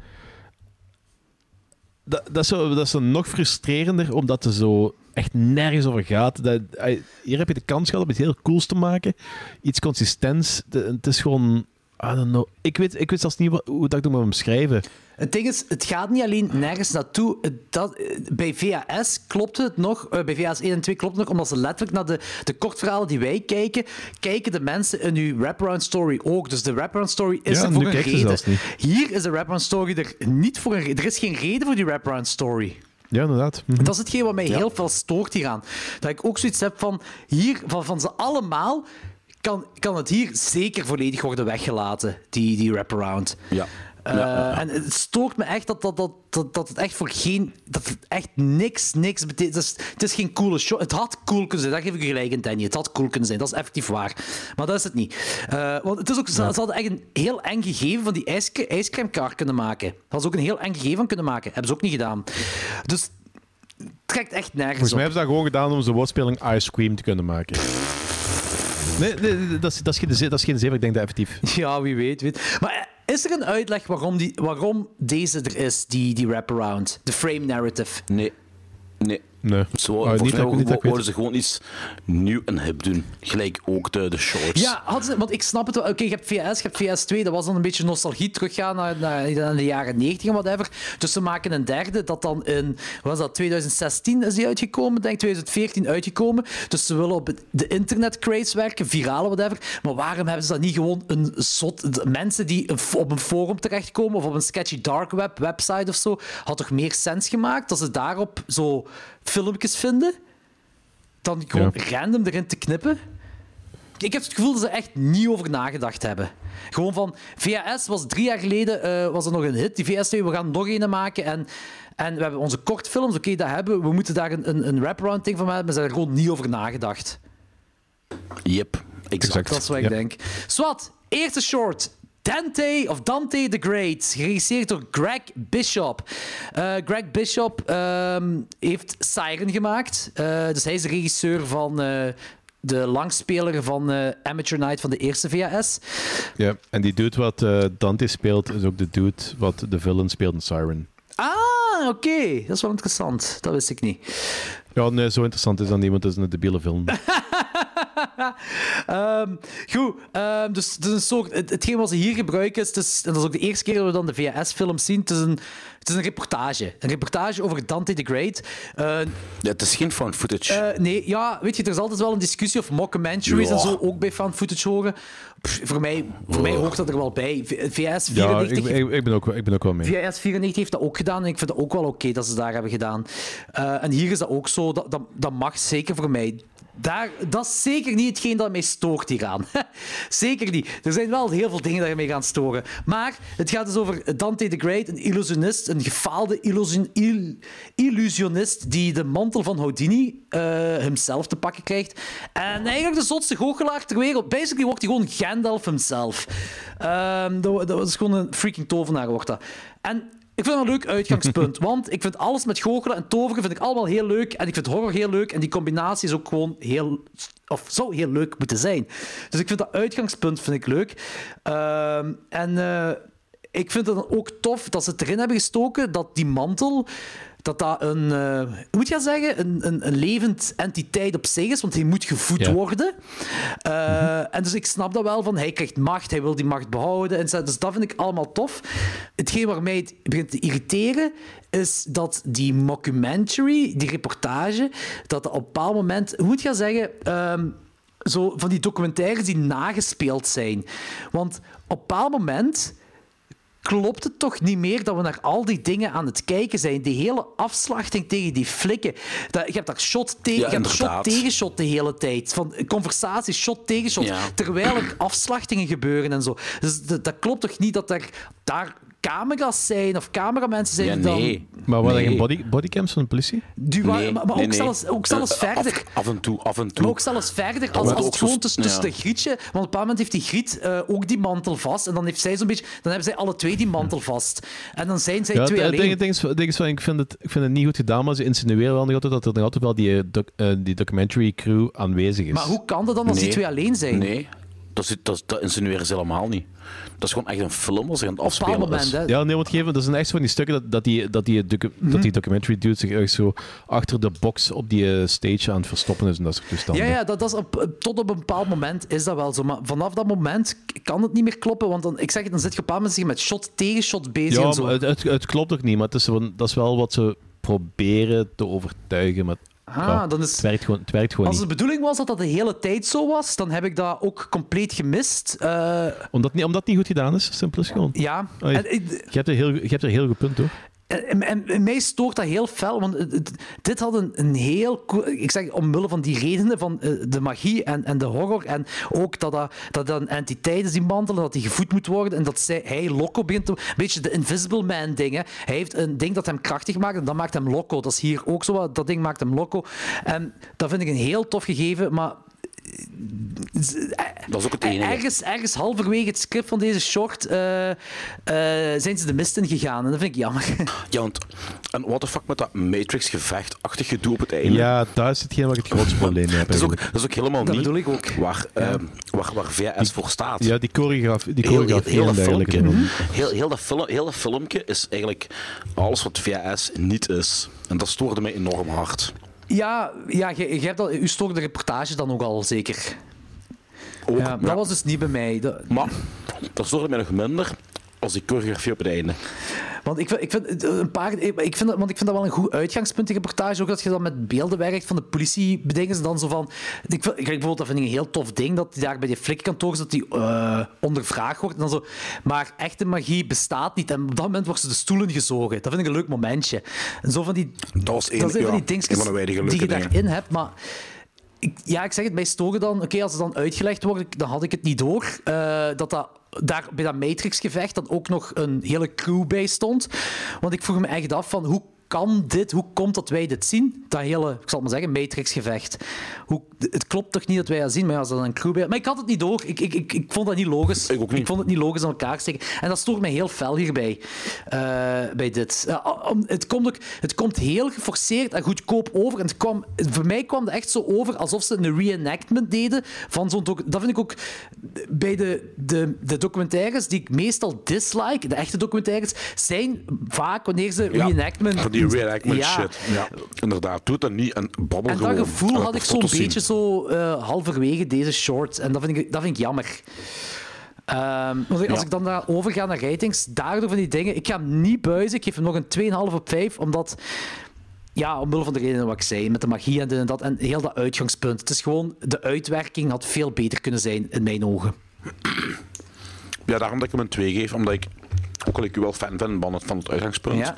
dat, dat, is zo, dat is nog frustrerender omdat het zo echt nergens over gaat. Dat, eh, hier heb je de kans gehad om iets heel cools te maken. Iets consistents. De- het is gewoon... I don't know. Ik weet, ik weet zelfs niet wat, hoe dat ik moet omschrijven. Het ding is, het gaat niet alleen nergens naartoe. Dat, bij VHS klopt het nog, eh, bij VHS 1 en 2 klopt het nog, omdat ze letterlijk naar de, de kortverhalen die wij kijken, kijken de mensen in uw wraparound story ook. Dus de wraparound story is Ja, er voor een reden. Hier is de wraparound story er niet voor een reden. Er is geen reden voor die wraparound story. Ja, inderdaad. Mhm. Dat is hetgeen wat mij heel veel stoort hieraan. Dat ik ook zoiets heb van, hier, van, van ze allemaal, kan, kan het hier zeker volledig worden weggelaten, die, die wraparound. Ja. Eh, Ja. En het stoort me echt dat, dat, dat, dat, dat het echt voor geen... Dat het echt niks, niks betekent. Het is, het is geen coole show. Het had cool kunnen zijn. Daar geef ik gelijk in, Danny. Het had cool kunnen zijn. Dat is effectief waar. Maar dat is het niet. Eh, want het is ook, ze, ze hadden echt een heel eng gegeven van die ijscre- ijscremekar kunnen maken. Dat hadden ze ook een heel eng gegeven van kunnen maken. Hebben ze ook niet gedaan. Dus het trekt echt nergens Volgens mij op. hebben ze dat gewoon gedaan om zijn woordspeling Ice Cream te kunnen maken. Nee, nee, dat, is, dat, is geen, dat is geen zeven, ik denk dat effectief. Ja, wie weet, weet. Maar eh, is er een uitleg waarom, die, waarom deze er is, die, die wraparound? De frame narrative? Nee. Nee. Nee. Zo, Oh, volgens mij wouden ze gewoon iets nieuw en hip doen. Gelijk ook de, de shorts. Ja, hadden ze, want ik snap het wel. Oké, je hebt VS, je hebt VS2, dat was dan een beetje nostalgie teruggaan naar, naar, naar de jaren 90 en whatever. Dus ze maken een derde, dat dan in, wat was dat, 2016 is die uitgekomen, denk ik, 2014 uitgekomen. Dus ze willen op het- de internetcraze werken, virale, whatever. Maar waarom hebben ze dat niet gewoon een zot... Mensen die op een forum terechtkomen of op een sketchy dark web website of zo, had toch meer sens gemaakt dat ze daarop zo filmpjes vinden? Dan gewoon random erin te knippen? Ik heb het gevoel dat ze echt niet over nagedacht hebben. Gewoon van, VHS was drie jaar geleden eh, was er nog een hit. Die VS2, we gaan nog een maken. En, en we hebben onze kortfilms, oké, dat hebben we. We moeten daar een, een, een wraparound ding van maken. Maar ze hebben er gewoon niet over nagedacht. Yep, exact. Dat is wat ik denk. Swat, eerste short. Dante of Dante the Great, geregisseerd door Greg Bishop. Eh, Greg Bishop ehm, heeft Siren gemaakt. Eh, dus hij is de regisseur van eh, de langspeler van Amateur Night van de eerste VHS. Ja, en die dude wat Dante speelt, is ook de dude wat de villain speelt in Siren. Ah, oké. Dat is wel interessant. Dat wist ik niet. Ja, nee, zo interessant is dat niet, want het is een debiele film. (laughs) (laughs) Ehm, goed, ehm, dus het is een soort, het, hetgeen wat ze hier gebruiken, is, het is, en dat is ook de eerste keer dat we dan de VHS-film zien, het is, een, het is een reportage. Een reportage over Dante the Great. Eh, Ja, het is geen found footage. eh, nee, ja, weet je, er is altijd wel een discussie of mockumentaries Ja. en zo ook bij fan footage horen. Pff, voor, mij, voor mij hoort dat er wel bij. V- VHS 94 ja, ik, ik, ik ben ook, wel- ik ben ook wel mee. VHS 94 heeft dat ook gedaan en ik vind het ook wel oké dat ze dat daar hebben gedaan. Eh, en hier is dat ook zo, dat, dat, dat mag zeker voor mij. Daar, dat is zeker niet hetgeen dat mij stoort hieraan. (laughs) zeker niet. Er zijn wel heel veel dingen die mij gaan storen. Maar het gaat dus over Dante the Great, een illusionist, een gefaalde illusion, il- illusionist die de mantel van Houdini eh hemzelf te pakken krijgt. En eigenlijk de zotste goochelaar ter wereld. Basically wordt hij gewoon Gandalf himself. Ehm, dat, dat is gewoon een freaking tovenaar, wordt dat. En ik vind dat een leuk uitgangspunt, (laughs) want ik vind alles met goochelen en toveren vind ik allemaal heel leuk. En ik vind horror heel leuk. En die combinatie is ook gewoon heel... Of zou heel leuk moeten zijn. Dus ik vind dat uitgangspunt vind ik leuk. Ehm, en eh, ik vind het dan ook tof dat ze het erin hebben gestoken dat die mantel dat dat een, hoe moet je zeggen, een, een, een levend entiteit op zich is, want hij moet gevoed Ja. worden. Eh, En dus ik snap dat wel, van hij krijgt macht, hij wil die macht behouden. En zo. dus dat vind ik allemaal tof. Hetgeen waar mij het begint te irriteren, is dat die mockumentary, die reportage, dat op een bepaald moment, hoe moet je zeggen... ehm, zo van die documentaires die nagespeeld zijn. Want op een bepaald moment klopt het toch niet meer dat we naar al die dingen aan het kijken zijn. Die hele afslachting tegen die flikken. Dat, je hebt daar shot, tegen Ja, je hebt shot tegen shot de hele tijd. Van conversaties, shot tegen shot. Ja. Terwijl er afslachtingen gebeuren en zo. Dus dat, dat klopt toch niet dat er daar camera's zijn of cameramensen zijn Ja, die dan... nee. Maar waren er Nee. geen body, bodycams van de politie? Die Nee, maar maar nee, ook, nee. Zelfs, ook zelfs Eh, eh, verder. Af, af en toe, af en toe. Maar ook zelfs verder, als, als het gewoon tussen, de grietje... Want op een bepaald moment heeft die griet eh, ook die mantel vast. En dan, heeft zij zo'n beetje, dan hebben zij alle twee die mantel vast. En dan zijn zij Ja, twee het, alleen. het ding is, het ding is van, ik, vind het, ik vind het niet goed gedaan, maar ze insinueren wel altijd dat er nog altijd wel die, eh, doc- eh, die documentary crew aanwezig is. Maar hoe kan dat dan als die twee alleen zijn? Nee, dat, is, dat, dat insinueren ze helemaal niet. Dat is gewoon echt een film als afspelen moment, is. Ja, nee, want geven, dat zijn echt zo van die stukken dat, dat, die, dat, die, docu- Mhm. dat die documentary dude zich ergens zo achter de box op die eh, stage aan het verstoppen is en dat soort toestanden. Ja, ja dat, dat is op, tot op een bepaald moment is dat wel zo. Maar vanaf dat moment kan het niet meer kloppen. Want dan, ik zeg het, dan zit je op een bepaald moment met shot tegen shot bezig Ja, en zo. maar het, het, het klopt ook niet, maar het is, dat is wel wat ze proberen te overtuigen. Maar Ah, dan is- het, werkt gewoon, het werkt gewoon Als de niet. bedoeling was dat dat de hele tijd zo was, dan heb ik dat ook compleet gemist. Eh, Omdat, niet, omdat het niet goed gedaan is, simpel is gewoon. ja. En, Je hebt, er heel, je hebt er een heel goed punt, hoor. En, en, mij stoort dat heel fel, want dit had een, heel... Ik zeg omwille van die redenen van eh, de magie en, en de horror en ook dat dat, dat een entiteit is die mantelen, dat die gevoed moet worden en dat zij, hij loco begint te... Een beetje de Invisible Man dingen. Hij heeft een ding dat hem krachtig maakt en dat maakt hem loco. Dat is hier ook zo, dat ding maakt hem loco. En dat vind ik een heel tof gegeven, maar... Dat is ook het enige. Ergens, ergens halverwege het script van deze short eh, eh, zijn ze de mist in gegaan. En dat vind ik jammer. Ja, want, en what the fuck met dat Matrix-gevechtachtig gedoe op het einde? Ja, daar is hetgeen waar ik het grootste probleem mee heb. (laughs) dat, is ook, dat is ook helemaal Dat niet bedoel ik ook. Waar, ehm, waar, waar VS voor staat. Ja, die choreografie, die heel, heel, heel, dat filmpje, Mhm. heel, heel, dat film, heel dat filmpje is eigenlijk alles wat VS niet is. En dat stoorde mij enorm hard. Ja, ja je, je hebt al, u stoorde de reportage dan ook al zeker. Ook, Ja, dat was dus niet bij mij. Dat- Maar dat stoorde mij nog minder als die choreografie op het einde. want ik vind, ik vind het een paar, ik ik vind dat, want ik vind dat wel een goed uitgangspunt, die reportage. Ook dat je dan met beelden werkt van de politie. Bedingen ze dan zo van. Ik vind, bijvoorbeeld, dat vind ik een heel tof ding. Dat die daar bij die flikkantoor is, dat die eh, ondervraagd wordt. En dan zo, maar echte magie bestaat niet. En op dat moment wordt ze de stoelen gezogen. Dat vind ik een leuk momentje. En zo van die. Dat dat zijn van die dingetjes een die je daarin hebt. Maar ja, ik zeg het, bij storen dan... Oké, als het dan uitgelegd wordt, dan had ik het niet door. eh, dat dat daar bij dat Matrix-gevecht dan ook nog een hele crew bij stond. Want ik vroeg me echt af van... Hoe kan dit? Hoe komt dat wij dit zien? Dat hele, ik zal het maar zeggen, Matrix-gevecht. Hoe, het klopt toch niet dat wij dat zien, maar als dan een crew bij... Maar ik had het niet door. Ik, ik, ik, ik vond dat niet logisch. Ik ook niet. vond het niet logisch aan elkaar steken. En dat stoort mij heel fel hierbij. eh, bij dit. Eh, om- het, komt ook, het komt heel geforceerd en goedkoop over. En het kwam, voor mij kwam het echt zo over alsof ze een reenactment deden van zo'n... Dat vind ik ook bij de, de, de documentaires die ik meestal dislike, de echte documentaires, zijn vaak wanneer ze reenactment... die reenactment Ja. shit. Ja, inderdaad. Doe dat niet en babbel En gewoon. dat gevoel En had ik zo'n beetje zo eh, halverwege deze short. En dat vind ik, dat vind ik jammer. Ehm, want als Ja. ik dan daar overga naar ratings, daardoor van die dingen... Ik ga hem niet buizen. Ik geef hem nog een 2,5 op 5, omdat... Ja, omwille van de redenen wat ik zei, met de magie en dit en dat. En heel dat uitgangspunt. Het is gewoon... De uitwerking had veel beter kunnen zijn, in mijn ogen. Ja, daarom dat ik hem een 2 geef, omdat ik, ook al ik u wel fan ben van het, van het uitgangspunt, Ja.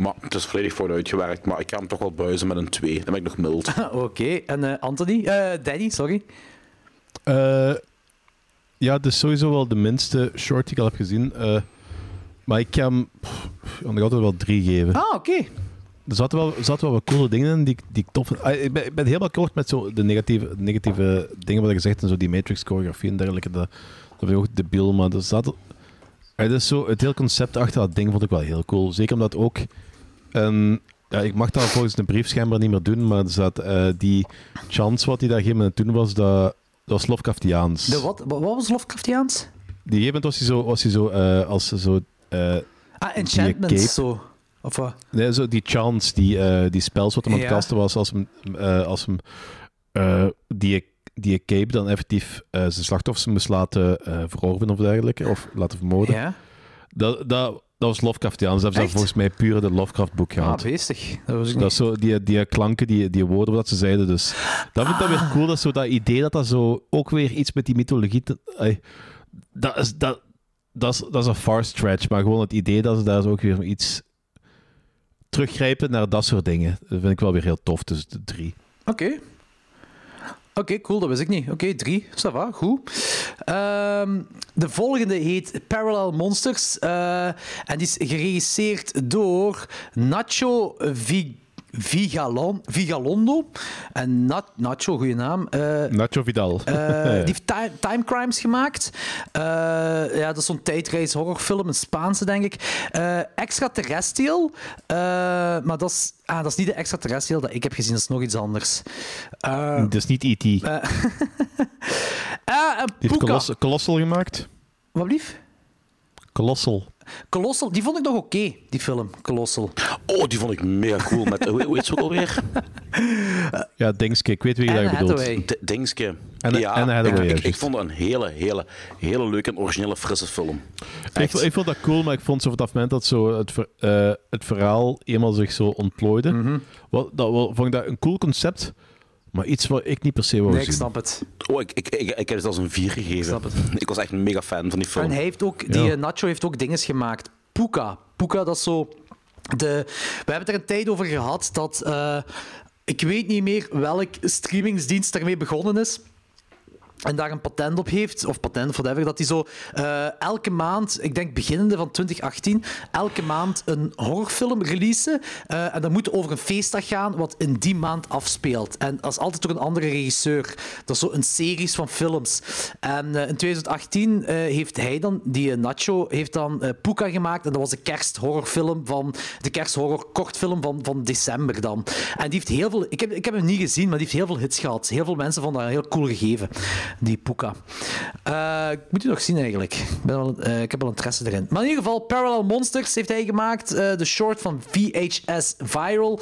Maar het is volledig vooruitgewerkt, maar ik ga hem toch wel buizen met een 2. Dan ben ik nog mild. (laughs) Oké, en eh, Anthony? Eh, Danny, sorry. Eh, ja, het is sowieso wel de minste short die ik al heb gezien. Eh, maar ik ga hem nog altijd wel drie geven. Ah, oké. Er zaten wel, er zaten wel wat coole dingen in die, ik- die ik tof vind. Ah, ik, ben, ik ben helemaal kort met zo de negatieve, negatieve dingen wat je zegt en zo die Matrix-choreografie en dergelijke. Dat, dat vind ik ook debiel, maar er zat... Ah, Het, is zo, het hele concept achter dat ding vond ik wel heel cool. Zeker omdat ook... een- ja, ik mag dat volgens de brief schijnbaar niet meer doen, maar zat eh, die chance wat hij daar gegeven moment toen was, dat, dat was Lovecraftiaans. De wat, wat was Lovecraftiaans? Die gegeven moment was hij zo, was hij zo eh, als zo... eh, Ah, die Enchantment, cape- zo. Of wat? Nee, zo die chance, die, die spels wat hem aan het kasten was als hem, als hem die, die cape dan effectief zijn slachtoffers moest laten verorven of dergelijke, of laten vermoorden. Ja. Dat, dat, dat was Lovecraftiaans. Dat hebben ze volgens mij puur de Lovecraft-boek Ah, gehad. beestig. Dat was ik dat is zo, die, die klanken, die, die woorden wat ze zeiden. Dus dat vind ik dan weer Ah. cool. Dat, zo, dat idee dat dat zo ook weer iets met die mythologie. Te, dat, is, dat, dat, is, dat is een far stretch. Maar gewoon het idee dat ze daar zo ook weer iets teruggrijpen naar dat soort dingen. Dat vind ik wel weer heel tof. Dus de drie. Oké. Oké, cool, dat wist ik niet. Oké, drie. Ça va, goed. Ehm, de volgende heet Parallel Monsters. eh, en die is geregisseerd door Nacho Vi- Vigalon, Vigalondo. En Nat, Nacho, goede naam. Eh, Nacho Vidal. eh. (laughs) Die heeft time, time Crimes gemaakt. Eh, ja, dat is zo'n tijdreis horrorfilm, een Spaanse, denk ik. Extraterrestrial. Maar dat is, ah, dat is niet de Extraterrestrial dat ik heb gezien, dat is nog iets anders. Dat is niet E.T. (laughs) Die heeft Colossal gemaakt. Wat blief? Colossal. Colossal, die vond ik nog oké, die film, Colossal. Oh, die vond ik mega cool. Met, hoe, heet ze ook alweer? (laughs) Ja, Dingske. Ik weet wie je daar bedoelt. D- Dingske. Anne- ja, Anne Hathaway, ik, ik, ik vond het een hele, hele, hele leuke en originele, frisse film. Ik, ik vond dat cool, maar ik vond zo vanaf het moment dat zo het, ver- eh, het verhaal eenmaal zich zo ontplooide, Mhm. wat, dat, wel- vond ik dat een cool concept, maar iets wat ik niet per se wou Nee, ik zien. snap het. Oh, ik, ik, ik, ik heb het als een 4 gegeven. snap het. (laughs) Ik was echt een mega fan van die film. En hij heeft ook, die Ja. eh, Nacho heeft ook dinges gemaakt. Puka. Puka, dat is zo... De, we hebben het er een tijd over gehad dat... eh, ik weet niet meer welk streamingsdienst daarmee begonnen is. En daar een patent op heeft, of patent of whatever, dat hij zo eh, elke maand, ik denk beginnende van 2018, elke maand een horrorfilm releasen. Eh, en dat moet over een feestdag gaan wat in die maand afspeelt. En dat is altijd door een andere regisseur. Dat is zo een series van films. En eh, in 2018 eh, heeft hij dan, die Nacho, heeft dan Puka gemaakt. En dat was de kersthorrorfilm van, de kersthorror kortfilm van, van december dan. En die heeft heel veel, ik heb, ik heb hem niet gezien, maar die heeft heel veel hits gehad. Heel veel mensen vonden dat heel cool gegeven, die Puka. Eh, ik moet die nog zien eigenlijk. Ik, ben wel, eh, ik heb wel interesse erin. Maar in ieder geval, Parallel Monsters heeft hij gemaakt. eh, de short van VHS Viral.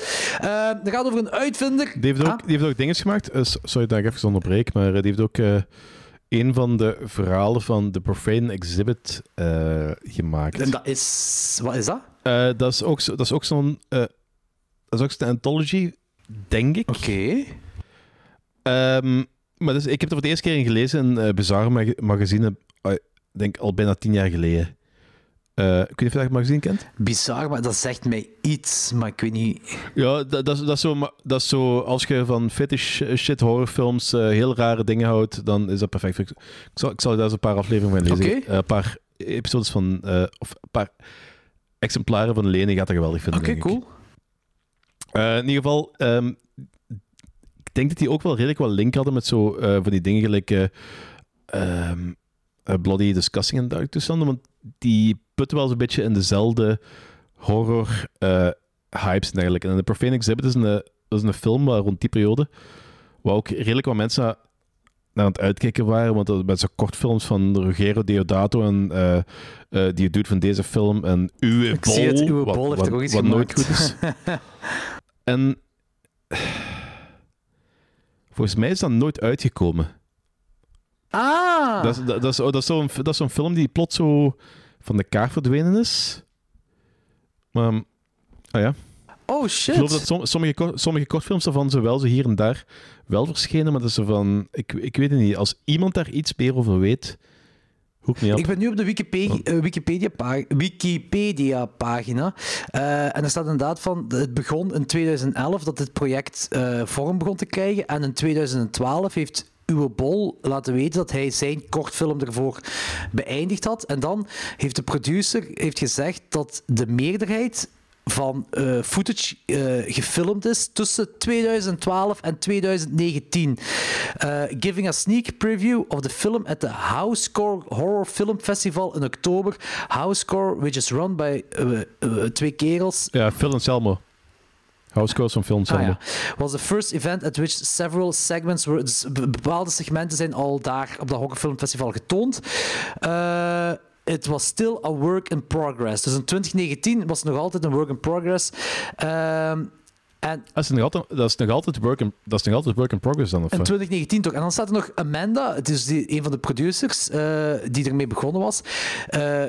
Dat gaat over een uitvinder. Die heeft ook, Ah, die heeft ook dingen gemaakt, sorry dat ik even onderbreek, maar die heeft ook een van de verhalen van The Profane Exhibit gemaakt. en dat is... Wat is dat? Dat is ook, dat is ook zo'n dat is ook zo'n anthology, denk ik. Oké. Ehm, maar dus, ik heb er voor de eerste keer in gelezen in een Bizarre mag magazine, eh, ik denk al bijna tien jaar geleden. Eh weet niet of je dat magazine kent? Bizar, maar dat zegt mij iets, maar ik weet niet... Ja, dat, dat, is, dat, is zo, dat is zo, als je van fetish shit horrorfilms eh, heel rare dingen houdt, dan is dat perfect. Ik zal, ik zal je daar eens een paar afleveringen van lezen. Eh, een paar episodes van, eh, of een paar exemplaren van lenen gaat dat geweldig vinden. Oké, ik. cool. Eh, in ieder geval, ehm, denk dat die ook wel redelijk wel link hadden met zo eh, van die dingen gelijk eh, ehm, eh, Bloody Disgusting en dergelijke toestanden, want die putten wel eens een beetje in dezelfde horror hypes en dergelijke. En The Profane Exhibit is een, is een film waar rond die periode, waar ook redelijk wat mensen naar, naar aan het uitkijken waren, want dat met zo'n kortfilms van Ruggero Deodato en die doet van deze film en Uwe Ik Bol, zie het, Uwe wat- Bol heeft wat, er ook iets wat nooit goed is. (laughs) En volgens mij is dat nooit uitgekomen. Ah! Dat is, dat, dat is, oh, dat is zo'n dat is zo'n film die plots zo van de kaart verdwenen is. Maar, ah ja. Oh, Ik shit. geloof dat som- sommige, sommige kortfilms daarvan zo wel zo hier en daar wel verschenen, maar dat is zo van... Ik, ik weet het niet. Als iemand daar iets meer over weet, Hoek me op. Ik ben nu op de Wikipedia, eh, Wikipedia, pa- Wikipedia pagina. Eh, en er staat inderdaad van, het begon in 2011 dat dit project eh, vorm begon te krijgen. En in 2012 heeft Uwe Bol laten weten dat hij zijn kortfilm ervoor beëindigd had. En dan heeft de producer heeft gezegd dat de meerderheid van eh, footage eh, gefilmd is tussen 2012 en 2019. Eh, giving a sneak preview of the film at the Housecore Horror Film Festival in oktober. Housecore, which is run by twee kerels. Ja, Phil en Selmo. Housecourse van Phil en Ah, Selmo. ja. Was the first event at which several segments were. Dus be- bepaalde segmenten zijn al daar op dat Horrorfilmfestival getoond. Eh, it was still a work in progress. Dus in 2019 was het nog altijd een work in progress. Ehm, en Dat is nog altijd, dat is nog altijd, work, in, dat is nog altijd work in progress dan, of in wat? 2019 toch. En dan staat er nog Amanda, het is die, een van de producers eh, die ermee begonnen was. eh,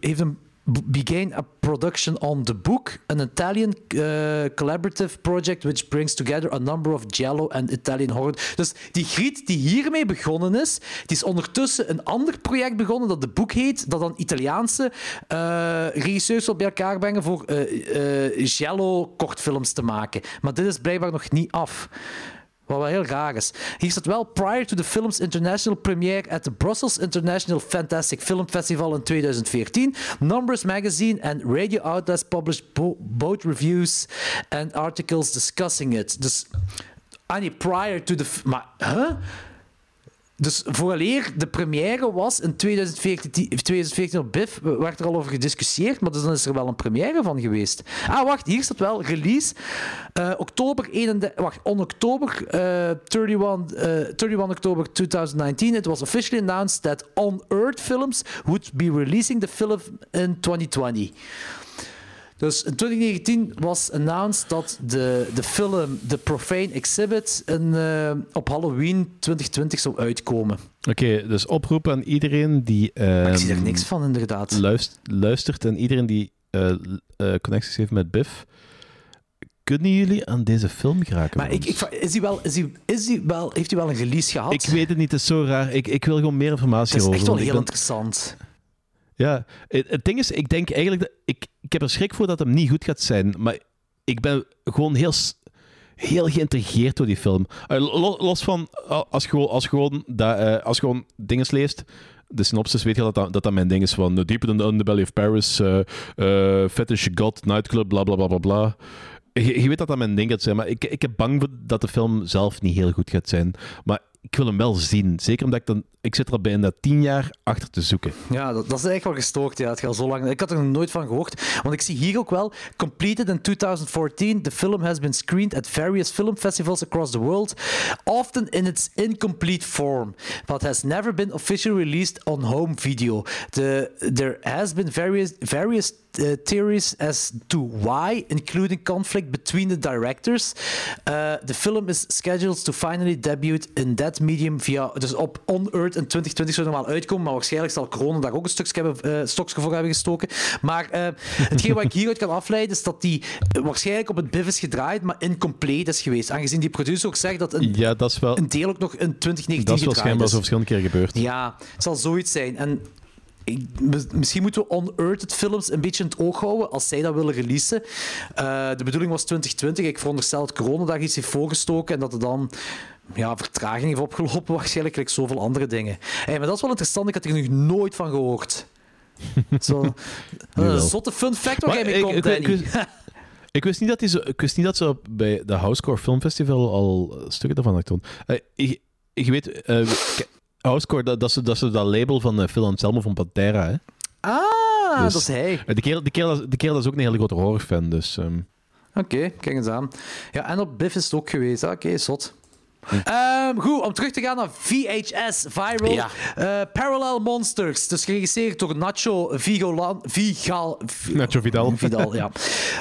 heeft een began a production on the book, an Italian eh, collaborative project which brings together a number of giallo and Italian horror. Dus die Griet die hiermee begonnen is, die is ondertussen een ander project begonnen dat de boek heet, dat dan Italiaanse eh, regisseurs wil bij elkaar brengen voor eh eh, giallo kortfilms te maken. Maar dit is blijkbaar nog niet af. Wat wel heel raar is. Hier staat wel prior to the film's international premiere at the Brussels International Fantastic Film Festival in 2014. Numbers magazine and radio outlets published bo- both reviews and articles discussing it. Dus, ah nee, prior to the... Maar, huh? Dus vooraleer de première was in 2014, 2014 op BIF, werd er al over gediscussieerd, maar dus dan is er wel een première van geweest. Ah, wacht, hier staat wel release. eh, oktober 31, wacht, on oktober eh 31, eh 31 oktober 2019, it was officially announced that On Earth Films would be releasing the film in 2020. Dus in 2019 was announced dat de, de film The Profane Exhibit in, eh, op Halloween 2020 zou uitkomen. Oké, dus oproep aan iedereen die... Ik zie er ehm, niks van, inderdaad. luist- luistert en iedereen die eh, eh, connecties heeft met Biff. Kunnen jullie aan deze film geraken? Maar ik, ik, is hij wel, is hij, is wel, heeft hij wel een release gehad? Ik weet het niet, het is zo raar. Ik, ik wil gewoon meer informatie Het is over. echt wel heel ben- interessant. Ja, het, het ding is, ik denk eigenlijk... Dat, ik, ik heb er schrik voor dat hem niet goed gaat zijn, maar ik ben gewoon heel, heel geïntrigeerd door die film. Eh, lo- Los van, eh, als gewoon, als gewoon, dat, eh, als gewoon dingen leest, de synopsis, weet je dat dat, dat, mijn ding is van Deeper than the Underbelly of Paris, Fetish God, Nightclub, bla bla bla bla bla. Je, weet dat dat mijn ding gaat zijn, maar ik, ik heb bang dat de film zelf niet heel goed gaat zijn. Maar ik wil hem wel zien. Zeker omdat ik dan... Ik zit er al bijna tien jaar achter te zoeken. Ja, dat, dat is eigenlijk wel gestoord. Ja. Het gaat zo lang. Ik had er nog nooit van gehoord. Want ik zie hier ook wel. Completed in 2014. The film has been screened at various film festivals across the world. Often in its incomplete form. But has never been officially released on home video. The, there has been various, various uh, theories as to why, including conflict between the directors. Uh, the film is scheduled to finally debut in that medium via, dus op On Earth in 2020 zou normaal uitkomen, maar waarschijnlijk zal corona daar ook een stukje, hebben, eh, stokje voor hebben gestoken. Maar eh, hetgeen wat ik hieruit kan afleiden is dat die eh, waarschijnlijk op het BIF is gedraaid, maar incomplete is geweest. Aangezien die producer ook zegt dat een, Ja, dat is wel... een deel ook nog in 2019 Dat is wel gedraaid schijnbaar is. zo verschillende keer gebeurd. Ja, het zal zoiets zijn. En ik, mis- misschien moeten we Unearthed films een beetje in het oog houden als zij dat willen releasen. De bedoeling was 2020. Ik veronderstel dat corona daar iets heeft voorgestoken en dat er dan ja, vertraging heeft opgelopen, waarschijnlijk, like zoveel andere dingen. Hey, maar dat is wel interessant. Ik had er nog nooit van gehoord. (laughs) Zo, een zotte fun fact waar jij mee ik- komt, ik- ik- Danny. ik- Ik wist niet dat, die zo, ik wist niet dat ze bij de Housecore Film Festival al stukken daarvan had getoond. Eh, je, je weet, eh, Housecore, dat, dat, is, dat label van uh, Phil Anselmo van Pantera. Hè? Ah, Dus- dat is hij. De kerel, de, kerel, de kerel is ook een hele grote horrorfan, dus... ehm, Oké, kijk eens aan. Ja, en op Biff is het ook geweest. Ah, Oké, zot. Ehm, goed, om terug te gaan naar VHS, Viral. Ja. Eh, Parallel Monsters, dus geregisseerd door Nacho Vigolan, Vigal... V- Nacho Vidal. Vidal, ja. (laughs)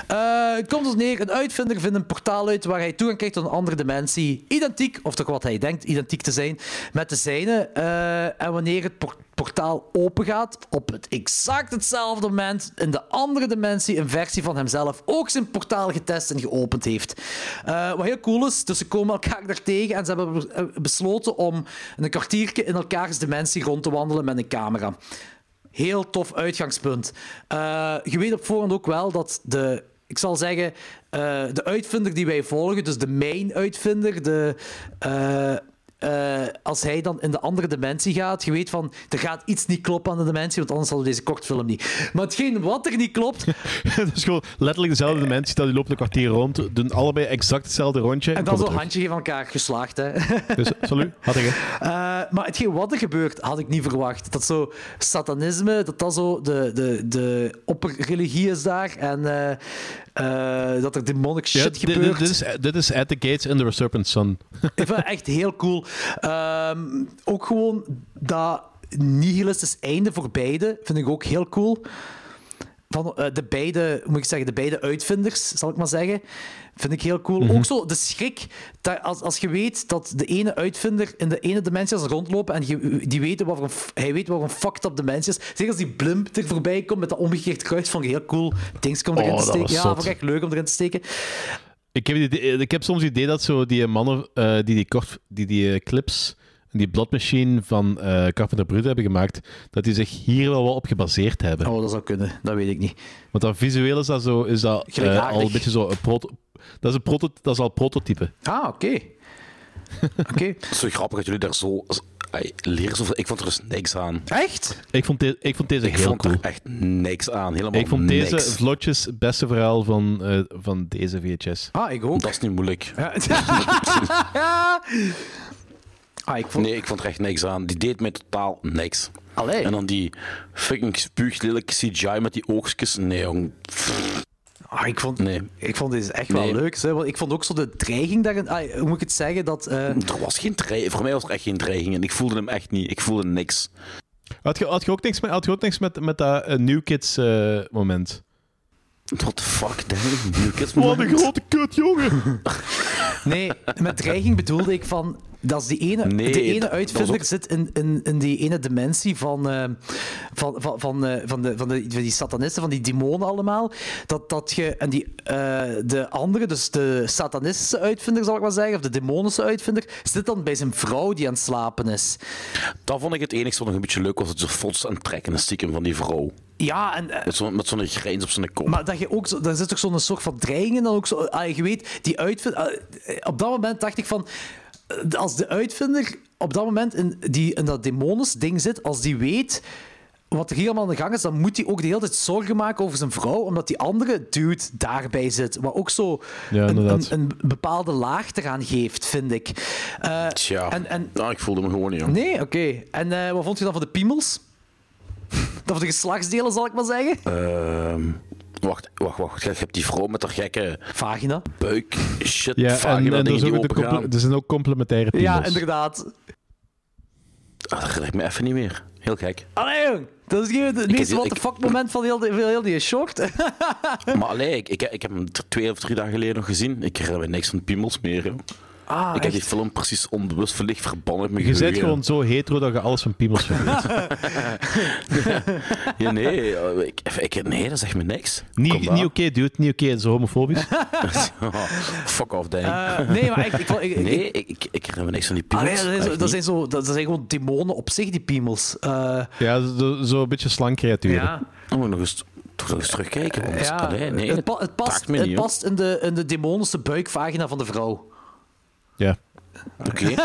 Eh, het komt dus neer, een uitvinder vindt een portaal uit waar hij toegang krijgt tot een andere dimensie. Identiek, of toch wat hij denkt identiek te zijn, met de zijne. Eh, en wanneer het por- portaal portaal open gaat, op het exact hetzelfde moment in de andere dimensie een versie van hemzelf ook zijn portaal getest en geopend heeft. Eh, wat heel cool is, dus ze komen elkaar daar tegen en ze hebben be- eh, besloten om een kwartiertje in elkaars dimensie rond te wandelen met een camera. Heel tof uitgangspunt. Eh, je weet op voorhand ook wel dat de, ik zal zeggen, de uitvinder die wij volgen, dus de main-uitvinder, de, eh, eh, als hij dan in de andere dimensie gaat, je weet van, er gaat iets niet kloppen aan de dimensie, want anders hadden we deze kortfilm niet. Maar hetgeen wat er niet klopt, (laughs) Het is gewoon letterlijk dezelfde dimensie, dat die lopen een kwartier rond, doen allebei exact hetzelfde rondje. en dan zo'n handje geven elkaar geslaagd. Hè. (laughs) Dus, salut, had ik. Eh, maar hetgeen wat er gebeurt, had ik niet verwacht. Dat zo satanisme, dat dat zo de, de, de opperreligie is daar. En eh, eh, dat er demonic Ja, shit dit- gebeurt. dit is, dit is At the Gates in the Serpent Sun. (laughs) Ik vind het echt heel cool. Ehm, ook gewoon dat nihilistisch einde voor beide vind ik ook heel cool. Van eh, de beide, moet ik zeggen, de beide uitvinders, zal ik maar zeggen. Vind ik heel cool. Ook zo de schrik, dat als, als je weet dat de ene uitvinder in de ene dimensie als rondlopen en je, die weten wat een, hij weet wat een fucked up dimensie is. Zeg als die blimp er voorbij komt met dat omgekeerd kruis, vond ik heel cool. Dings komt erin Oh, te steken. Ja, vond ik echt leuk om erin te steken. Ik heb, ik heb soms het idee dat zo die mannen eh, die die, kort, die, die eh, clips, die Blood Machine van eh Carpenter Brut hebben gemaakt, dat die zich hier wel wat op gebaseerd hebben. Oh, dat zou kunnen. Dat weet ik niet. Want dan visueel is dat, zo, is dat eh, al een beetje zo een proto dat, is een proto dat is al prototype. Ah, oké. (laughs) Oké. Het is zo grappig dat jullie daar zo... Ay, leren zoveel. Ik vond er dus niks aan. Echt? Ik vond, de- ik vond deze Ik heel vond cool. er echt niks aan. Helemaal Ik vond niks. deze vlotjes het beste verhaal van, eh, van deze VHS. Ah, ik ook. Dat is niet moeilijk. (laughs) (laughs) ah, ik vond... Nee, ik vond er echt niks aan. Die deed mij totaal niks. Allee. En dan die fucking spuuglelijke CGI met die oogstjes. Nee, jong. Ah, ik, vond, Nee. ik vond deze echt Nee. wel leuk. Hè? Want ik vond ook zo de dreiging daarin. Ah, hoe moet ik het zeggen? Dat, eh, Er was geen dreiging. Voor mij was er echt geen dreiging. En ik voelde hem echt niet. Ik voelde niks. Had je, had je ook niks met, had je ook niks met, met dat eh, New Kids eh, moment? What the fuck, Danny? New Kids Wat een grote kut, jongen! Nee, met dreiging bedoelde ik van. Dat is die ene, Nee, de ene uitvinder zit in, in, in die ene dimensie van, eh, van, van, van, eh, van, de, van, de, van die satanisten, van die demonen allemaal. Dat, dat je, en die, eh, de andere, dus de satanistische uitvinder, zal ik maar zeggen, of de demonische uitvinder, zit dan bij zijn vrouw die aan het slapen is. Dat vond ik het enigste wat nog een beetje leuk was. Het zo fots en trekken en stiekem van die vrouw. Ja, en, Met zo'n met zo'n grijns op zijn kop. Maar dat je ook zo, daar zit toch zo'n soort van dreiging in. Dan ook zo, ah, je weet, die uitvinder. ah, op dat moment dacht ik van. Eh, Als de uitvinder op dat moment in, die, in dat demonisch ding zit, als die weet wat er hier allemaal aan de gang is, dan moet hij ook de hele tijd zorgen maken over zijn vrouw, omdat die andere dude daarbij zit. Wat ook zo Ja, een, een, een bepaalde laag eraan geeft, vind ik. Eh, Tja, en, en, nou, ik voelde me gewoon niet, nee, oké. En eh, wat vond je dan van de piemels? (laughs) Of de geslachtsdelen, zal ik maar zeggen? Ehm, wacht, wacht, wacht. Je hebt die vrouw met haar gekke Vagina. buik, shit, Ja, en, vagina en er, die de er zijn ook complementaire piemels. Ja, inderdaad. Ah, dat rijdt me even niet meer. Heel gek. Allee, jong. Dat is het heb meest die- what the fuck moment van heel, heel die short. (laughs) Maar allee, ik, ik, ik heb hem twee of drie dagen geleden nog gezien. Ik herinner me niks van piemels meer. Joh. Ah, ik heb die film precies onbewust verlicht verbannen met mijn Je bent gewoon zo hetero dat je alles van piemels (laughs) vergeet. Ja, nee, eh, ik, ik, nee, dat zegt me niks. niet niet oké, dude. Niet oké. Is homofobisch. (laughs) Fuck off, Danny. Eh, nee, maar echt, ik, ik, ik- nee, ik, ik, ik herinner me niks van die Ah, piemels. nee, dat, is- zijn zo, dat zijn gewoon demonen op zich, die piemels. Eh, ja, zo- zo'n beetje slank creaturen. ja. Dan moet ik nog eens, toch nog eens terugkijken. Want ja. allee, nee, het, pa- het past, het niet, past in, de, in de demonische buikvagina van de vrouw. Ja. Oké. (laughs)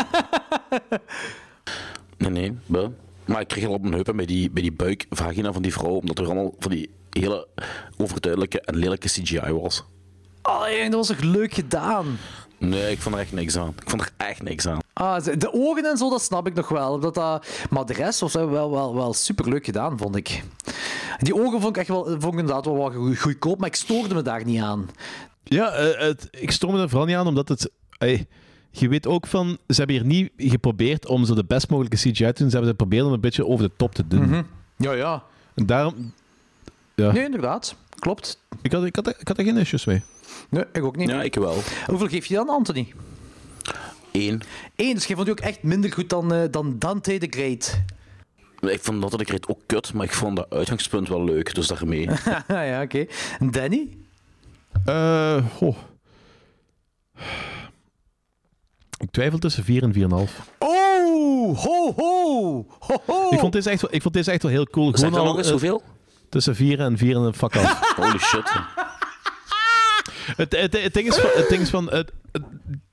nee, nee. Maar ik kreeg al op mijn heupen bij die, bij die buikvagina van die vrouw, omdat er allemaal van die hele overduidelijke en lelijke CGI was. Allee, dat was toch leuk gedaan? Nee, ik vond er echt niks aan. Ik vond er echt niks aan. Ah, de ogen en zo, dat snap ik nog wel. Dat, dat, maar de rest was wel, wel, wel, wel superleuk gedaan, vond ik. Die ogen vond ik echt wel, vond ik inderdaad wel goe- goedkoop, maar ik stoorde me daar niet aan. Ja, eh, het, ik stoor me er vooral niet aan, omdat het... je weet ook van... Ze hebben hier niet geprobeerd om zo de best mogelijke CGI te doen. Ze hebben geprobeerd om een beetje over de top te doen. Ja, ja. En daarom... Ja, Nee, inderdaad. Klopt. ik, had, ik, had, ik had er geen issues mee. Nee, ik ook niet. Ja, ik wel. Hoeveel geef je dan, Anthony? Eén. Eén, dus je vond die ook echt minder goed dan, eh, dan Dante the Great. Ik vond dat ik reed ook kut, maar ik vond dat uitgangspunt wel leuk, dus daarmee. (laughs) ja, oké. Danny? Eh, goh. Ik twijfel tussen 4 en 4,5. Oh, ho, ho, ho, ho. Ik vond deze echt, wel- ik vond deze echt wel heel cool. Zeg dan al, nog eens eh, hoeveel? Tussen 4 en 4 en een fuck af. (laughs) Holy shit. het, het, het ding is van... Het ding is van het, het-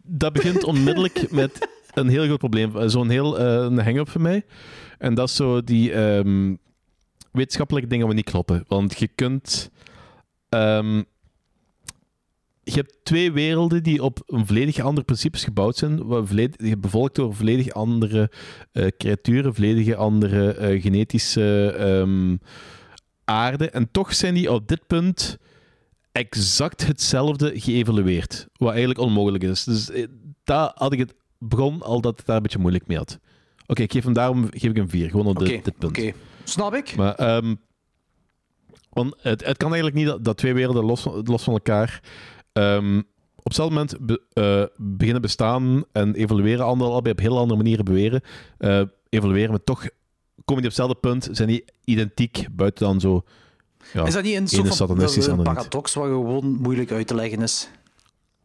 dat begint onmiddellijk met een heel groot probleem. Eh, Zo'n heel eh, een hang-up voor mij. En dat is zo die ehm, wetenschappelijke dingen wat niet kloppen. Want je kunt... ehm, je hebt twee werelden die op een volledig andere principes gebouwd zijn, volledig, bevolkt door volledig andere eh, creaturen, volledig andere eh, genetische ehm, aarde. En toch zijn die op dit punt exact hetzelfde geëvalueerd. Wat eigenlijk onmogelijk is. Dus eh, daar had ik het begon al dat ik daar een beetje moeilijk mee had. Oké, ik geef hem daarom geef ik hem 4, gewoon op dit, dit punt. oké. Snap ik. Maar ehm, want het, het kan eigenlijk niet dat, dat twee werelden los, los van elkaar ehm, op hetzelfde moment be- eh, beginnen bestaan en evolueren, andere, allebei op heel andere manieren beweren, eh, evolueren, maar toch komen die op hetzelfde punt, zijn die identiek, buiten dan zo... Ja, is dat niet een soort van een paradox wat gewoon moeilijk uit te leggen is?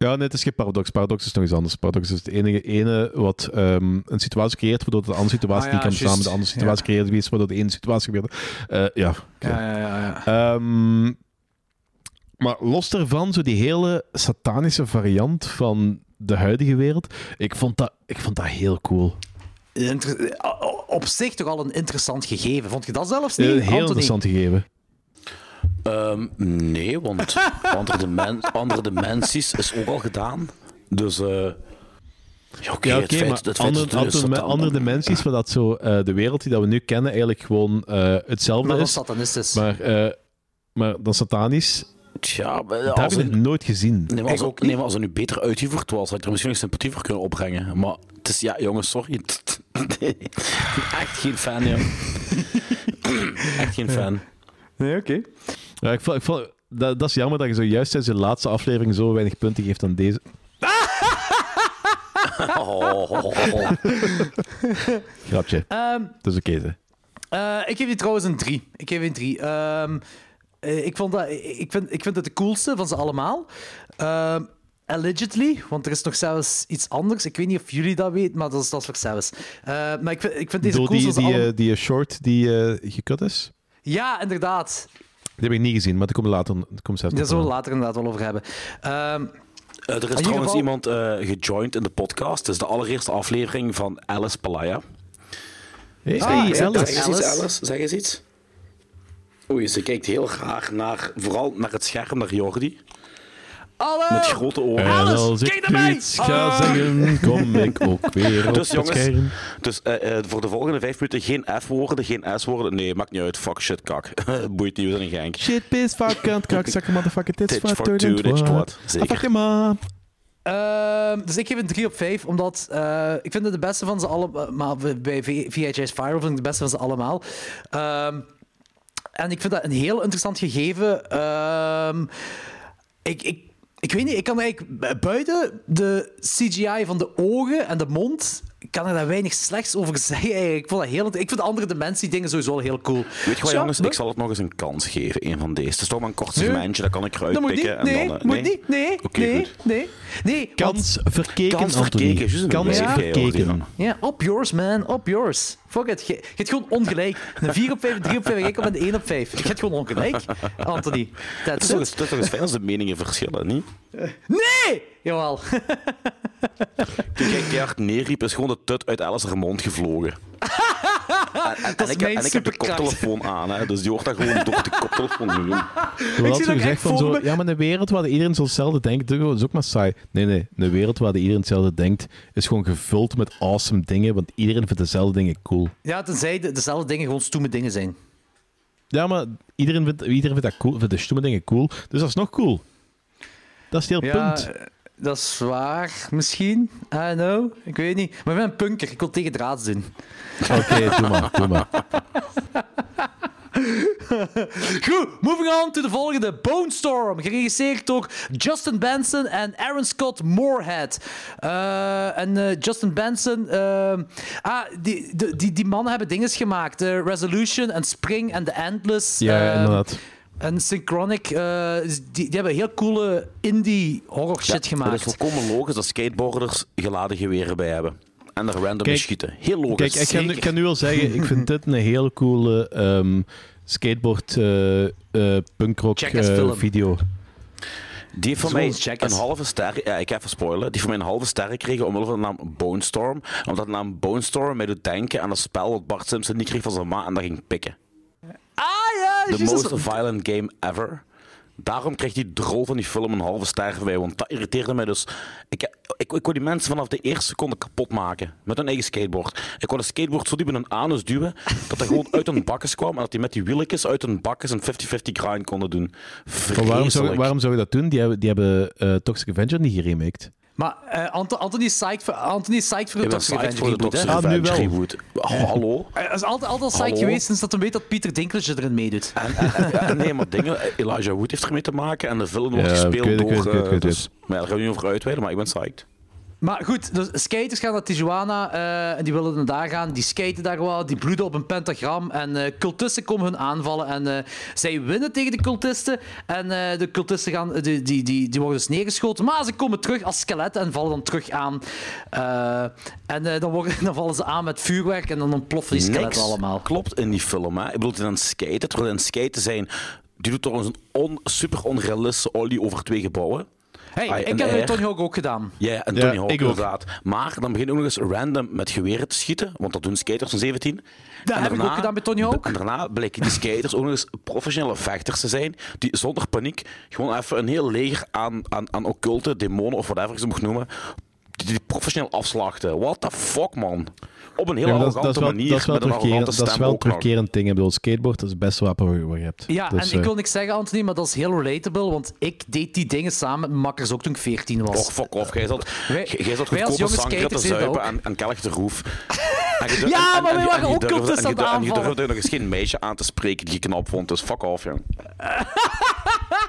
Ja, nee, het is geen paradox. Paradox is nog iets anders. Paradox is het enige ene wat ehm, een situatie creëert, waardoor de andere situatie Ah, die ja, kan met de andere situatie creëert, is waardoor de ene situatie gebeurt. Eh, ja. Ja, ja, ja. ja. Ehm, maar los daarvan, zo die hele satanische variant van de huidige wereld, ik vond dat, ik vond dat heel cool. Inter- op zich toch al een interessant gegeven. Vond je dat zelfs niet, Een heel Anthony? interessant gegeven. Ehm, nee, want (laughs) andere, dimen andere dimensies is ook al gedaan. Dus, eh ja, oké, ja, het oké, feit, maar feit andere, er andere, satan- andere dimensies, waar dat zo, eh, de wereld die dat we nu kennen eigenlijk gewoon eh, hetzelfde Maar dan is. satanistisch. Maar, eh, maar dan satanisch, Tja, dat heb ik nooit gezien. Nee, maar als, Ik ook nee, maar als het nu beter uitgevoerd was, had ik er misschien nog sympathie voor kunnen opbrengen. Maar het is, ja, jongens, sorry. (laughs) Nee, echt geen fan, ja. (laughs) echt geen fan. Nee, oké. Ja, ik vond, ik vond, dat, dat is jammer dat je zo juist in zijn laatste aflevering zo weinig punten geeft aan deze. Oh. (laughs) Grapje. Ehm, Dat is oké. hè. Eh, ik geef die trouwens een 3. Ik geef die een 3. Ehm, eh, ik, vond dat, ik, vind, ik vind het de coolste van ze allemaal. Ehm, allegedly, want er is nog zelfs iets anders. Ik weet niet of jullie dat weten, maar dat is, dat is voor zelfs. Eh, maar ik vind, ik vind deze Door coolste die, die, eh, die eh, short die eh gekut is. Ja, inderdaad. Die heb ik niet gezien, maar daar komen we later daar komt zelfs Daar zullen we later inderdaad wel over hebben. Ehm, Eh, er is trouwens geval- iemand eh gejoined in de podcast. Het is de allereerste aflevering van Alice Palaya. Hey, Ah, Alice. Zeg eens iets. Alice. Zeg eens iets. Oei, ze kijkt heel graag naar, vooral naar het scherm, naar Jordi. Hallo! Met grote oren. En als kijk ik naar mij! nu iets ga Ah. zeggen, kom ik ook weer (laughs) op Dus het jongens, scherm. dus eh, eh, voor de volgende vijf minuten geen F-woorden, geen S-woorden. Nee, maakt niet uit. Fuck, shit, kak. (laughs) Boeit niet, we zijn een genk. Shit, piss, fuck, kant, kak, (laughs) zakken, motherfucker, tits, fuck, and ditch twat. twat. Zeker. Ah, fuck. Ehm, dus ik geef een 3 op 5, omdat eh, ik vind het de beste van ze allemaal. Maar bij VHS Viral vind ik de beste van ze allemaal. Ehm, en ik vind dat een heel interessant gegeven. Ehm, ik, ik, ik weet niet, ik kan eigenlijk bu- buiten de CGI van de ogen en de mond. Kan er daar weinig slechts over zeggen. eigenlijk. Ik, vond dat heel, ik vind de andere dimensie dingen sowieso heel cool. Weet je wat, Ja, jongens? nee. Ik zal het nog eens een kans geven, een van deze. Het is toch maar een kort Nee. segmentje, dat kan ik eruit Dat moet niet. pikken. Nee, en dan, eh, moet niet. Nee, nee, goed. nee. Nee, Kans verkeken, Kans verkeken, Kans die verkeken. Ja, op yours, man. Op yours. Fuck it. Je, je hebt gewoon ongelijk. Een 4 op 5, een 3 op 5 en ik op een 1 op 5. Je hebt gewoon ongelijk, Anthony. Het is toch eens fijn als de meningen verschillen, niet? Nee! Jawel. (laughs) Toen jij keihard neerriep, is gewoon de tut uit Alice haar mond gevlogen. (laughs) En, en, Dat en is ik, mijn en ik heb de koptelefoon aan, hè, dus die hoort dat gewoon door de koptelefoon doen. (laughs) Je zie gezegd van zo, ja, maar een wereld waar iedereen zo hetzelfde denkt, dat is ook maar saai. Nee, nee, een wereld waar iedereen hetzelfde denkt, is gewoon gevuld met awesome dingen, want iedereen vindt dezelfde dingen cool. Ja, tenzij de, dezelfde dingen gewoon stoeme dingen zijn. Ja, maar iedereen vindt, iedereen vindt dat cool, vindt de stomme dingen cool, dus dat is nog cool. Dat is het hele Ja, punt. Dat is waar, misschien. I don't know. Ik weet niet. Maar ik ben een punker. Ik wil tegen draads doen. Oké, doe maar, doe maar. (laughs) Goed, moving on to de volgende. Bone Storm, geregisseerd door Justin Benson en Aaron Scott Moorhead. Eh, en eh, Justin Benson... eh, ah, die, die, die, die mannen hebben dinges gemaakt. Resolution en Spring en The Endless. Ja, inderdaad. En Synchronic, eh, die, die hebben heel coole indie horror shit Het gemaakt. is volkomen logisch dat skateboarders geladen geweren bij hebben. En er random Kijk, schieten. Heel logisch. Kijk, ik kan, ik kan nu wel zeggen, ik vind (laughs) dit een heel coole ehm, skateboard eh, eh, punkrock video. Die heeft voor mij een halve ster. Ja, ik ga even spoilen. Die voor mij een halve ster gekregen omwille van de naam Bone Storm. Omdat de naam Bone Storm mij doet denken aan een spel dat Bart Simpson niet kreeg van zijn ma en dat ging pikken. Ah ja, The most violent game ever. Daarom kreeg die drol van die film een halve ster mij, want dat irriteerde mij dus. Ik, ik, ik wou die mensen vanaf de eerste seconde kapot maken met hun eigen skateboard. Ik wou de skateboard zo diep in hun anus duwen dat hij gewoon uit hun bakkes kwam en dat die met die wieltjes uit hun bakkes een 50-50 grind konden doen. Waarom zou, waarom zou je dat doen? Die hebben, die hebben eh, Toxic Avenger niet geremaked. Maar eh, Anto- Anthony is psyched voor, Anthony is psyched voor de Ik ben Toxic psyched Avenger reboot, hè? Toxic Ah, nu Avenger wel. reboot. Oh, hallo? Hij (laughs) is altijd, altijd geweest sinds dat hij weet dat Peter Dinklage erin meedoet. En, en, en- en nee, maar dingen, Elijah Wood heeft ermee te maken en de film wordt Ja, gespeeld ik weet het, ik door... weet het, ik eh, weet het. dus, maar ja, daar gaan we niet over uitweiden, maar ik ben psyched. Maar goed, dus skaters gaan naar Tijuana eh, en die willen naar daar gaan. Die skaten daar wel, die bloeden op een pentagram. En eh, cultisten komen hun aanvallen. En eh, zij winnen tegen de cultisten. En de cultisten gaan, die, die, die, die worden dus neergeschoten. Maar ze komen terug als skeletten en vallen dan terug aan. En dan, worden, (laughs) dan vallen ze aan met vuurwerk en dan ontploffen die skeletten Niks allemaal. klopt in die film. Hè. Ik bedoel, een skaten. Terwijl een skaten zijn... Die doet trouwens een on, super onrealistische olie over twee gebouwen. Hey, ik heb het Tony Hawk ook gedaan. Ja, en Ja, Tony Hawk ik ook. inderdaad. Maar dan begin je ook nog eens random met geweren te schieten, want dat doen skaters van 17. Dat En heb ik ook gedaan bij Tony Hawk. En daarna blijken die skaters ook nog eens professionele vechters te zijn, die zonder paniek gewoon even een heel leger aan, aan, aan occulte, demonen of whatever je ze mag noemen, die, die professioneel afslachten. What the fuck, man? Op een heel Ja, dat, dat wel, manier, dat is wel, met een terugkerend, dat is wel terugkerend ding. Ik bedoel, skateboard dat is het beste wapen wat je- wat je hebt. Ja, Dus, en ik eh, wil niks zeggen, Anthony, maar dat is heel relatable, want ik deed die dingen samen met mijn makkers ook toen ik 14 was. Och, fuck off. Jij zat, Wij- jij zat goedkope sangria te zuipen en, en kelk. En (laughs) dur- Ja, en- maar wij en- waren ook aan het En je durfde nog eens geen meisje aan te spreken die je knap vond, dus fuck off, jong. (laughs)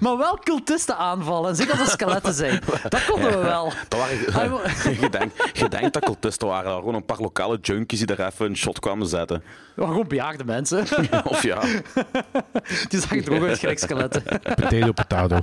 Maar wel cultisten aanvallen, en zeker als er skeletten zijn. (laughs) Dat konden we wel. Dat waren, je, (laughs) denkt, je denkt dat cultisten waren, gewoon een paar lokale junkies die daar even een shot kwamen zetten. We waren gewoon bejaagde mensen. (laughs) Of ja, (laughs) Die zagen er ook uit gelijk skeletten. (laughs) Potato, potato.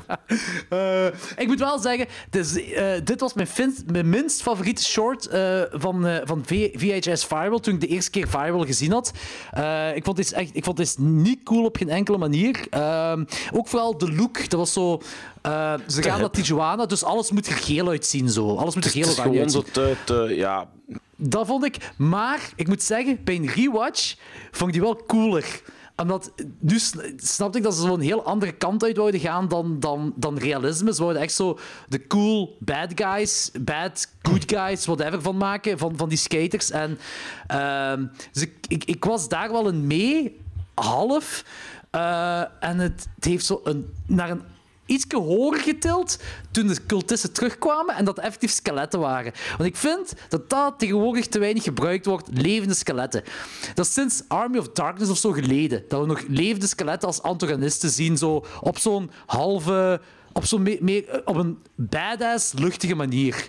Eh, ik moet wel zeggen, dus, eh, dit was mijn, fin- mijn minst favoriete short eh, van, eh, van V- VHS Firewall toen ik de eerste keer Firewall gezien had. Eh, ik vond dit echt ik vond dit niet cool op geen enkele manier. Ehm, ook vooral de look, dat was zo... eh, ze gaan naar Tijuana, dus alles moet er geel uitzien. Zo. Alles moet er het geel is oranje gewoon uitzien. zo te, te ja, Dat vond ik. Maar ik moet zeggen, bij een rewatch vond ik die wel cooler. Omdat nu sn- snapte ik dat ze zo'n heel andere kant uit wouden gaan dan, dan, dan realisme. Ze wouden echt zo de cool bad guys, bad good guys, whatever van maken, van, van die skaters. En ehm, dus ik, ik, was daar wel in mee, half. Eh, en het, het heeft zo een, naar een iets hoger getild toen de cultisten terugkwamen en dat het effectief skeletten waren. Want ik vind dat dat tegenwoordig te weinig gebruikt wordt, levende skeletten. Dat is sinds Army of Darkness of zo geleden, dat we nog levende skeletten als antagonisten zien, zo op zo'n halve... Op, zo'n me- meer, op een badass, luchtige manier.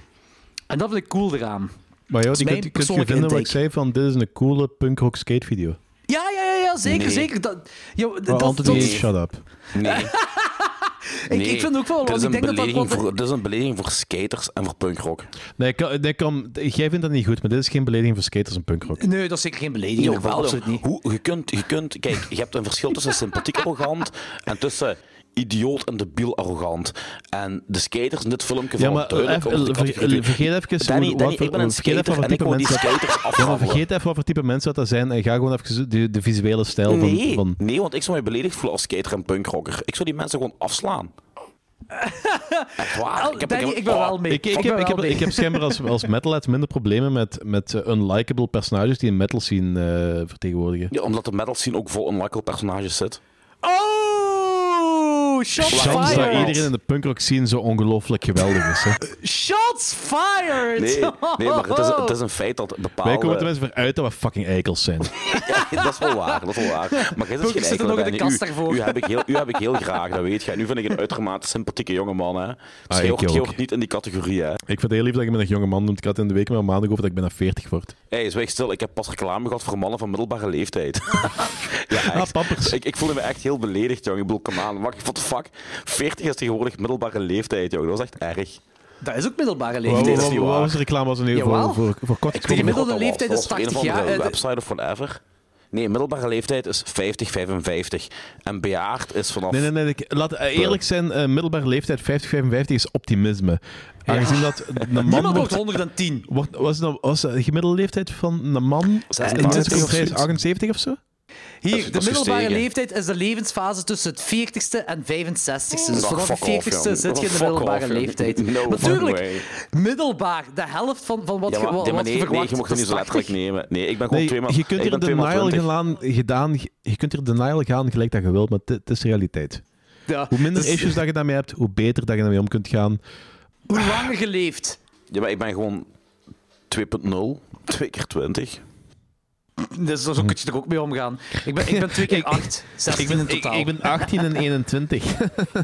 En dat vind ik cool eraan. Maar ja, je mijn kunt, je kunt vinden wat ik zei van dit is een coole punkrock skate video. Ja, ja, ja, ja zeker, Nee. zeker. Dat, ja, Maar dat, Anthony, dat- shut up. nee. (laughs) (laughs) ik, ik vind ook wel, dit want is, ik een denk dat dat belediging wat- voor, dit is een belediging voor skaters en voor punkrock. Nee, kan, nee kan, jij vindt dat niet goed, maar dit is geen belediging voor skaters en punkrock. Nee, dat is zeker geen belediging. Jawel, absoluut niet. Hoe, je, kunt, je kunt... Kijk, je hebt een verschil tussen sympathiek (laughs) arrogant en tussen idioot en debiel arrogant. En de skaters in dit filmpje Ja, maar duidelijk even- onder de ver- categorie. vergeet even Danny, wat Danny, voor- ik ben een vergeet even skater wat en ik wil die skaters Ja, maar afvallen. vergeet even wat voor type mensen dat, dat zijn en ga gewoon even de, de visuele stijl van... Nee, van nee, want ik zou mij beledigd voelen als skater en punkrocker. Ik zou die mensen gewoon afslaan. (laughs) Echt waar. Oh, Danny, ik ben oh, wel mee. ik, ik, heb, ik, heb, mee. ik heb schijnbaar als, als metalhead minder problemen met, met eh, unlikable personages die een metal scene eh, vertegenwoordigen. Ja, omdat de metal scene ook vol unlikable personages zit. Oh! Oeh, shots Chance dat fired. iedereen in de punkrock scene zo ongelooflijk geweldig is. Hè. (laughs) Shots fired! Nee, nee maar het is, het is een feit dat bepaalde... Wij komen tenminste voor uit dat we fucking eikels zijn. (laughs) Ja, dat is wel waar, dat is wel waar. Maar jij zit geen zit er nog in de eikel, kast Danny. daarvoor. U, u, heb ik heel, u heb ik heel graag, dat weet je. En nu vind ik een uitermate sympathieke jongeman, hè. Dus Ah, ik hoort, niet in die categorie, hè. Ik vind het heel lief dat je me een jonge man noemt. Ik had in de week met maandag over dat ik bijna 40 word. Hé, hey, zwijg stil. Ik heb pas reclame gehad voor mannen van middelbare leeftijd. (laughs) ja, echt. Ah, pampers. Ik, ik voelde me echt heel beledigd, jongen. Ik bedoel, aan. The fuck? 40 is tegenwoordig middelbare leeftijd, jongen. Dat was echt erg. Dat is ook middelbare leeftijd. is wat- waar. was de reclame? Was er nu Jawel. voor, voor, voor kort De gemiddelde leeftijd is Dat was 80 een of andere jaar. Eh, website of whatever. Nee, middelbare leeftijd is 50, 55. En bejaard is vanaf... Nee, nee, nee. ik- Laat eerlijk zijn, eh, middelbare leeftijd 50, 55 is optimisme. Aangezien dat (laughs) een man Niemand wordt wordt... 110. wordt was, nou- was de gemiddelde leeftijd van een man 86 in of zoiets. 78 of zo? Dat Hier, is- de middelbare gestegen. leeftijd is de levensfase tussen het 40ste en 65ste. Dus vanaf de fuck off, 40ste jong. zit je in de middelbare off, leeftijd. No Natuurlijk, middelbaar, de helft van, van wat Ja, je maar, wat, nee, maar wat je nee, nee, verwacht. je mocht het niet zo letterlijk 80. nemen. Nee, ik ben gewoon Nee, twee maal... je kunt hier denial 20. gedaan, gedaan, je kunt hier denial gaan gelijk dat je wilt, maar het is de realiteit. Ja, Hoe minder dus issues dat je daarmee hebt, hoe beter dat je daarmee om kunt gaan. Hoe langer je leeft. Ja, maar ik ben gewoon 2.0. 2 keer 20. (clears throat) Dus zo kun je er ook mee omgaan. Ik ben, ik ben twee keer (laughs) acht. 16 Ik ben, in totaal. ik ben 18 en 21.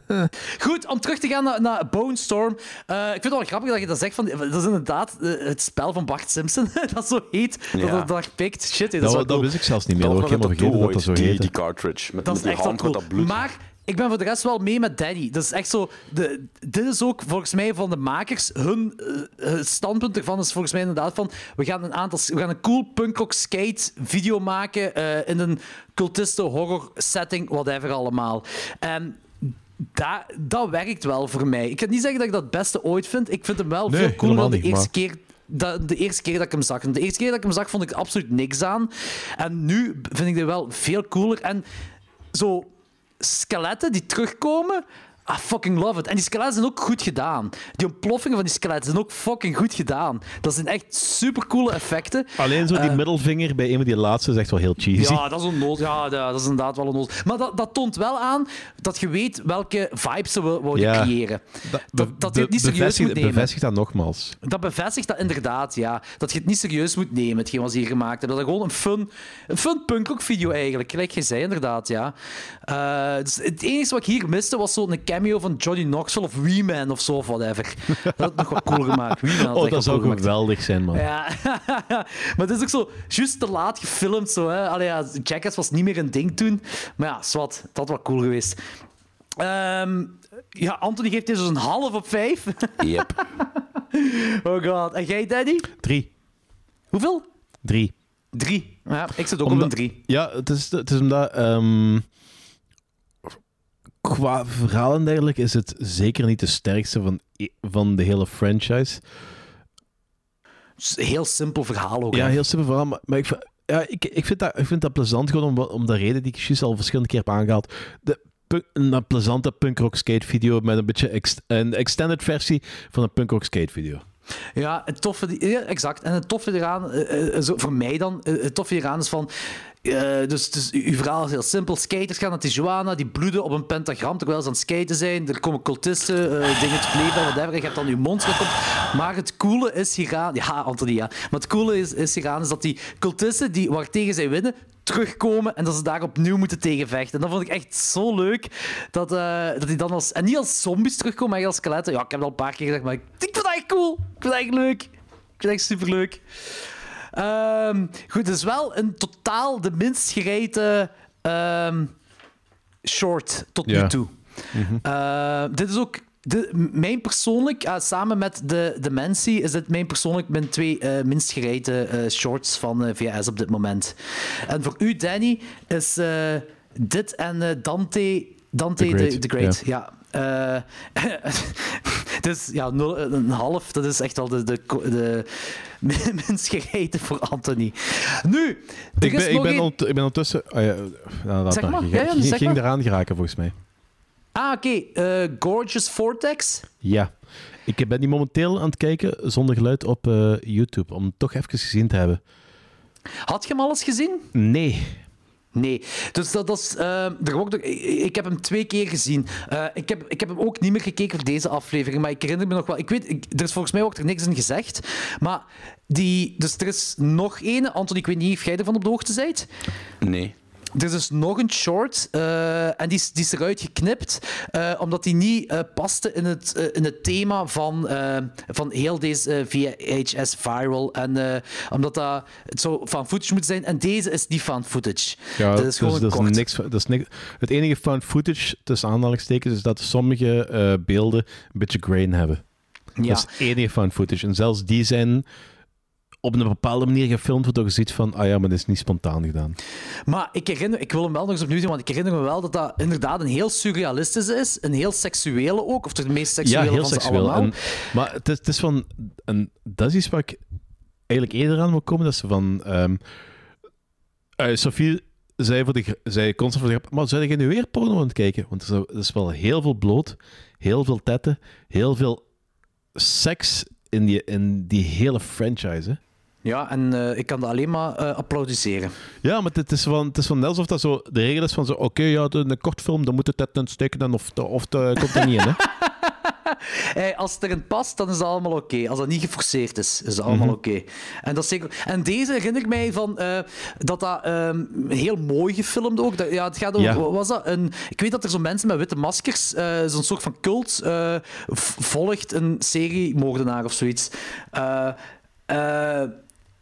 (laughs) Goed, om terug te gaan naar, naar Bone Storm. Eh, ik vind het wel grappig dat je dat zegt. Van, dat is inderdaad eh, het spel van Bart Simpson. (laughs) dat zo heet. Dat Ja. het daar pikt. Shit, dat is wel Dat, dat cool. wist ik zelfs niet meer. Dat Dat met vergeten dat dat zo die, die cartridge. Met, Dat is met echt wel hand met cool. dat bloed. Maar ik ben voor de rest wel mee met Danny. Dat is echt zo... De, dit is ook volgens mij van de makers... Hun eh, eh, standpunt ervan is volgens mij inderdaad van... We gaan een, aantal, we gaan een cool punkrock skate video maken eh, in een cultiste horror setting, whatever allemaal. En dat, dat werkt wel voor mij. Ik kan niet zeggen dat ik dat het beste ooit vind. Ik vind hem wel Nee, veel cooler dan de eerste keer dat, de eerste keer dat ik hem zag. De eerste keer dat ik hem zag, vond ik er absoluut niks aan. En nu vind ik dit wel veel cooler. En zo skeletten die terugkomen. I fucking love it. En die skeletten zijn ook goed gedaan. Die ontploffingen van die skeletten zijn ook fucking goed gedaan. Dat zijn echt supercoole effecten. Alleen zo die Eh, middelvinger bij een van die laatste is echt wel heel cheesy. ja, dat is onnozel. Ja, dat is inderdaad wel onnozel. Maar dat, dat toont wel aan dat je weet welke vibes ze wouden Ja. creëren. Dat, Dat, dat je het niet serieus bevestigt- moet nemen. Bevestigt dat nogmaals. Dat bevestigt dat inderdaad, ja. Dat je het niet serieus moet nemen, hetgeen wat ze hier gemaakt hebben. Dat het gewoon een fun, een fun punkrock video eigenlijk, gelijk je zei inderdaad, ja. Eh, dus het enige wat ik hier miste was zo'n cameo van Johnny Knoxville of Wee-Man of zo, of whatever. Dat had het nog wat cool gemaakt. Het Oh, dat zou cool geweldig zijn, man. Ja, (laughs) maar het is ook zo juist te laat gefilmd. Zo, hè. Allee, ja, Jackass was niet meer een ding toen. Maar ja, zwart, dat had wel cool geweest. Ehm, ja, Anthony geeft deze dus een half op vijf. (laughs) Yep. oh god. En jij, Daddy? Drie. Hoeveel? Drie. Drie. Ja, ik zit ook op een drie. Ja, het is, het is omdat... ehm, qua verhaal en dergelijke is het zeker niet de sterkste van, van de hele franchise. Heel simpel verhaal ook. Ja, heel simpel verhaal. Maar, maar ik, vind- ja, ik, ik, vind dat, ik vind dat plezant gewoon om, om de reden die ik juist al verschillende keer heb aangehaald. De, punk- een plezante punkrock skate video met een beetje ex- een extended versie van een punkrock skate video. Ja, het toffe, ja, exact. En het toffe eraan, eh, eh, zo, voor mij dan, eh, het toffe eraan is van. dus, dus uw verhaal is heel simpel. Skaters gaan naar Tijuana, die bloeden op een pentagram terwijl ze aan het skaten zijn. Er komen cultisten, dingen te leven, whatever. Je hebt dan uw monster komt. Maar het coole is hieraan... Ja, Anthony, ja. Maar het coole is, is hieraan is dat die cultisten die, waartegen zij winnen, terugkomen en dat ze daar opnieuw moeten tegenvechten. En dat vond ik echt zo leuk. Dat, eh, dat die dan als... En niet als zombies terugkomen, maar als skeletten. Ja, ik heb het al een paar keer gezegd, maar ik, ik vind dat echt cool. Ik vind dat echt leuk. Ik vind dat echt superleuk. Ehm goed, het is wel een totaal de minst gereten ehm, short tot nu toe. Eh, dit is ook... De, mijn persoonlijk, eh, samen met de Dementie, is dit mijn persoonlijk mijn twee eh, minst gereten eh, shorts van eh, VHS op dit moment. En voor u, Danny, is dit en Dante, Dante The Great, the Great. Ja. Eh, (laughs) dus ja, nul- een half, dat is echt wel de, de, de (laughs) minst gereten voor Anthony. Nu, Ik ben, ik, ben ik ondertussen... Oh ja, nou, laat Zeg maar. maar. Je, Ja, ja, je zeg ging maar. eraan geraken, volgens mij. Ah, oké. eh, Gorgeous Vortex. Ja. Ik ben die momenteel aan het kijken zonder geluid op eh, YouTube, om het toch even gezien te hebben. Had je hem alles gezien? Nee. Nee, dus dat, dat is. eh, er ik, ik heb hem twee keer gezien. Eh, ik, heb, ik heb hem ook niet meer gekeken voor deze aflevering, maar ik herinner me nog wel. Ik weet, ik- er is volgens mij ook er niks in gezegd. Maar die. Dus er is nog één. Anton, ik weet niet of jij ervan op de hoogte bent. Nee. Er is dus nog een short eh, en die, is- die is eruit geknipt eh, omdat die niet eh, paste in het, in het thema van, van heel deze VHS viral. En omdat dat het zou van footage moet zijn. En deze is niet van footage. Ja, dat is gewoon dus, dat is niks, dat is niks, het enige found footage tussen aanhalingstekens is dat sommige beelden een beetje grain hebben. Ja. Dat is het enige found footage. En zelfs die zijn op een bepaalde manier gefilmd, waardoor je ziet van, ah ja, maar dat is niet spontaan gedaan. Maar ik, herinner, ik wil hem wel nog eens opnieuw zien, want ik herinner me wel dat dat inderdaad een heel surrealistisch is. Een heel seksuele ook, of de meest seksuele ja, heel van ze seksueel. allemaal. En, maar het is, het is van, en dat is iets waar ik eigenlijk eerder aan wil komen, dat ze van... ehm eh, Sophie zei, voor de, zei constant voor de grap, maar zou je nu weer porno aan het kijken? Want er is, is wel heel veel bloot, heel veel tetten, heel veel seks in die, in die hele franchise, hè? Ja, en eh, ik kan dat alleen maar eh, applaudisseren. Ja, maar het is van, het is van net alsof dat zo... De regel is van zo, oké, ja, de- een kortfilm, dan moet het tetten steken dan of, of het komt er niet in, hè? (laughs) Hey, als het erin past, dan is dat allemaal oké. Als dat niet geforceerd is, is dat allemaal Mhm. oké. En, dat zeker... en deze herinner ik mij van eh, dat dat ehm, heel mooi gefilmd ook. Dat, ja, het gaat over, Ja. was dat? Een, ik weet dat er zo mensen met witte maskers, zo'n soort van cult, volgt een seriemoordenaar of zoiets. Eh, eh,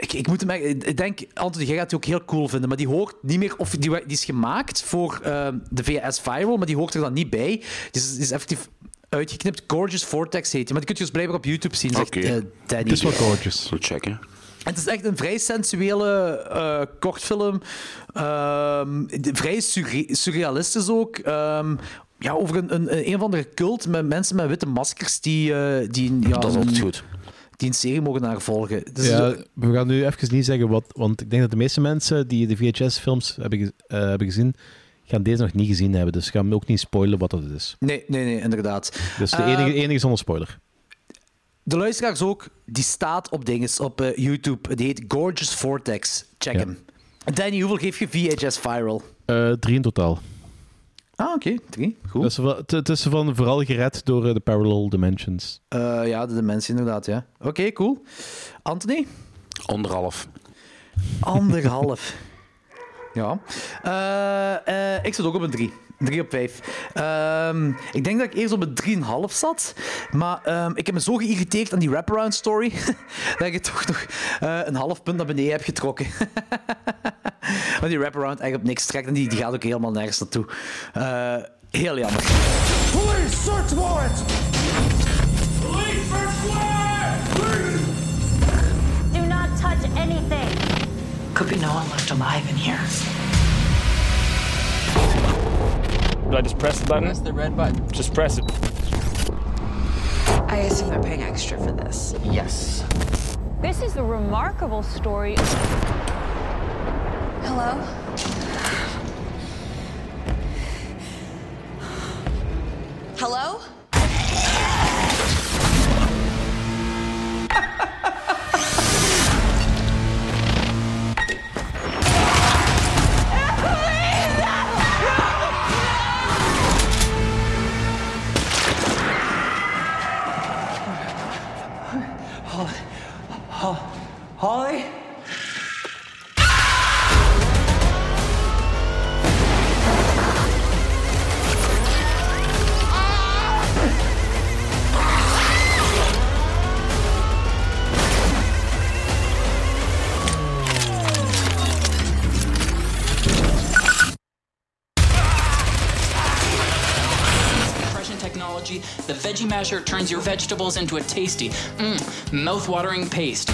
ik, ik moet hem ik denk, Anthony, jij gaat die ook heel cool vinden, maar die hoort niet meer, of die, die is gemaakt voor eh, de VS Viral, maar die hoort er dan niet bij. Die is, die is effectief uitgeknipt. Gorgeous Vortex heet die, maar die kun je dus blijkbaar op YouTube zien, zegt Oké. eh, Danny. Het is wel gorgeous. Zo checken. En het is echt een vrij sensuele eh, kortfilm. Ehm, de- vrij surre- surrealistisch ook. Ehm, ja, over een, een, een of andere cult met mensen met witte maskers die, eh, die, ja, Dat is altijd goed. Die serie mogen naar volgen. Dus Ja, we gaan nu even niet zeggen wat, want ik denk dat de meeste mensen die de VHS-films hebben, ge- eh, hebben gezien, gaan deze nog niet gezien hebben. Dus gaan we ook niet spoilen wat dat is. Nee, nee, nee, inderdaad. Dus de Eh, enige, enige zonder spoiler. De luisteraars ook, die staat op dinges op eh, YouTube. Die heet Gorgeous Vortex. Check Ja. hem. Danny, hoeveel geef je VHS Viral? Drie in totaal. Ah, oké. Drie. Goed. Is wel- het, het is van vooral gered door eh, de Parallel Dimensions. Eh, ja, de dimensie inderdaad, ja. Oké, cool. Anthony? Anderhalf. Anderhalf. (laughs) ja. Eh, eh, ik zit ook op een 3. 3 op 5. Ehm, ik denk dat ik eerst op een 3,5 zat. Maar ehm, ik heb me zo geïrriteerd aan die wraparound story. (laughs) dat ik toch nog eh, een half punt naar beneden heb getrokken. (laughs) Want die wraparound eigenlijk op niks trekt. En die, die gaat ook helemaal nergens naartoe. Eh, heel jammer. Police, search warrant! Police, search warrant! Do not touch anything. Could be no one left alive in here. Do I just press the button? Press the red button. Just press it. I assume they're paying extra for this. Yes. This is a remarkable story. Hello? Turns your vegetables into a tasty, mmm, mouth-watering paste.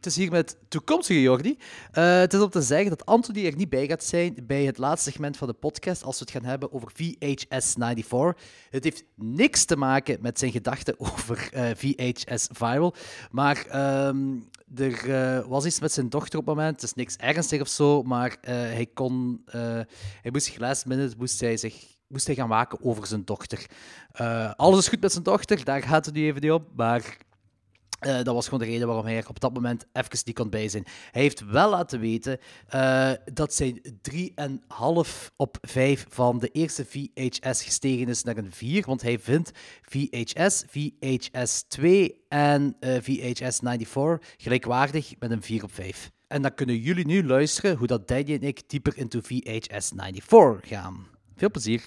Het is hier met toekomstige Jordi. Eh, het is om te zeggen dat Anthony er niet bij gaat zijn bij het laatste segment van de podcast als we het gaan hebben over VHS 94. Het heeft niks te maken met zijn gedachten (laughs) over eh, VHS Viral, maar ehm, er eh, was iets met zijn dochter op het moment. Het is niks ernstig of zo, maar hij kon, hij moest zich last minute moest hij zich moest hij gaan waken over zijn dochter. Alles is goed met zijn dochter, daar gaat het nu even niet op, maar eh, dat was gewoon de reden waarom hij er op dat moment even niet kon bij zijn. Hij heeft wel laten weten uh, dat zijn 3,5 op 5 van de eerste VHS gestegen is naar een 4. Want hij vindt VHS, VHS 2 en uh, VHS 94 gelijkwaardig met een 4 op 5. En dan kunnen jullie nu luisteren hoe dat Danny en ik dieper into VHS 94 gaan. Veel plezier.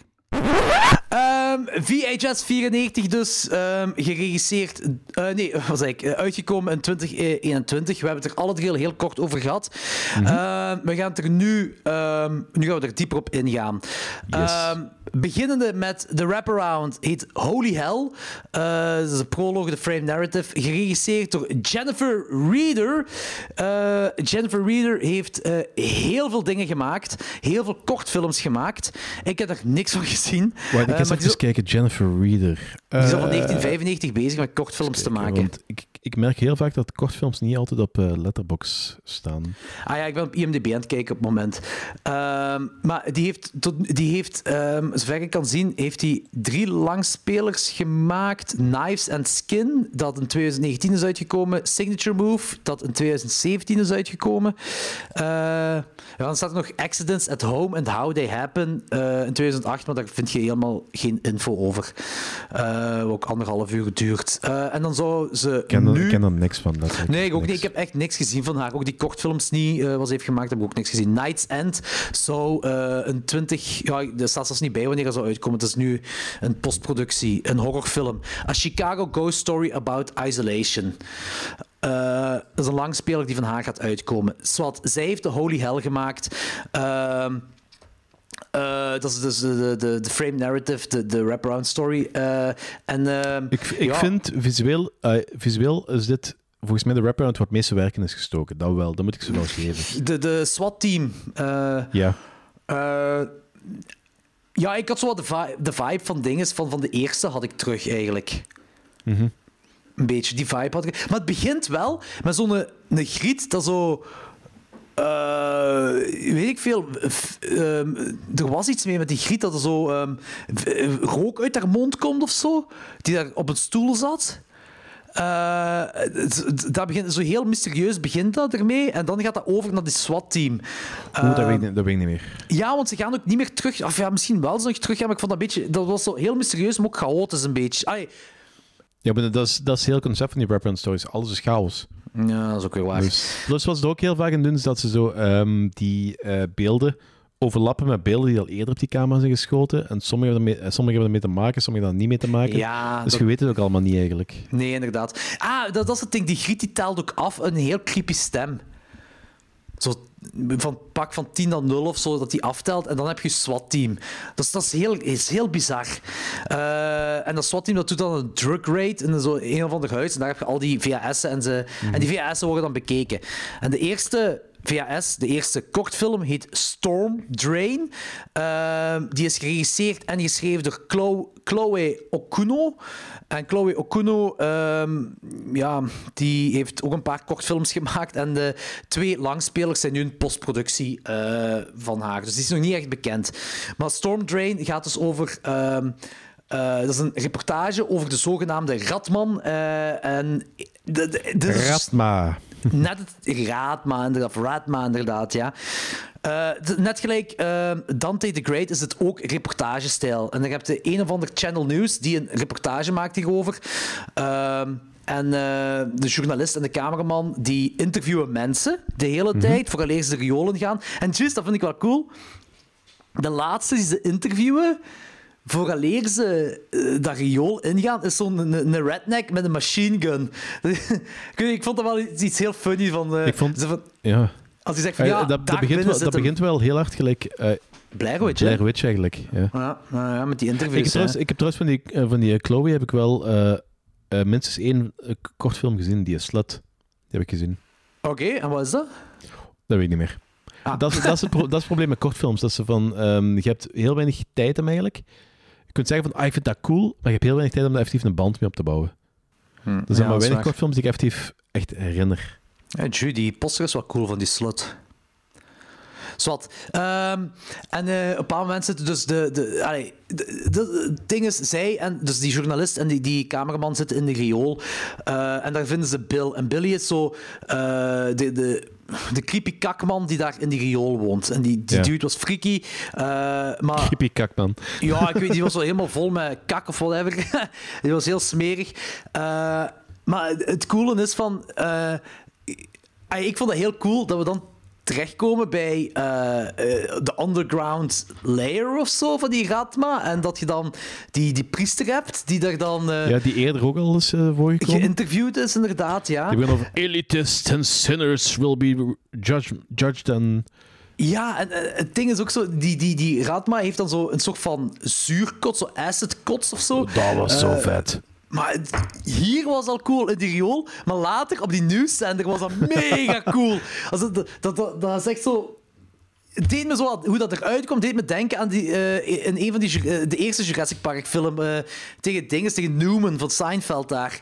Um, VHS 94 dus, um, geregisseerd, uh, nee, (laughs) wat zei ik, uh, uitgekomen in 2021. We hebben het er alle drie heel kort over gehad. Mm -hmm. uh, we gaan het er nu, um, nu gaan we er dieper op ingaan. Yes. beginnende met de wraparound heet Holy Hell. Uh, dat is een prologue, de frame narrative, geregisseerd door Jennifer Reeder. Uh, Jennifer Reeder heeft heel veel dingen gemaakt, heel veel kortfilms gemaakt. Ik heb er niks van gezien. Well, eens kijken, Jennifer Reeder. Die is al van 1995 bezig met kortfilms te maken. Want ik, ik merk heel vaak dat kortfilms niet altijd op uh, Letterbox staan. Ah ja, ik ben op IMDb aan het kijken op het moment. Um, maar die heeft, tot, die heeft um, zover ik kan zien, heeft hij drie langspelers gemaakt. Knives and Skin, dat in 2019 is uitgekomen. Signature Move, dat in 2017 is uitgekomen. Uh, ja, dan staat er nog Accidents at Home and How They Happen uh, in 2008, maar daar vind je helemaal geen info over. Uh, ook anderhalf uur duurt. En dan zou ze nu... ik ken er niks van. Dat nee, ik ook niks. niet. Ik heb echt niks gezien van haar. Ook die kortfilms niet uh, was heeft gemaakt, heb ik ook niks gezien. Night's End zou een 20... Ja, er staat zelfs niet bij wanneer dat zou uitkomen. Het is nu een postproductie, een horrorfilm. A Chicago Ghost Story About Isolation. Uh, dat is een langspeler die van haar gaat uitkomen. Swat, zij heeft de Holy Hell gemaakt. Uh, uh, dat is dus de, de, de frame narrative, de, de wraparound story. Uh, en, uh, ik ik ja. vind visueel, visueel is dit volgens mij de wraparound waar het meeste werk in is gestoken. Dat wel, dat moet ik ze wel geven. (laughs) De, de SWAT-team. ja. ja, ik had zo wat de, vi de vibe van dingen van, van de eerste had ik terug eigenlijk. Mm -hmm. Een beetje die vibe had ik. Maar het begint wel met zo'n een, een griet dat zo. Uh, weet ik veel. Um, er was iets mee met die griet dat er zo um, rook uit haar mond komt of zo. Die daar op een stoel zat. Uh, dat begint, zo heel mysterieus begint dat ermee. En dan gaat dat over naar die SWAT-team. Uh, Oeh, dat, weet ik, dat weet ik niet meer. Ja, want ze gaan ook niet meer terug. Of ja, misschien wel ze nog terug gaan, maar ik vond dat een beetje... Dat was zo heel mysterieus, maar ook chaotisch een beetje. Allee. Ja, maar dat is, dat is heel concept van die wraparound stories. Alles is chaos. Ja, dat is ook weer waar. Dus, plus wat ze er ook heel vaak in doen, is dat ze zo um, die uh, beelden overlappen met beelden die al eerder op die camera zijn geschoten. En sommige hebben ermee, sommige hebben ermee te maken, sommige hebben er niet mee te maken. Ja, dus dat... je weet het ook allemaal niet eigenlijk. Nee, inderdaad. Ah, dat, dat is het ding. Die Griet die telt ook af een heel creepy stem. Zo van pak van 10 naar 0 of zo, dat die aftelt. En dan heb je SWAT-team. Dus dat is heel, is heel bizar. Uh, en dat SWAT-team dat doet dan een drug raid in zo een of ander huis. En daar heb je al die VHS'en. En, ze, en die VHS'en worden dan bekeken. En de eerste VHS, de eerste kortfilm, heet Storm Drain. Uh, die is geregisseerd en geschreven door Chloe, Okuno. En Chloe Okuno, um, ja, die heeft ook een paar kortfilms gemaakt. En de twee langspelers zijn nu in postproductie uh, van haar. Dus die is nog niet echt bekend. Maar Storm Drain gaat dus over... Um, uh, dat is een reportage over de zogenaamde Ratman. Uh, en de, de, de, Ratma. Net het Raadma, inderdaad. Ratma, inderdaad, ja. Uh, net gelijk uh, Dante the Great is het ook reportagestijl. En dan heb je een of ander Channel News die een reportage maakt hierover. Uh, en uh, de journalist en de cameraman die interviewen mensen de hele mm-hmm. tijd, vooraleer ze de riolen gaan. En juist, dat vind ik wel cool. De laatste die ze interviewen, vooraleer ze uh, dat riool ingaan, is zo'n een, een redneck met een machine gun. (laughs) ik vond dat wel iets heel funny van... Uh, ik vond... Van, ja. Als hij zegt van, ja, uh, dat, dat, begint wel, dat begint wel heel hard gelijk... Uh, Blair Witch, Blair Witch eigenlijk, ja. Ja, nou ja met die interviews. Ik heb trouwens, ik heb trouwens van die, van die Chloe heb ik wel minstens één kortfilm gezien, die is Slut. Die heb ik gezien. Oké, okay, en wat is dat? Dat weet ik niet meer. Ah. Dat, is, dat, is het pro- dat is het probleem met kortfilms. Dat ze van, um, je hebt heel weinig tijd om eigenlijk. Je kunt zeggen van, ah, ik vind dat cool, maar je hebt heel weinig tijd om daar effectief een band mee op te bouwen. Hmm. Er zijn ja, maar weinig kortfilms die ik effectief echt herinner. Ja, Judy, die poster is wel cool van die Slut. Zwat. Ehm, en eh, op een bepaald moment zitten dus de... de, allee, de, de- het ding is, zij en dus die journalist en die, die cameraman zitten in de riool. Eh, en daar vinden ze Bill. En Billy is zo eh, de, de, de creepy kakman die daar in die riool woont. En die, die Ja. dude was freaky. eh, maar Creepy kakman. ja, ik weet, die (laughs) was wel helemaal vol met kak of whatever. (laughs) die was heel smerig. Eh, maar het- coole is van... eh, ik vond het heel cool dat we dan terechtkomen bij eh, de underground layer of zo van die Ratma. En dat je dan die, die priester hebt die daar dan eh, Ja, die eerder ook al eens eh voorgekomen. geïnterviewd is, inderdaad. Ja. Die beginnen over elitists and sinners will be judged, judged and... Ja, en het ding is ook zo, die, die, die Ratma heeft dan zo een soort van zuurkot, zo acidkots of zo. Dat was zo vet. Maar het- hier was al cool in die riool, maar later op die nieuwszender was dat mega cool. (laughs) Als het, dat, dat, dat, dat is echt zo. Het deed me zo, hoe dat eruit kwam, deed me denken aan die, eh, in een van die, eh, de eerste Jurassic Park film eh, tegen dinges, tegen Newman van Seinfeld daar.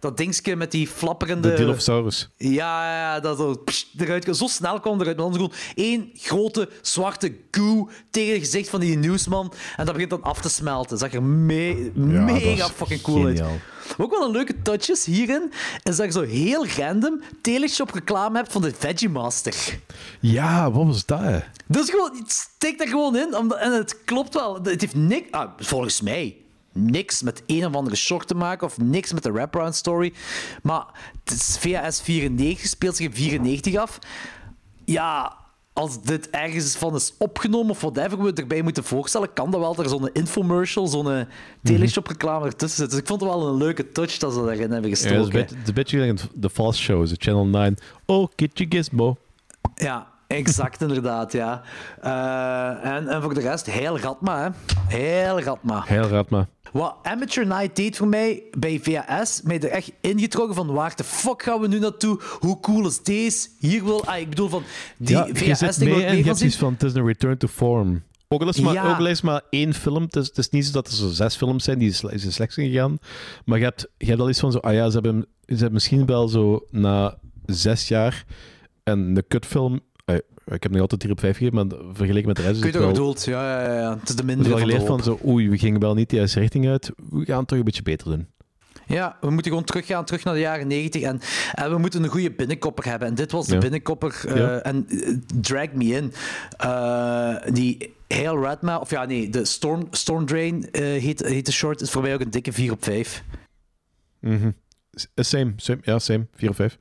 Dat dingetje met die flapperende... De Dilophosaurus. Ja, dat zo, pssst, eruit, zo snel kwam eruit. Dan gewoon één grote zwarte goo tegen het gezicht van die nieuwsman. En dat begint dan af te smelten. Dat zag er me- mega fucking cool uit. Ook wel een leuke touch is hierin, is dat je zo heel random teleshop reclame hebt van de Veggie Master. Ja, wat was dat? hè? Dus gewoon, steekt er gewoon in. Omdat, en het klopt wel. Het heeft niks, ah, volgens mij, niks met een of andere shock te maken. Of niks met de wraparound story. Maar het is VHS 94, speelt zich in 94 af. Ja, als dit ergens van is opgenomen of whatever we erbij moeten voorstellen, kan dat wel er zo'n infomercial, zo'n teleshop reclame ertussen zit. Dus ik vond het wel een leuke touch dat ze daarin hebben Ja, gestoken. beetje- het is een beetje in de Fast Show, de Channel 9. Oh, Kitje Gizmo. Ja, exact inderdaad, ja. Eh, en, en voor de rest, heel Ratma, hè. Heel Ratma. Heel raad maar. Wat Amateur Night deed voor mij bij VHS, mij er echt ingetrokken van waar de fuck gaan we nu naartoe? Hoe cool is deze? Hier wil... Ah, ik bedoel van, die ja, je zit VHS-ding wil mee en je hebt van, het is een return to form. Ook al is maar, Ja. ook al is maar één film, het is, het is niet zo dat er zo zes films zijn die sle- zijn slecht zijn gegaan, maar je hebt, je hebt al iets van zo, ah ja, ze hebben, ze hebben misschien wel zo na zes jaar een de kutfilm, ik heb nog altijd 4 op 5 gegeven, maar vergeleken met de rest is Kun je het toch bedoeld? Ja, ja, ja. Het is de wel van de geleerd van zo, oei, we gingen wel niet de juiste richting uit, we gaan het toch een beetje beter doen. Ja, we moeten gewoon teruggaan, terug naar de jaren 90. En, en we moeten een goede binnenkopper hebben. En dit was de Ja. binnenkopper. eh, Ja. En eh, Drag Me In. Eh, die Hail Redma, of ja, nee, de Storm, Storm Drain heet, heet de short. Is voor mij ook een dikke 4 op 5. Mhm. S- Same, same, ja, same, 4 op 5.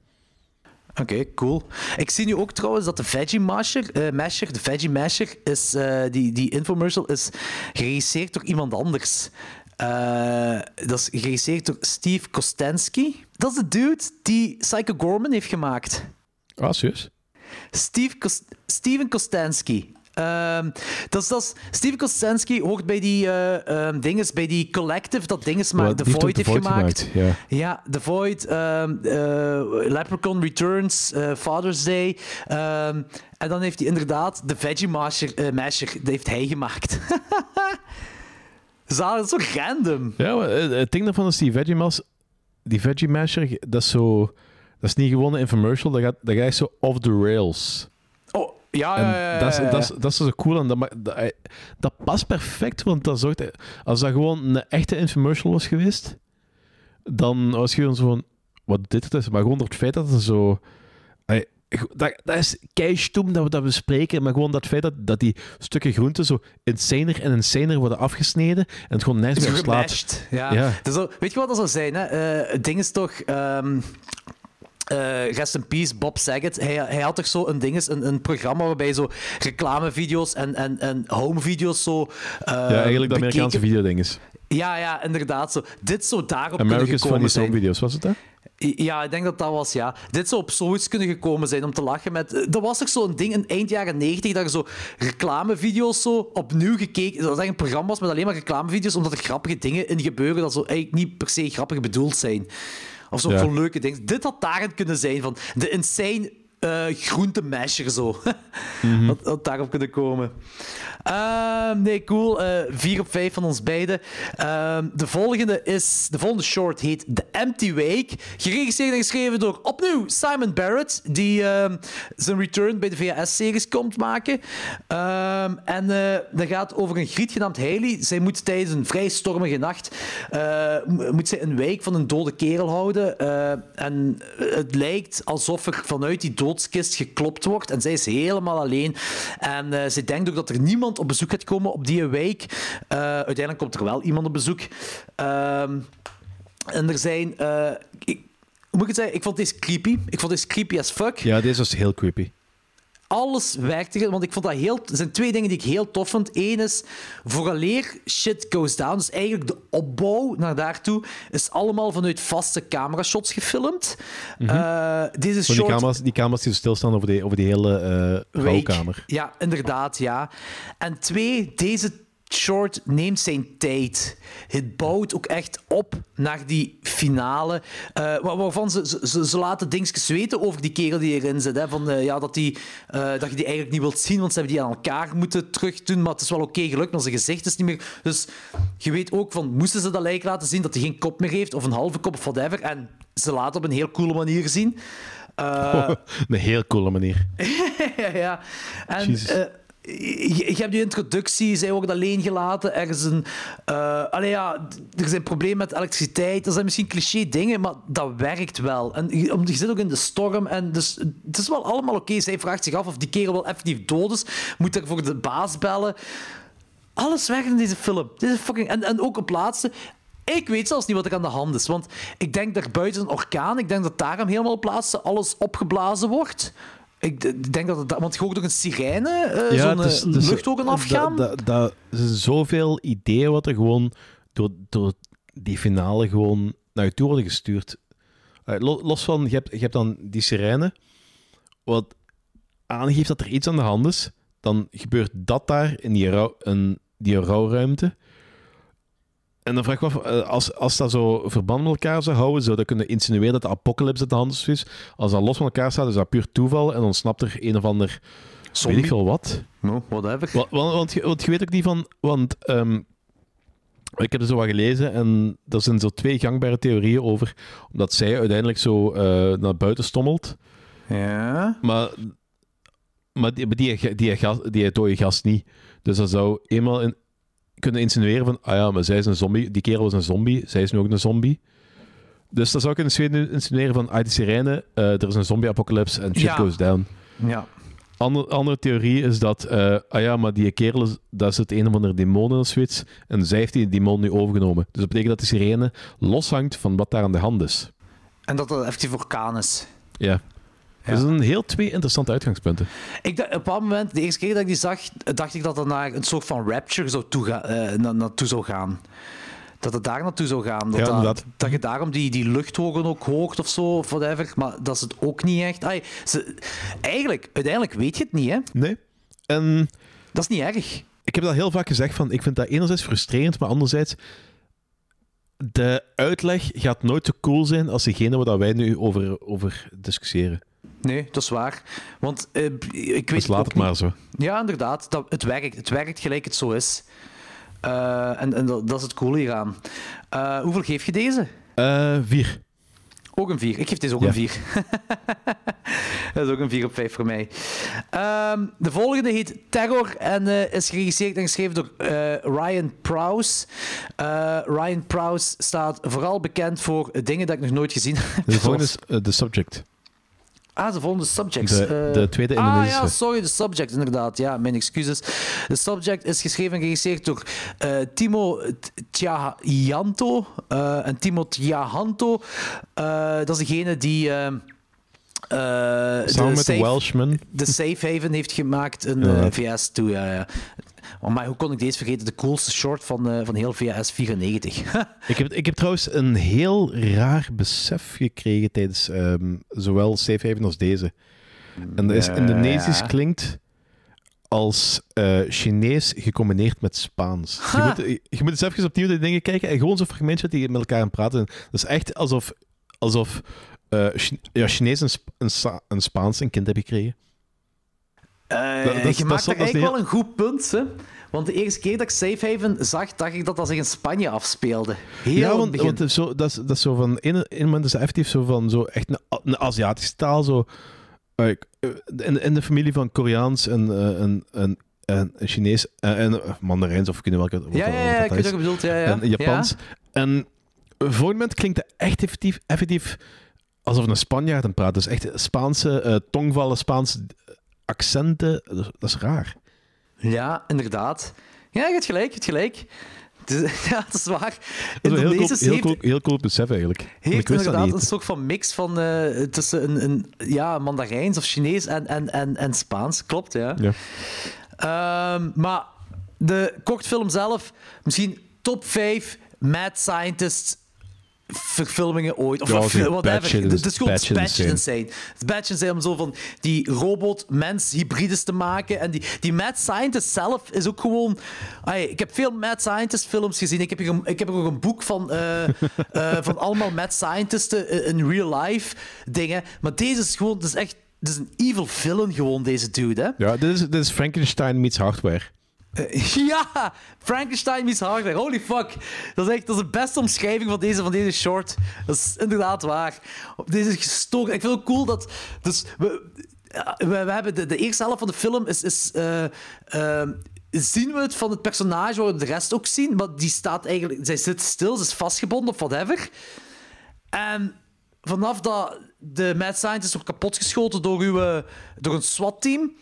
Oké, cool. Ik zie nu ook trouwens dat de Veggie Masher, eh, Masher de Veggie Masher, is, eh, die, die infomercial is geregisseerd door iemand anders. Eh, dat is geregisseerd door Steve Kostensky. Dat is de dude die Psycho Gorman heeft gemaakt. Ah, serieus? Steve Steven Kostensky. Ehm, dat is, dat is, Steven Kostensky hoort bij die ehm, dinges, bij die collective dat dinges maakt, The heeft Void heeft gemaakt. ja. Ja, The Void, eh, Leprechaun Returns, eh, Father's Day. en dan heeft hij inderdaad de Veggie Masher, Masher dat heeft hij gemaakt. Zalig, (laughs) dat is zo random. Ja, maar het ding daarvan is die Veggie Mas, die Veggie Masher, dat is zo, dat is niet gewoon een infomercial, dat gaat, dat gaat echt zo off the rails. Ja, ja, ja, ja, dat, is, dat, is, dat is zo cool en dat, dat, eh, dat past perfect, want dat zorgt, als dat gewoon een echte infomercial was geweest, dan was je gewoon zo van, wat dit is, maar gewoon door het feit dat het zo... Dat, dat is keistoem dat we dat bespreken, maar gewoon dat feit dat, dat die stukken groente zo insaner en insaner worden afgesneden en het gewoon Is meer slaat. Ja. Ja. Dus weet je wat dat zou zijn? Hè? Eh, het ding is toch... ehm, eh, rest in peace, Bob Saget. Hij, hij had toch zo een, ding, een, een programma waarbij zo reclamevideo's en, en, en homevideo's zo. eh, ja, eigenlijk de Amerikaanse bekeken- videodinges. Ja, ja, inderdaad. Zo. Dit zou daarop kunnen gekomen Funny zijn. Home Video's, was het dat? Ja, ik denk dat dat was, ja. Dit zou op zoiets kunnen gekomen zijn om te lachen met... Er was toch zo'n ding in eind jaren 90 dat er zo reclamevideo's zo opnieuw gekeken... Dat eigenlijk een programma was met alleen maar reclamevideo's omdat er grappige dingen in gebeuren dat zo eigenlijk niet per se grappig bedoeld zijn. Of zo Ja. voor leuke dingen. Dit had daarin kunnen zijn van de insane uh, groentemasher zo. (laughs) Mhm. had, had daarop kunnen komen. Ehm, nee, cool. Eh, vier op vijf van ons beiden. Ehm, de volgende is... De volgende short heet The Empty Wake. Geregisseerd en geschreven door opnieuw Simon Barrett, die ehm, zijn return bij de VHS-series komt maken. En eh, dat gaat over een griet genaamd Hailey. Zij moet tijdens een vrij stormige nacht eh, moet zij een wijk van een dode kerel houden. Eh, en het lijkt alsof er vanuit die geklopt wordt. En zij is helemaal alleen. En eh ze denkt ook dat er niemand op bezoek gaat komen op die wijk. Eh, uiteindelijk komt er wel iemand op bezoek. Ehm, en er zijn... eh, hoe moet ik het zeggen? Ik vond deze creepy. Ik vond deze creepy as fuck. Ja, deze was heel creepy. Alles werkte, er, want ik vond dat heel... Er zijn twee dingen die ik heel tof vond. Eén is, vooraleer shit goes down, dus eigenlijk de opbouw naar daartoe, is allemaal vanuit vaste camerashots gefilmd. Eh, deze die, short... camera's, die camera's die zo stilstaan over die, over die hele Week. rouwkamer. Ja, inderdaad, ja. En twee, deze short neemt zijn tijd. Het bouwt ook echt op naar die finale. eh, waar- waarvan ze, ze- laten dingetjes weten over die kerel die erin zit. Hè, van, eh, ja, dat, die, eh, dat je die eigenlijk niet wilt zien, want ze hebben die aan elkaar moeten terugdoen. Maar het is wel oké gelukt, maar zijn gezicht is niet meer... Dus je weet ook van, moesten ze dat lijk laten zien dat hij geen kop meer heeft, of een halve kop, of whatever. En ze laten op een heel coole manier zien. (laughs) Een heel coole manier. (laughs) ja, ja. En je, je hebt die introductie, zij worden alleen gelaten. Er een... eh, ja, er zijn problemen met elektriciteit. Er zijn misschien cliché dingen, maar dat werkt wel. En je, je zit ook in de storm. En dus, het is wel allemaal oké. Zij vraagt zich af of die kerel wel effectief dood is. Moet er voor de baas bellen. Alles werkt in deze film. Deze fucking... en, en ook op laatste... Ik weet zelfs niet wat er aan de hand is. Want ik denk daar buiten een orkaan, ik denk dat daarom helemaal op laatste alles opgeblazen wordt. Ik denk dat het... Want je hoort ook een sirene, eh zo'n eh, luchthogen afgaan. Dat, er zoveel ideeën wat er gewoon door, door die finale gewoon naar je toe worden gestuurd. Eh, lo- Los van, je hebt, je hebt dan die sirene, wat aangeeft dat er iets aan de hand is. Dan gebeurt dat daar in die, rouw, in die rouwruimte. En dan vraag ik me af, eh, als, als dat zo verband met elkaar zou houden, zou dat kunnen insinueren dat de apocalypse de hand is. Als dat los van elkaar staat, is dat puur toeval en dan snapt er een of ander, weet ik veel wat. No, whatever. Want, want, want, je, weet ook niet van... Want ehm, ik heb er zo wat gelezen en er zijn zo twee gangbare theorieën over. Omdat zij uiteindelijk zo eh, naar buiten stommelt. Ja. Maar, maar die, die, die, gas, die dode gast niet. Dus dat zou eenmaal in, kunnen insinueren van... Ah ja, maar zij is een zombie. Die kerel was een zombie. Zij is nu ook een zombie. Dus dat zou kunnen insinueren van... Ah, die sirene, eh, er is een zombie-apocalypse en shit Ja. goes down. Ja. Andere, andere theorie is dat, eh, ah ja, maar die kerel, is- dat is het een of andere demon of zoiets. En zij heeft die demon nu overgenomen. Dus dat betekent dat die sirene loshangt van wat daar aan de hand is. En dat dat effectief orkaan is. Ja. Dus dat zijn heel twee interessante uitgangspunten. Ik dacht, op een bepaald moment, de eerste keer dat ik die zag, dacht ik dat het naar een soort van rapture zou eh, na- naartoe zou gaan. Dat het daar naartoe zou gaan. Dat, Ja, dat, dat je daarom die, die luchthogen ook hoort of zo, of whatever. Maar dat is het ook niet echt. Ai, ze, eigenlijk, uiteindelijk weet je het niet, hè? Nee. En Dat is niet erg. ik heb dat heel vaak gezegd, van, ik vind dat enerzijds frustrerend, maar anderzijds... De uitleg gaat nooit zo cool zijn als degene waar wij nu over, over discussiëren. Nee, dat is waar. Want eh, ik weet Dus laat het maar niet- zo. Ja, inderdaad. Dat, het, werkt. het werkt gelijk het zo is. Eh, en en dat, dat is het coole hieraan. Eh, hoeveel geef je deze? Vier. Ook een 4. Ik geef deze ook Ja. een 4. (laughs) dat is ook een 4 op 5 voor mij. Ehm, de volgende heet Terror en is geregisseerd en geschreven door Ryan Prowse. Ryan Prowse staat vooral bekend voor dingen dat ik nog nooit gezien heb. De volgende (laughs) is The Subject. Ah, de volgende Subjects. De- Eh, de tweede Ah Indonesische. ja, sorry, de Subject, inderdaad. Ja, mijn excuses. De Subject is geschreven en geregisseerd door eh, Timo Tjahanto. Eh, en Timo Tjahanto, eh, dat is degene die... eh, eh, Samen de met de safe- Welshman. de Safe Haven heeft gemaakt in Ja. eh, VS toe. Ja, ja. Oh, maar hoe kon ik deze vergeten? De coolste short van, eh, van heel VS 94. (laughs) Ik heb, ik heb trouwens een heel raar besef gekregen tijdens ehm, zowel Safe Haven als deze. En dat is Ja. Indonesisch klinkt als eh, Chinees gecombineerd met Spaans. Je moet, je moet eens even opnieuw de dingen kijken en gewoon zo'n fragmentje die met elkaar aan praten. Dat is echt alsof, alsof eh ja, Chinees en, Sp- en, Sa- en Spaans een kind hebben gekregen. Eh, Dat- dat je maakt er eigenlijk wel een goed punt, hè? Want de eerste keer dat ik Safe Haven zag, dacht ik dat dat zich in Spanje afspeelde. Heel ja, want, begin. zo, dat, is, dat is zo van... In een moment is het effectief zo van zo echt een, een Aziatische taal. Zo, eh, in, in de familie van Koreaans en, eh, en, en, en Chinees en, en eh, Mandarijns, of niet welke... ja, ja, ja, ik weet wat bedoelt. Ja, ja. En Japans. En voor het moment klinkt het echt effectief, effectief alsof een Spanjaard aan praat. Dus echt Spaanse eh, tongvallen, Spaanse accenten. Dat is, dat is raar. Ja. inderdaad. Ja, je hebt gelijk, je hebt gelijk. Het is- (laughs) ja, dat is waar. Dat is heel cool, heel, cool, heel cool besef eigenlijk. Heeft inderdaad een soort van mix van, eh, tussen een, een ja, Mandarijns of Chinees en, en, en, en Spaans. Klopt, ja. Ja. Ehm, maar de kortfilm zelf, misschien top 5 mad scientist verfilmingen ooit. Of Ja, wat- whatever. Het is- gewoon batshit insane. Het is batshit insane om zo van die robot-mens-hybrides te maken. En die, die mad scientist zelf is ook gewoon... Ay, ik heb veel mad scientist films gezien. Ik heb hier, ik heb ook een boek van, eh, (laughs) eh, van allemaal mad scientisten eh, in real life dingen. Maar deze is gewoon... Het is echt... Het is een evil villain gewoon, deze dude, hè? Ja, dit is, dit is Frankenstein meets hardware. Eh, (laughs) ja, Frankenstein meets hardware. Holy fuck. Dat is echt dat is de beste omschrijving van deze, van deze short. Dat is inderdaad waar. Deze is gestoken. Ik vind het ook cool dat... Dus we, ja, we, we hebben de, de eerste helft van de film is... is eh, eh, zien we het van het personage waar we de rest ook zien, maar die staat eigenlijk... Zij zit stil, ze is vastgebonden of whatever. En vanaf dat de mad scientist wordt kapotgeschoten door, uw, eh, door een SWAT-team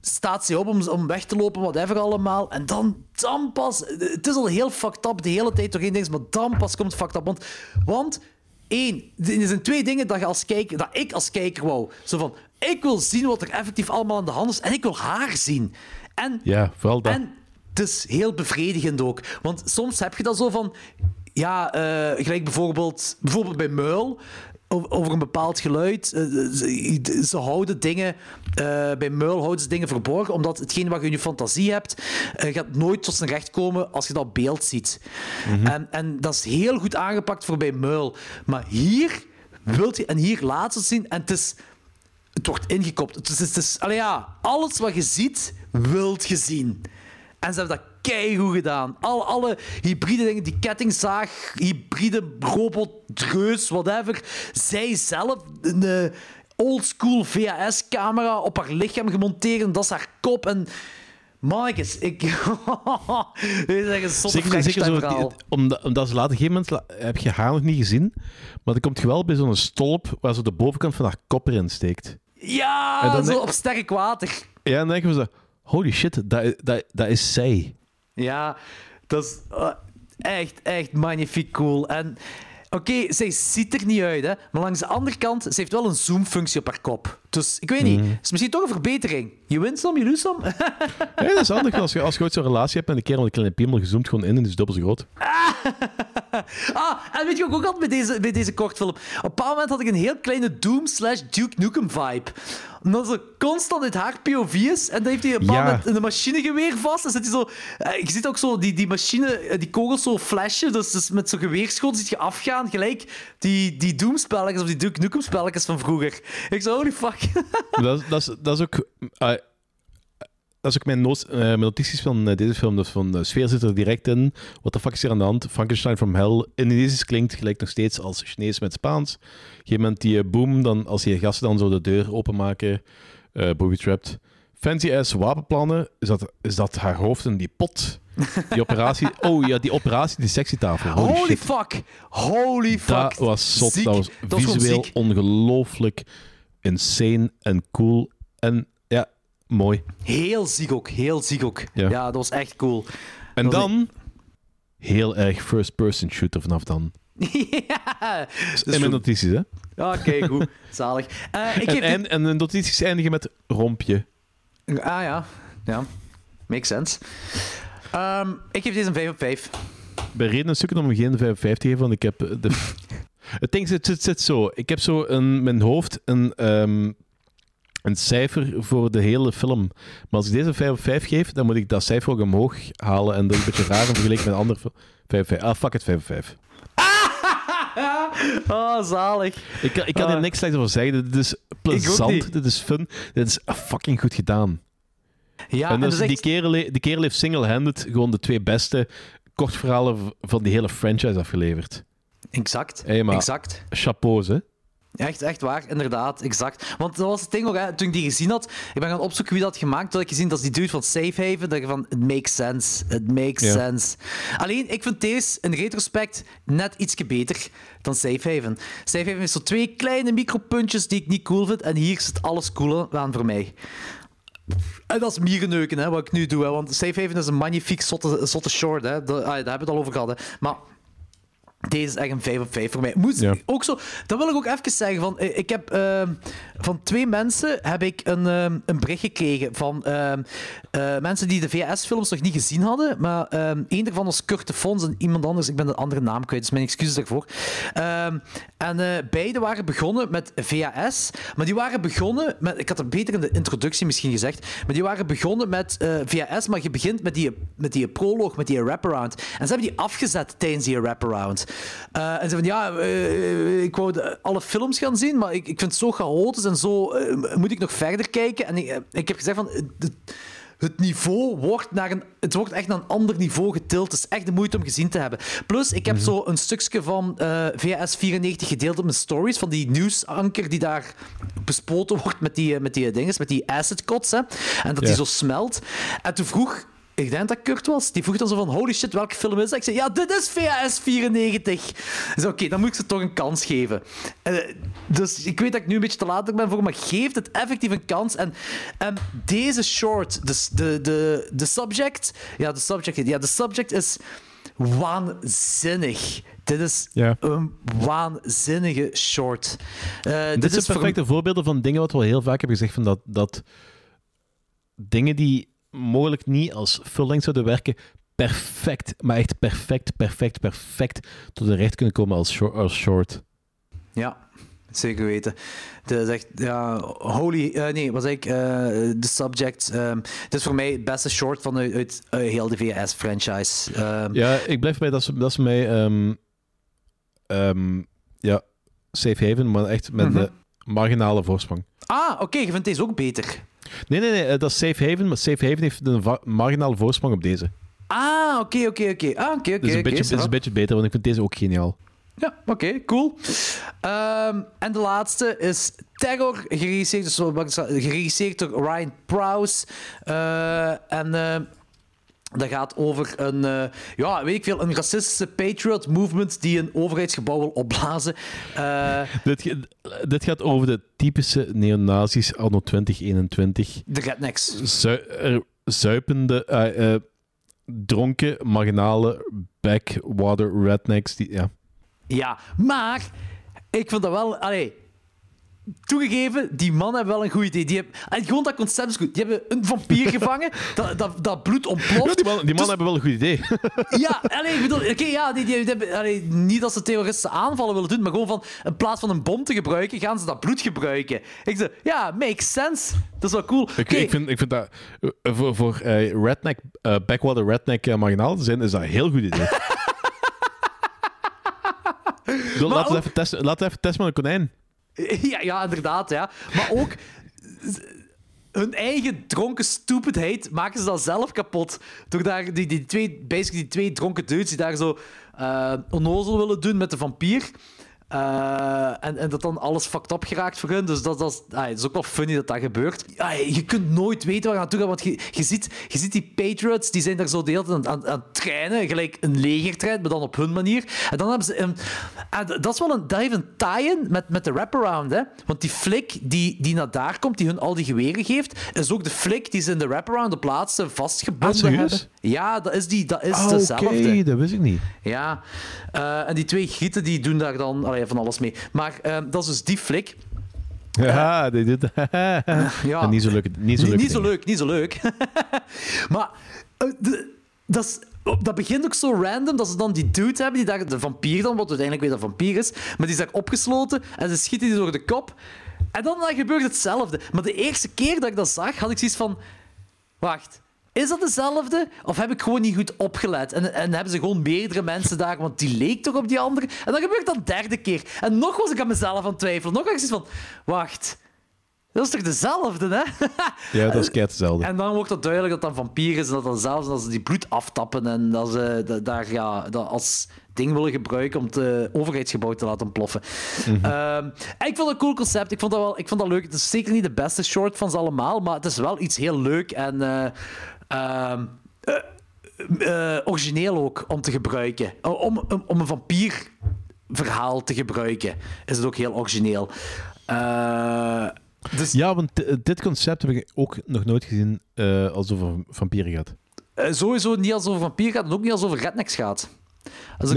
staat ze op om, om weg te lopen, whatever allemaal. En dan, dan pas... Het is al heel fucked up de hele tijd doorheen, dingen, maar dan pas komt het fucked up. Want, want één, er zijn twee dingen dat, je als kijker, dat ik als kijker wou. Zo van, ik wil zien wat er effectief allemaal aan de hand is en ik wil haar zien. En, Ja, vooral dat. en het is heel bevredigend ook. Want soms heb je dat zo van... Ja, eh, gelijk bijvoorbeeld, bijvoorbeeld bij Muil, over, een bepaald geluid. eh, ze, ze houden dingen... eh, bij Muil houden ze dingen verborgen, omdat hetgeen wat je in je fantasie hebt, eh, gaat nooit tot zijn recht komen als je dat beeld ziet. en, en dat is heel goed aangepakt voor bij Muil. Maar hier wilt je... En hier laat ze het zien, en het is... Het wordt ingekopt. Het is, het is, ja, alles wat je ziet, wilt je zien. En ze hebben dat keigoed gedaan. Al, alle hybride dingen, die kettingzaag, hybride robot, reus, whatever. Zij zelf, een eh, oldschool VHS-camera op haar lichaam gemonteerd. En dat is haar kop. En mannetjes, ik... Dit is echt een zotte Zeker, zeker zo, omdat, omdat ze later, gegeven moment heb je haar nog niet gezien, maar dan komt je wel bij zo'n stolp waar zo de bovenkant van haar kop erin steekt. Ja, En dan zo denk- op sterk water. Ja, en dan denken we zo, holy shit, dat, dat, dat is zij. Ja, dat is eh, echt, echt magnifiek cool. En oké, zij ziet er niet uit, hè. Maar langs de andere kant, ze heeft wel een zoomfunctie op haar kop. Dus ik weet niet, Mhm. is misschien toch een verbetering. Je wint some, je lose some. (laughs) Ja, dat is handig als je, als je ooit zo'n relatie hebt en een keer met een kleine piemel gezoomd gewoon in en is dubbel zo groot. (laughs) ah, en weet je wat ik ook had bij deze, bij deze kortfilm? Op een bepaald moment had ik een heel kleine Doom slash Duke Nukem vibe. Omdat ze constant uit haar POV is. En dan heeft hij een bepaald Ja. moment een machinegeweer vast. En zit hij zo... eh, je ziet ook zo die, die machine, eh, die kogels zo flashen. Dus, dus met zo'n geweerschoten ziet je afgaan. Gelijk die, die Doom-spelletjes of die Duke Nukem-spelletjes van vroeger. Ik zo, holy fuck. (laughs) dat, is- dat, is, dat is ook... eh, dat is ook mijn, eh, notities van eh, deze film. Dat is van de sfeer zit er direct in. Wat de fuck is hier aan de hand? Frankenstein from Hell. Indonesisch klinkt gelijk nog steeds als Chinees met Spaans. Op een gegeven moment die eh, boom, dan, als die gasten dan zo de deur openmaken. eh booby trapped. Fancy ass wapenplannen. Is dat, is dat haar hoofd in die pot? Die (laughs) operatie. Oh ja, die operatie, die sectietafel. Holy, fuck. Holy fuck. Dat was zot. Ziek. Dat was visueel ongelooflijk insane en cool. En mooi. Heel ziek ook. Heel ziek ook. Ja. Ja, dat was echt cool. En Dat dan heel erg first-person shooter vanaf dan. (laughs) ja. in mijn notities, hè? Oké, (laughs) goed. Zalig. Eh, ik En, geef en, en de notities eindigen met rompje. Ah ja. Ja. Makes sense. Ehm, ik geef deze een 5 op 5. Bij reden zoeken om geen 55 te geven, want ik heb... eh, De... (laughs) Het ding zit, zit, zit zo. Ik heb zo in mijn hoofd een, ehm, een cijfer voor de hele film. Maar als ik deze 5 op 5 geef, dan moet ik dat cijfer ook omhoog halen. En dat is een beetje raar in vergelijking met andere... 5 op 5. Ah, fuck it, 5 op 5. (laughs) oh, zalig. Ik, kan- ik kan Ah. er niks slechts over zeggen. Dit is plezant, dit is fun, dit is fucking goed gedaan. Ja, en dus die, echt- kerel, die kerel heeft single-handed gewoon de twee beste kortverhalen van die hele franchise afgeleverd. Exact, Hey, maar exact. chapeaus, hè. Echt, echt waar, inderdaad, exact. Want dat was het ding ook, hè, toen ik die gezien had, ik ben gaan opzoeken wie dat gemaakt had, had ik gezien dat is die dude van Safe Haven, dat van, it makes sense, it makes Ja. sense. Alleen, ik vind deze, in retrospect, net ietsje beter dan Safe Haven. Safe Haven heeft zo twee kleine micropuntjes die ik niet cool vind, en hier zit alles cool aan voor mij. En dat is mierenneuken, hè, wat ik nu doe. Hè, want Safe Haven is een magnifiek zotte, zotte short. Hè. Daar, daar hebben we het al over gehad. Hè. Maar deze is echt een 5 op 5 voor mij. Ja. ook zo, dat wil ik ook even zeggen. Van, eh, ik heb ehm, van twee mensen heb ik een, ehm, een bericht gekregen van ehm, eh, mensen die de VS-films nog niet gezien hadden. Maar één daarvan was Kurt de Fons en iemand anders. Ik ben de andere naam kwijt, dus mijn excuses daarvoor. En eh beide waren begonnen met VHS. Maar die waren begonnen met... Ik had het beter in de introductie misschien gezegd. Maar die waren begonnen met VHS, maar je begint met die, met die proloog, met die wraparound. En ze hebben die afgezet tijdens die wraparound. Eh, en ze van, ja, eh, ik wou alle films gaan zien, maar ik, ik vind het zo chaotisch en zo... eh, moet ik nog verder kijken? En ik, eh, ik heb gezegd van... eh, het- niveau wordt naar een, het wordt echt naar een ander niveau getild. Het is echt de moeite om gezien te hebben. Plus, ik heb zo een stukje van eh, VS 94 gedeeld op mijn stories, van die nieuwsanker die daar bespoten wordt met die, eh, met die dinges, met die acid cots, hè, en dat die zo smelt. En toen vroeg, ik denk dat Kurt was, die vroeg dan zo van, holy shit, welke film is dat? Ik zei, ja, dit is VHS 94. Ik zei, oké, dan moet ik ze toch een kans geven. Eh, dus ik weet dat ik nu een beetje te laat ben voor, maar geef het effectief een kans. En ehm, deze short, de, de, de, de subject, ja, de subject, ja, de subject is waanzinnig. Dit is Ja. een waanzinnige short. Eh, Dit, dit zijn voor- perfecte voorbeelden van dingen wat we al heel vaak hebben gezegd, van dat, dat dingen die mogelijk niet als full-length zouden werken, perfect, maar echt perfect, perfect, perfect tot de recht kunnen komen als short. Als short. Ja, zeker weten. De, zegt, ja, holy, eh, nee, wat zeg ik? eh, De subject. ehm het is voor mij het beste short van uit, uit eh, heel de VS-franchise. Ehm, Ja, ik blijf bij dat ze, dat ze mij ehm, ja, safe haven, maar echt met Mhm. de marginale voorsprong. Ah, oké, je vindt deze ook beter. Nee, nee, nee, eh, dat is safe haven, maar safe haven heeft een marginale voorsprong op deze. Ah, oké, oké, oké. Ah, oké, oké. Dus een beetje, is een beetje beter, want ik vind deze ook geniaal. Ja, oké, cool. Ehm, en de laatste is Terror, geregisseerd, dus door Ryan Prowse. Eh, en eh, dat gaat over een, eh, ja, weet ik veel, een racistische patriot movement die een overheidsgebouw wil opblazen. Eh, Dit, dit gaat over de typische neonazis anno 2021. de rednecks. Er- zuipende, eh, dronken, marginale, backwater rednecks. Die, ja. Ja, maar ik vind dat wel... Allee, toegegeven, die mannen hebben wel een goed idee. Die hebben, allee, gewoon dat concept is goed. Die hebben een vampier (laughs) gevangen, dat, dat, dat bloed ontploft. Ja, die mannen die mannen hebben wel een goed idee. (laughs) Ja, allee, ik bedoel, oké, ja, die, die, die hebben, allee, niet dat ze terroristische aanvallen willen doen, maar gewoon van, in plaats van een bom te gebruiken, gaan ze dat bloed gebruiken. Ik zeg, ja, makes sense. Dat is wel cool. Ik, Oké, ik, vind, ik vind dat eh, voor, voor eh, redneck, eh, backwater redneck uh, marginaal te zijn, is dat een heel goed idee. (laughs) Laten, we even testen, laten we even testen met een konijn. (laughs) Ja, ja, inderdaad, ja. Maar ook hun eigen dronken stupidheid maken ze dan zelf kapot. Door daar die, die, twee, basically die twee dronken dudes die daar zo eh onnozel willen doen met de vampier. Eh, en, en dat dan alles fucked up geraakt voor hun. Dus dat, dat, is, ah, het is ook wel funny dat dat gebeurt. Ja, je kunt nooit weten waar je naartoe gaat. Want je, je, ziet, je ziet die Patriots, die zijn daar zo de hele tijd aan, aan, aan het trainen. Gelijk een legertrein, maar dan op hun manier. En dan hebben ze... Een, en dat is wel een, dat heeft een tie-in met, met de wraparound. Hè? Want die flik die, die naar daar komt, die hun al die geweren geeft, is ook de flik die ze in de wraparound op laatste vastgebonden Ah, hebben. Ja, dat is, die, dat is Oké, dezelfde. dat wist ik niet. Ja, Eh, en die twee gieten die doen daar dan allee, van alles mee. Maar eh, dat is dus die flik. Ja, die doet (laughs) ja. Niet zo leuk. Niet zo leuk. niet zo leuk, niet zo leuk. maar eh, de- dat, is, oh, dat begint ook zo random dat ze dan die dude hebben, die daar, de vampier dan, wat uiteindelijk weer een vampier is, maar die is daar opgesloten en ze schieten die door de kop. En dan, dan gebeurt hetzelfde. Maar de eerste keer dat ik dat zag, had ik zoiets van... Wacht, is dat dezelfde? Of heb ik gewoon niet goed opgelet? En, en hebben ze gewoon meerdere mensen daar, want die leek toch op die andere? En dan gebeurt dat een derde keer. En nog was ik aan mezelf aan het twijfelen. Nog was ik van, wacht... Dat is toch dezelfde, hè? (laughs) Ja, dat is kei hetzelfde. En dan wordt het duidelijk dat dat een vampier is en dat dat zelfs dat ze die bloed aftappen en dat ze dat, daar ja, dat als ding willen gebruiken om het overheidsgebouw te laten ontploffen. Mhm. Ehm, en ik vond het een cool concept. Ik vond dat wel ik vond dat leuk. Het is zeker niet de beste short van ze allemaal, maar het is wel iets heel leuk en eh, ehm, eh, eh, origineel ook om te gebruiken. Om, om, om een vampierverhaal te gebruiken is het ook heel origineel. Eh, dus... Ja, want di- dit concept heb ik ook nog nooit gezien eh, als het over vampieren gaat. Sowieso niet als het over vampier gaat en ook niet als het over rednecks gaat. Als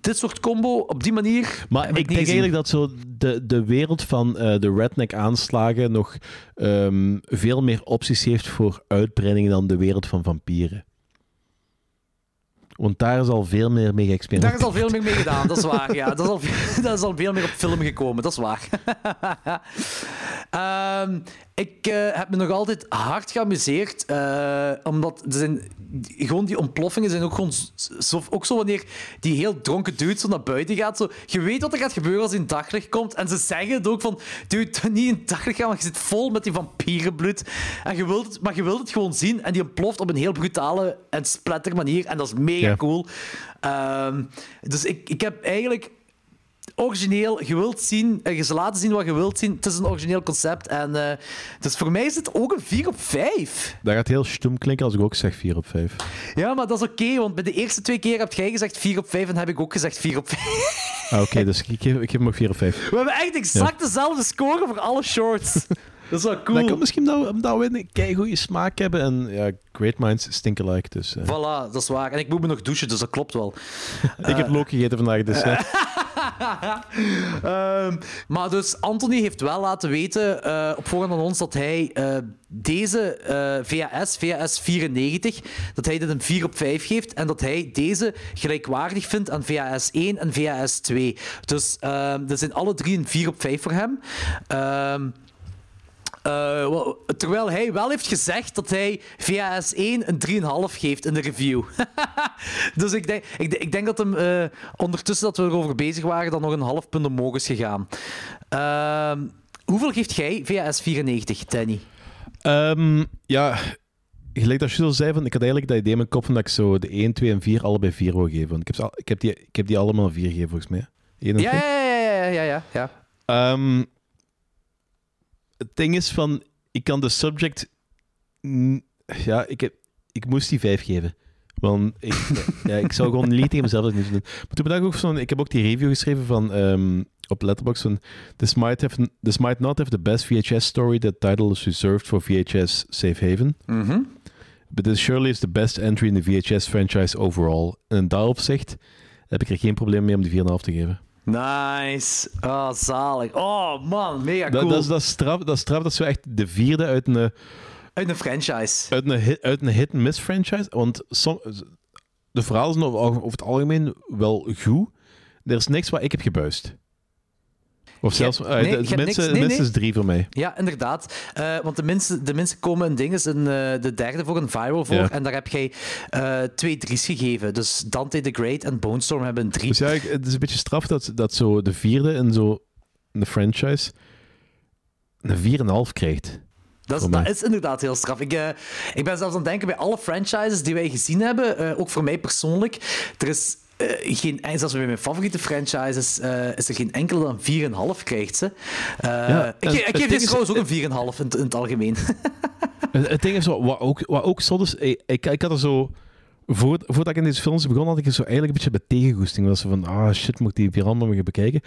dit soort combo op die manier. Maar ik denk eigenlijk dat zo de, de wereld van eh, de redneck-aanslagen nog ehm, veel meer opties heeft voor uitbreiding dan de wereld van vampieren. Want daar is al veel meer mee Daar geëxperimenteerd. is al veel meer mee gedaan, dat is waar. Ja. Dat, is al, (laughs) dat is al veel meer op film gekomen, dat is waar. (laughs) Ehm, ik eh, heb me nog altijd hard geamuseerd, eh, omdat er zijn, gewoon die ontploffingen zijn ook gewoon zo, ook zo wanneer die heel dronken dude zo naar buiten gaat. Zo, je weet wat er gaat gebeuren als hij in daglicht komt. En ze zeggen het ook van, dude, (laughs) niet in daglicht gaan, want je zit vol met die vampierenbloed. En je wilt het, maar je wilt het gewoon zien en die ontploft op een heel brutale en splatter manier. En dat is mega Ja. cool. Ehm, dus ik, ik heb eigenlijk origineel, je wilt zien, eh, je ze laten zien wat je wilt zien. Het is een origineel concept. En eh, dus voor mij is het ook een 4 op 5. Dat gaat heel stom klinken als ik ook zeg 4 op 5. Ja, maar dat is oké, want bij de eerste twee keer heb jij gezegd 4 op 5 en heb ik ook gezegd 4 op 5. Ah, Oké, dus ik geef, ik geef hem ook 4 op 5. We hebben echt exact dezelfde score voor alle shorts. (laughs) Dat is wel cool. Dat komt misschien omdat, omdat we een keigoede smaak hebben. En ja, great minds stinken alike. Dus, eh. Voilà, dat is waar. En ik moet me nog douchen, dus dat klopt wel. ik heb Loki gegeten vandaag, dus... eh. (laughs) Ehm, maar dus Anthony heeft wel laten weten eh, op voorhand aan ons dat hij eh, deze eh, VHS, VHS 94, dat hij dit een 4 op 5 geeft en dat hij deze gelijkwaardig vindt aan VHS 1 en VHS 2. Dus ehm dat zijn alle drie een 4 op 5 voor hem. Ehm wel- terwijl hij wel heeft gezegd dat hij VHS 1 een 3,5 geeft in de review. (laughs) dus ik denk, ik, ik denk dat hem eh, ondertussen dat we erover bezig waren, dan nog een half punt omhoog is gegaan. Ehm, hoeveel geeft jij VHS 94, Danny? Ehm, ja, gelijk dat je zo zei, van, ik had eigenlijk dat idee in mijn kop van dat ik zo de 1, 2 en 4 allebei 4 wil geven. Want ik heb, ik heb, die, ik heb die allemaal 4 gegeven, volgens mij. Eén en Ja, ja, ja, ja, ja, ja, ja. Het ding is van, ik kan de subject... Ja, ik, heb, ik moest die 5 geven. Want ik, (laughs) ja, ik zou gewoon niet tegen mezelf dat niet doen. Maar toen bedacht ik ook van, ik heb ook die review geschreven van, ehm, op Letterboxd van this might, have, this might not have the best VHS story that title is reserved for VHS Safe Haven. Mhm. But this surely is the best entry in the VHS franchise overall. En in dat opzicht heb ik er geen probleem mee om die 4,5 te geven. Nice. Oh, zalig. Oh, man, mega cool. dat, is, dat, is straf, dat is straf, dat zo echt de vierde uit een, Uit een franchise. uit een, hit, uit een hit-miss franchise. Want som, de verhalen zijn over, over het algemeen wel goed. Er is niks wat ik heb gebuist. Of zelfs, eh, nee, de- niks- nee, minstens nee. drie voor mij. Ja, inderdaad. Eh, want de minste, de minste komen een ding is een, eh, de derde voor een viral voor. Ja. En daar heb jij twee drie's gegeven. Dus Dante the Great en Bone Storm hebben een drie. Dus ja, ik- het is een beetje straf dat, dat zo de vierde in zo in de franchise een 4,5 krijgt. Dat is, dat is inderdaad heel straf. Ik, ik ben zelfs aan het denken bij alle franchises die wij gezien hebben, ook voor mij persoonlijk, er is eh, geen, en zelfs bij mijn favoriete franchises eh, is er geen enkele dat een 4,5 krijgt. Ze. Eh, Ja, ik, ik geef dit trouwens ook een 4,5 in, het- in het algemeen. (laughs) Het, het ding is, wat, wat ook, wat ook zot is, ik, ik, ik had er zo... Voor, voordat ik in deze films begon, had ik er zo eigenlijk een beetje bij tegengoesting. Was zo van, ah shit, moet ik die allemaal weer bekijken.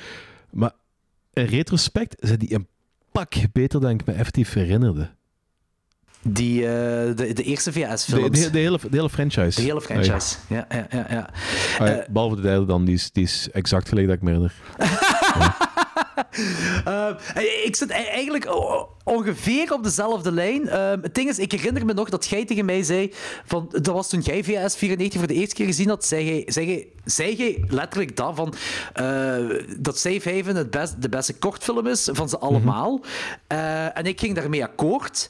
Maar in retrospect zijn die een pak beter dan ik me effectief herinnerde. Die, eh, de, de eerste VS-films. de, de, hele, de hele franchise. De hele franchise. Ja, ja, ja. ja. Ah, ja, Eh, behalve de derde dan, die is, die is exact gelijk dat ik me herinner. (laughs) Eh, ik zit e- eigenlijk ongeveer op dezelfde lijn. Eh, het ding is, ik herinner me nog dat jij tegen mij zei... Van, dat was toen jij VS 94 voor de eerste keer gezien had. Zei jij, zei jij, zei jij letterlijk dat van... dat Safe Haven het best, de beste kortfilm is van ze allemaal. Eh, en ik ging daarmee akkoord.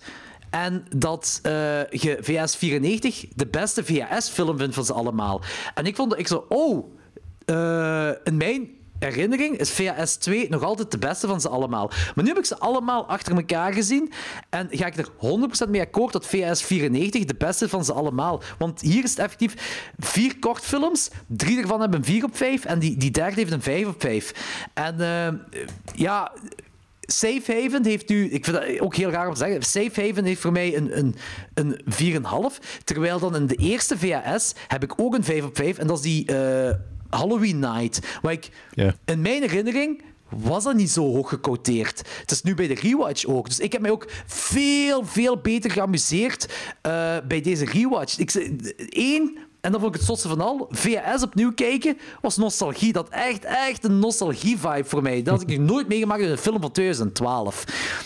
En dat uh, je VS 94 de beste VHS-film vindt van ze allemaal. En ik vond ik zo, oh, uh, in mijn herinnering is VHS 2 nog altijd de beste van ze allemaal. Maar nu heb ik ze allemaal achter elkaar gezien en ga ik er 100% mee akkoord dat VHS 94 de beste van ze allemaal. Want hier is het effectief vier kortfilms, drie ervan hebben een 4 op 5 en die, die derde heeft een 5 op 5. En uh, ja... Safe Haven heeft nu, ik vind dat ook heel raar om te zeggen, Safe Haven heeft voor mij een, een, een 4,5. Terwijl dan in de eerste VHS heb ik ook een 5 op 5 en dat is die uh, Halloween Night. Waar ik yeah. in mijn herinnering was dat niet zo hoog gecoteerd. Het is nu bij de rewatch ook. Dus ik heb mij ook veel, veel beter geamuseerd uh, bij deze rewatch. Ik, één, en dan vond ik het zotste van al, VHS opnieuw kijken was nostalgie. Dat echt, echt een nostalgie-vibe voor mij. Dat had ik nog nooit meegemaakt in een film van 2012.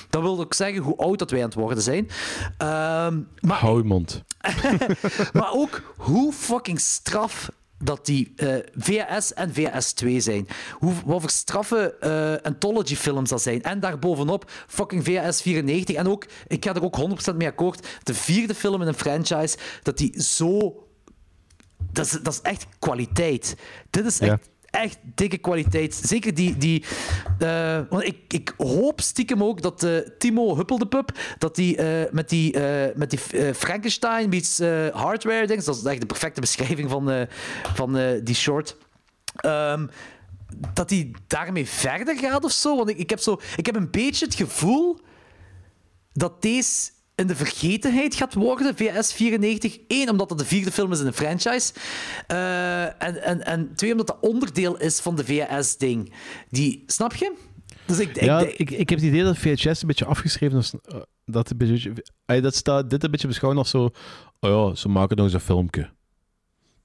Dat wil ook zeggen hoe oud dat wij aan het worden zijn. Um, maar, Hou je mond. (laughs) maar ook hoe fucking straf dat die uh, VHS en VHS2 zijn. Hoe, wat voor straffe uh, anthology-films dat zijn. En daarbovenop fucking VHS 94. En ook, ik ga er ook 100% mee akkoord, de vierde film in een franchise, dat die zo... Dat is, dat is echt kwaliteit. Dit is echt... Ja echt dikke kwaliteit. Zeker die. die uh, want ik, ik hoop stiekem ook dat uh, Timo Huppeldepup. dat die uh, met die, met die Frankenstein meets hardware dings. dat is echt de perfecte beschrijving van, van die short. Um, dat hij daarmee verder gaat of zo. Want ik, ik, heb zo, ik heb een beetje het gevoel dat deze in de vergetenheid gaat worden, VS 94. Eén, omdat dat de vierde film is in een franchise. Uh, en, en, en twee, omdat dat onderdeel is van de VHS-ding. Die, snap je? Dus ik, ja, ik, ik, ik, heb het idee dat VHS een beetje afgeschreven is. Uh, dat, een beetje, dat staat dit een beetje beschouwen als zo... Oh ja, ze maken nog eens een filmpje.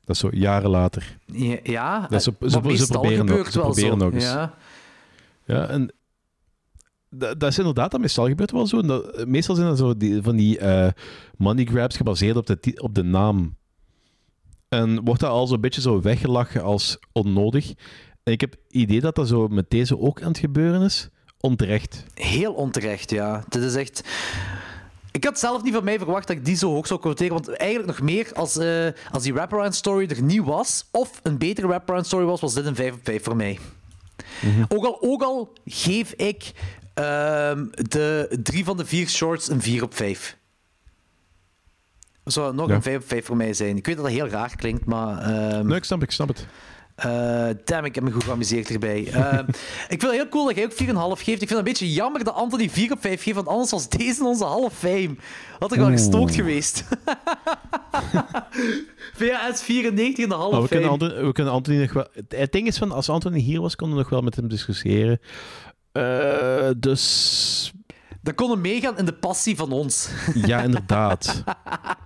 Dat is zo jaren later. Ja, ja dat ze, ze proberen, nog, ze proberen nog eens. Ja, ja en dat, dat is inderdaad, dat meestal gebeurt wel zo. Dat, meestal zijn dat zo die, van die uh, money grabs gebaseerd op de, op de naam. En wordt dat al zo'n beetje zo weggelachen als onnodig. En ik heb het idee dat dat zo met deze ook aan het gebeuren is. Onterecht. Heel onterecht, ja. Dit is echt... Ik had zelf niet van mij verwacht dat ik die zo hoog zou quoteren. Want eigenlijk nog meer, als, uh, als die wraparound story er niet was, of een betere wraparound story was, was dit een 5 op 5 voor mij. Mm -hmm. ook, al, ook al geef ik Um, de drie van de vier shorts een 4 op 5. Zou nog ja. een 5 op 5 voor mij zijn. Ik weet dat dat heel raar klinkt, maar... Um, nee, ik snap, ik snap het. Uh, damn, ik heb me goed geamuseerd erbij. Uh, (laughs) ik vind het heel cool dat jij ook 4,5 geeft. Ik vind het een beetje jammer dat Anthony 4 op 5 geeft, want anders was deze onze half fame. Had ik wel gestookt geweest. (laughs) VHS 94 en half oh, we, kunnen Anthony, we kunnen Anthony nog wel... Het ding is van, als Anthony hier was, konden we nog wel met hem discussiëren. Uh, dus. Dat kon meegaan in de passie van ons. (laughs) Ja, inderdaad.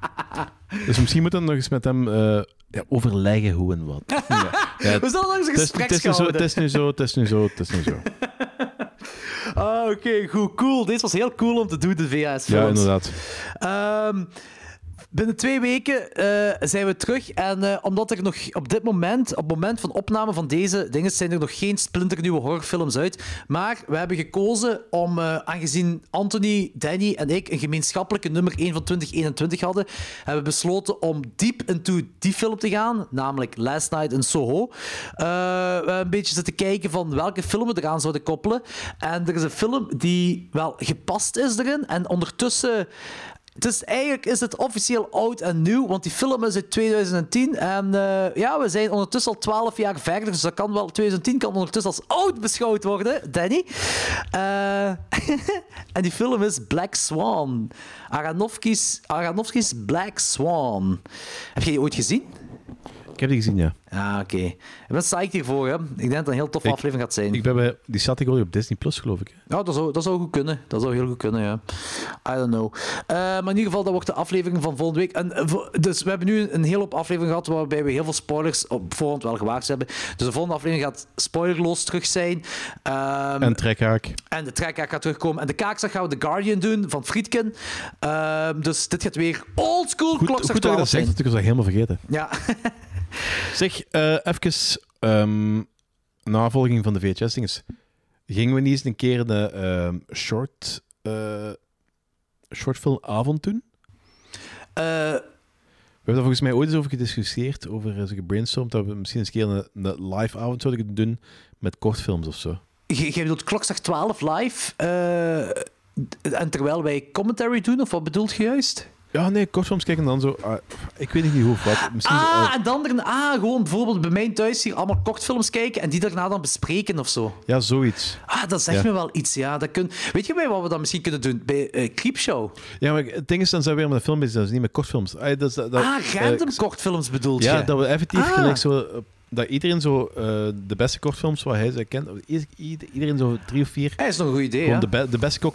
(laughs) dus misschien moeten we nog eens met hem uh, ja, overleggen hoe en wat. Ja. Ja, we zullen nog eens een gesprek Het is nu zo, het is nu zo, het is nu zo. (laughs) Ah, oké, okay, goed, cool. Deze was heel cool om te doen, de VHS-films. Ja, inderdaad. Um, Binnen twee weken uh, zijn we terug. En uh, omdat er nog op dit moment, op het moment van opname van deze dingen, zijn er nog geen splinternieuwe horrorfilms uit. Maar we hebben gekozen om, uh, aangezien Anthony, Danny en ik een gemeenschappelijke nummer 1 van 2021 hadden, hebben we besloten om diep into die film te gaan, namelijk Last Night in Soho. we hebben een beetje zitten kijken van welke film we eraan zouden koppelen. En er is een film die wel gepast is erin. En ondertussen dus eigenlijk is het officieel oud en nieuw, want die film is uit 2010. En uh, ja, we zijn ondertussen al 12 jaar verder, dus dat kan wel, 2010 kan ondertussen als oud beschouwd worden, Danny. Uh, (laughs) en die film is Black Swan. Aronofsky's Black Swan. Heb je die ooit gezien? Ik heb die gezien, ja. Ah, oké. Okay. Ik ben psyched hiervoor, hè. Ik denk dat het een heel toffe ik, aflevering gaat zijn. Ik ben bij, die zat ik al op Disney Plus, geloof ik. Ja, dat zou, dat zou goed kunnen. Dat zou heel goed kunnen, ja. I don't know. Uh, maar in ieder geval, dat wordt de aflevering van volgende week. En, uh, dus we hebben nu een hele hoop aflevering gehad waarbij we heel veel spoilers op voorhand wel gewaagd hebben. Dus de volgende aflevering gaat spoilerloos terug zijn. Um, en trekhaak. En de trekhaak gaat terugkomen. En de kaakzag gaan we The Guardian doen van Friedkin. Uh, dus dit gaat weer oldschool klokslag Goed dat je dat zegt, ik was dat helemaal vergeten. Ja. (laughs) Zeg, uh, even um, navolging van de VHS-dinges. Gingen we niet eens een keer de uh, short, uh, shortfilmavond doen? Eh, We hebben daar volgens mij ooit eens over gediscussieerd, over gebrainstormd, dat we misschien eens een keer een, een live avond zouden kunnen doen met kortfilms of zo. Jij bedoelt klokslag 12 live, uh, en terwijl wij commentary doen, of wat bedoelt je juist? Ja, nee, kortfilms kijken en dan zo. Uh, ik weet niet hoe of wat. Misschien ah, zo, uh, en dan ah, gewoon bijvoorbeeld bij mij thuis hier allemaal kortfilms kijken en die daarna dan bespreken of zo. Ja, zoiets. Ah, dat zegt ja. me wel iets, ja. Dat kun... Weet je bij wat we dan misschien kunnen doen? Bij uh, Creepshow. Ja, maar het ding is, dan zijn we weer met een film bezig, dat is niet met kortfilms. Ah, dat, dat, ah random kortfilms bedoelt ja, je? Ja, dat we effectief ah. gelijk zo... Dat iedereen zo de beste kortfilms wat hij ze kent, iedereen zo drie of vier. Hij is nog een goed idee, Gewoon ja? de, be de beste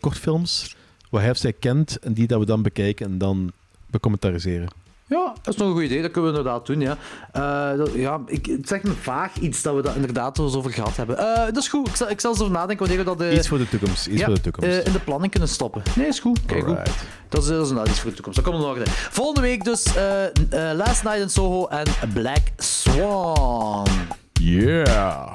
kortfilms wat of zij kent en die dat we dan bekijken en dan becommentaliseren. Ja, dat is nog een goed idee. Dat kunnen we inderdaad doen, ja. Uh, dat, ja ik, het zegt me vaag iets dat we dat inderdaad eens over gehad hebben. Uh, dat is goed. Ik zal, ik zal eens over nadenken wanneer we dat... Uh, iets voor de toekomst. Iets ja, voor de toekomst. in de planning kunnen stoppen. Nee, is goed. Kijk, goed. Dat is, dat is inderdaad iets voor de toekomst. Dat komt nog orde. Volgende week dus Last Night in Soho en Black Swan. Yeah.